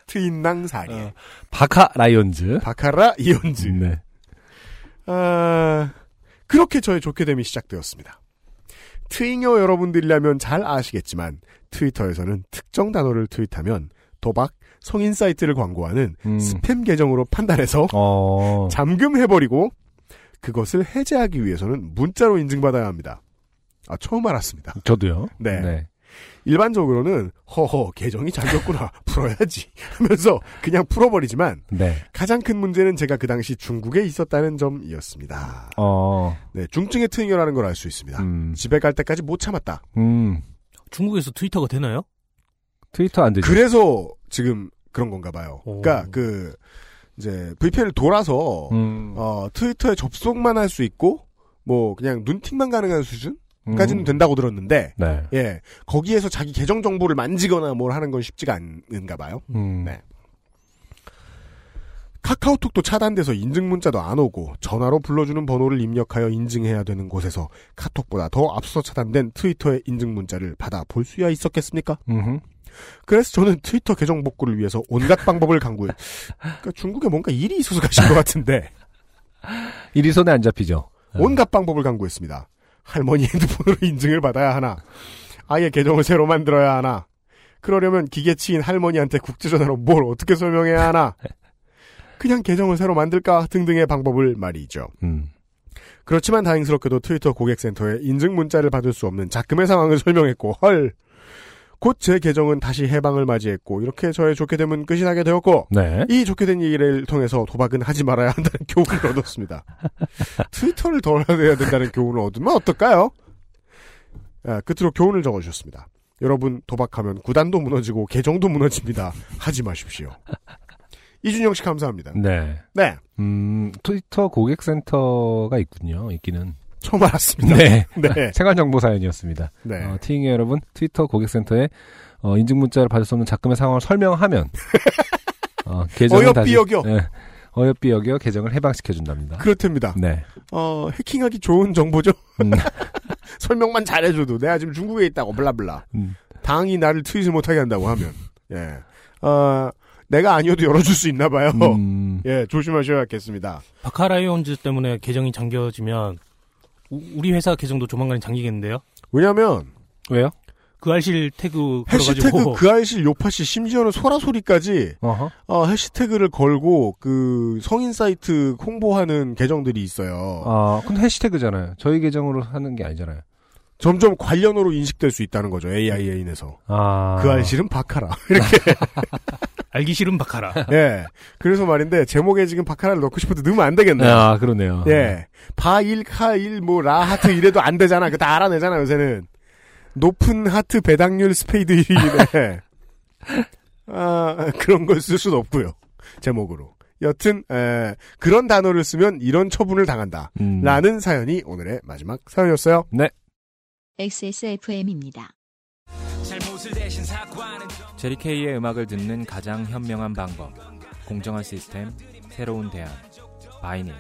트윈낭사리 어, 바카 라이온즈. 바카라 이온즈 네. 아, 그렇게 저의 좋게 됨이 시작되었습니다. 트잉여 여러분들이라면 잘 아시겠지만 트위터에서는 특정 단어를 트윗하면 도박, 성인 사이트를 광고하는 음. 스팸 계정으로 판단해서 어. 잠금해버리고 그것을 해제하기 위해서는 문자로 인증받아야 합니다. 아, 처음 알았습니다. 저도요. 네. 일반적으로는 허허 계정이 잠겼구나 *laughs* 풀어야지 하면서 그냥 풀어버리지만 네. 가장 큰 문제는 제가 그 당시 중국에 있었다는 점이었습니다. 어. 네, 중증의 트잉여라는 걸 알 수 있습니다. 음. 집에 갈 때까지 못 참았다. 음. 중국에서 트위터가 되나요? 트위터 안 되죠. 그래서 지금 그런 건가 봐요. 오. 그러니까 그 이제 VPN을 돌아서 음. 어, 트위터에 접속만 할 수 있고 뭐 그냥 눈팅만 가능한 수준 까지는 음. 된다고 들었는데 네. 예 거기에서 자기 계정 정보를 만지거나 뭘 하는 건 쉽지가 않은가 봐요. 음. 네. 카카오톡도 차단돼서 인증 문자도 안 오고 전화로 불러주는 번호를 입력하여 인증해야 되는 곳에서 카톡보다 더 앞서 차단된 트위터의 인증 문자를 받아 볼 수야 있었겠습니까? 음흠. 그래서 저는 트위터 계정 복구를 위해서 온갖 방법을 강구해. 그러니까 중국에 뭔가 일이 있어서 가신 것 같은데 *laughs* 일이 손에 안 잡히죠. 온갖 방법을 강구했습니다. 할머니 핸드폰으로 *laughs* 인증을 받아야 하나, 아예 계정을 새로 만들어야 하나, 그러려면 기계치인 할머니한테 국제전화로 뭘 어떻게 설명해야 하나, 그냥 계정을 새로 만들까 등등의 방법을 말이죠. 음. 그렇지만 다행스럽게도 트위터 고객센터에 인증 문자를 받을 수 없는 작금의 상황을 설명했고, 헐. 곧 제 계정은 다시 해방을 맞이했고, 이렇게 저의 좋게 되면 끝이 나게 되었고, 네. 이 좋게 된 일을 통해서 도박은 하지 말아야 한다는 *laughs* 교훈을 얻었습니다. 트위터를 덜 해야 된다는 교훈을 얻으면 어떨까요? 아, 끝으로 교훈을 적어주셨습니다. 여러분, 도박하면 구단도 무너지고 계정도 무너집니다. 하지 마십시오. 이준영 씨 감사합니다. 네. 네. 음, 트위터 고객센터가 있군요. 있기는. 처음 알았습니다. 네. *laughs* 네. 생활정보 사연이었습니다. 네. 어, 티잉 여러분, 트위터 고객센터에 어, 인증 문자를 받을 수 없는 작금의 상황을 설명하면 *laughs* 어, 계정을 다시 여겨. 네, 어여삐 여겨 계정을 해방시켜 준답니다. 그렇답니다. 네. 어, 해킹하기 좋은 정보죠? 음. *laughs* 설명만 잘해줘도 내가 지금 중국에 있다고 블라블라. 음. 당이 나를 트윗을 못하게 한다고 하면. 예. 어, 내가 아니어도 열어줄 수 있나 봐요. 음. 예, 조심하셔야겠습니다. 바카라이온즈 때문에 계정이 잠겨지면 우- 우리 회사 계정도 조만간 잠기겠는데요? 왜냐면, 왜요? 그 알실 태그 해시태그 그 알실 요파시 심지어는 소라소리까지 어허. 어, 해시태그를 걸고 그 성인 사이트 홍보하는 계정들이 있어요. 아, 근데 해시태그잖아요. 저희 계정으로 하는 게 아니잖아요. 점점 관련으로 인식될 수 있다는 거죠. AIA인에서. 아. 그 알실은 바카라. *laughs* 이렇게. *laughs* 알기 싫은 바카라. 예. *laughs* 그래서 말인데 제목에 지금 바카라를 넣고 싶어도 넣으면 안 되겠네요. 아, 그러네요. 예. 바일, 카일, 뭐, 라하트 이래도 안 되잖아. 그거 다 알아내잖아, 요새는. 높은 하트 배당률 스페이드 1위네. *laughs* 아, 그런 걸 쓸 수는 없고요. 제목으로. 여튼, 에, 그런 단어를 쓰면 이런 처분을 당한다. 음. 라는 사연이 오늘의 마지막 사연이었어요. 네. XSFM입니다. 제리 케이의 음악을 듣는 가장 현명한 방법. 공정한 시스템, 새로운 대안. 바이닐.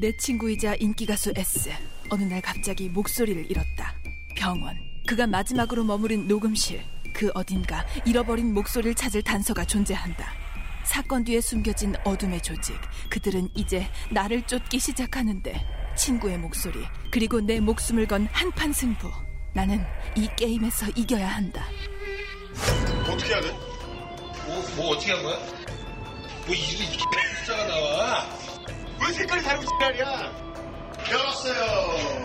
내 친구이자 인기 가수 S. 어느 날 갑자기 목소리를 잃었다. 병원. 그가 마지막으로 머무른 녹음실. 그 어딘가 잃어버린 목소리를 찾을 단서가 존재한다. 사건 뒤에 숨겨진 어둠의 조직. 그들은 이제 나를 쫓기 시작하는데 친구의 목소리 그리고 내 목숨을 건 한판 승부. 나는 이 게임에서 이겨야 한다. 어떻게 해야 돼? 뭐, 뭐 어떻게 한 거야? 뭐 이게 이렇게 *laughs* 숫자가 나와? 왜 색깔이 다르고 색깔이야? 열었어요.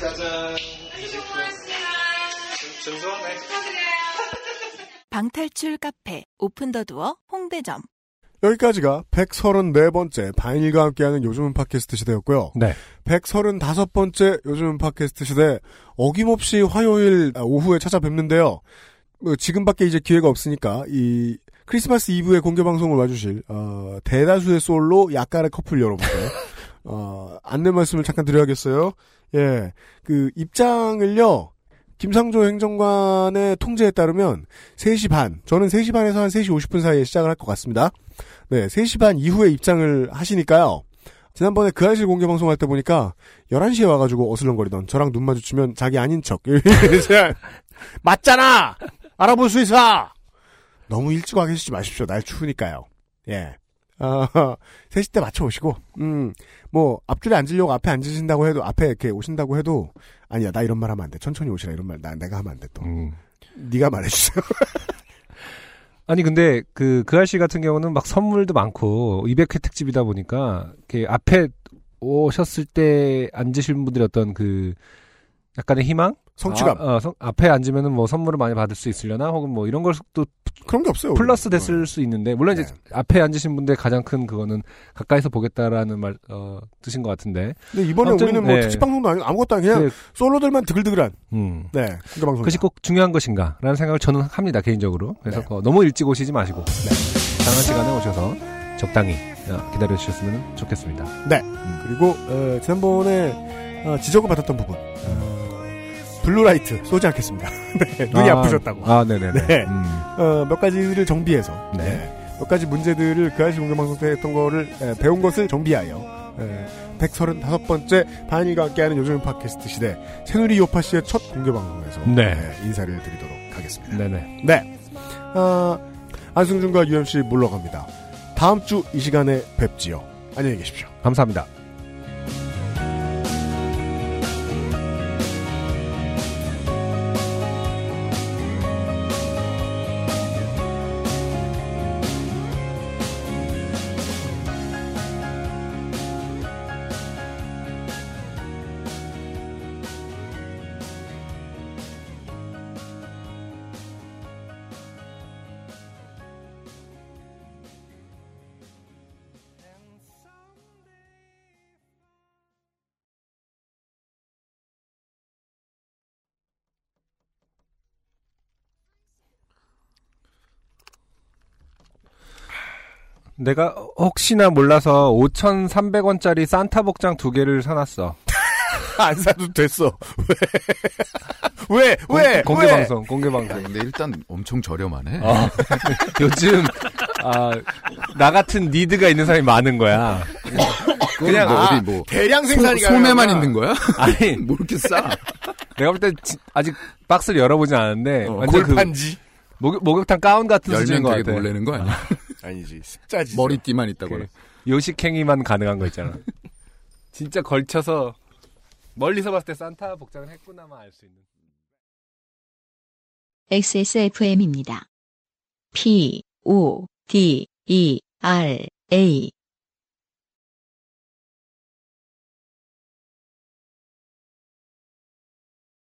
짜잔. 준수하네. 방탈출 카페 오픈 더 두어 홍대점 여기까지가 134번째 바인일과 함께하는 요즘은 팟캐스트 시대였고요. 네. 135번째 요즘은 팟캐스트 시대 어김없이 화요일 오후에 찾아뵙는데요. 뭐 지금밖에 이제 기회가 없으니까 이 크리스마스 이브에 공개 방송을 와주실 어, 대다수의 솔로 약간의 커플 여러분들 *laughs* 어, 안내 말씀을 잠깐 드려야겠어요. 예, 그 입장을요. 김상조 행정관의 통제에 따르면 3시 반, 저는 3시 반에서 한 3시 50분 사이에 시작을 할 것 같습니다. 네, 3시 반 이후에 입장을 하시니까요. 지난번에 그 아실 공개 방송할 때 보니까 11시에 와가지고 어슬렁거리던 저랑 눈 마주치면 자기 아닌 척. *laughs* 맞잖아! 알아볼 수 있어! 너무 일찍 와 계시지 마십시오. 날 추우니까요. 예. 어, *laughs* 3시 때 맞춰오시고, 음, 뭐, 앞줄에 앉으려고 앞에 앉으신다고 해도, 앞에 이렇게 오신다고 해도, 아니야, 나 이런 말 하면 안 돼. 천천히 오시라, 이런 말, 나, 내가 하면 안 돼, 또. 네가 말해주세요. *laughs* 아니 근데 그그 아저씨 같은 경우는 막 선물도 많고 200회 특집이다 보니까 이렇게 앞에 오셨을 때 앉으신 분들의 어떤 그 약간의 희망 성취감. 아, 어, 성- 앞에 앉으면은 뭐 선물을 많이 받을 수 있으려나 혹은 뭐 이런 걸또 그런 게 없어요. 플러스 됐을 수 있는데 물론 이제 앞에 앉으신 분들 가장 큰 그거는 가까이서 보겠다라는 말 어, 뜻인 것 같은데 근데 이번에 아무튼, 우리는 뭐 네. 특집 방송도 아니고 아무것도 아니고 그냥 그- 솔로들만 드글드글한. 음. 네. 방송. 그것이 꼭 중요한 것인가라는 생각을 저는 합니다 개인적으로. 그래서 어, 너무 일찍 오시지 마시고 네. 장한 시간에 오셔서 적당히 어, 기다려 주셨으면 좋겠습니다. 네. 그리고 어, 지난번에 어, 지적을 받았던 부분. 어, blue light 쏘지 않겠습니다. *laughs* 네, 눈이 아, 아, 프셨다고 아, 네네네. 네. 음. 어, 몇 가지를 정비해서 네. 네, 몇 가지 문제들을 그 아시 공개 방송 때 했던 거를 에, 배운 것을 정비하여 에, 135번째 바이닐과 함께하는 요즘 팟캐스트 시대 새누리 요파 씨의 첫 공개 방송에서 네. 에, 인사를 드리도록 하겠습니다. 네네. 네. 아, 안승준과 UMC 물러갑니다. 다음 주 이 시간에 뵙지요. 안녕히 계십시오. 감사합니다. 내가 혹시나 몰라서 5,300원짜리 산타 복장 두 개를 사놨어. *laughs* 안 사도 됐어. 왜? *laughs* 왜? 공, 개 왜? 방송, 공개 방송. 근데 일단 엄청 저렴하네. 어. *laughs* 요즘 아, 나 같은 니드가 있는 사람이 많은 거야. 그냥 뭐 어디 뭐 대량 생산이 소, 소매만 있는 거야? 아니, 뭐 이렇게 싸? 내가 볼 때 아직 박스를 열어보진 않았는데 어, 완전 그 골판지. 목욕, 목욕탕 가운 같은 수준인 열면 것 되게 같아. 놀래는 거 아니야? 아니지. 습자지. 머리띠만 있다거나. 그 요식행위만 가능한 거 있잖아. *laughs* 진짜 걸쳐서 멀리서 봤을 때 산타 복장을 했구나만 알 수 있는. XSFM입니다. P, O, D, E, R, A.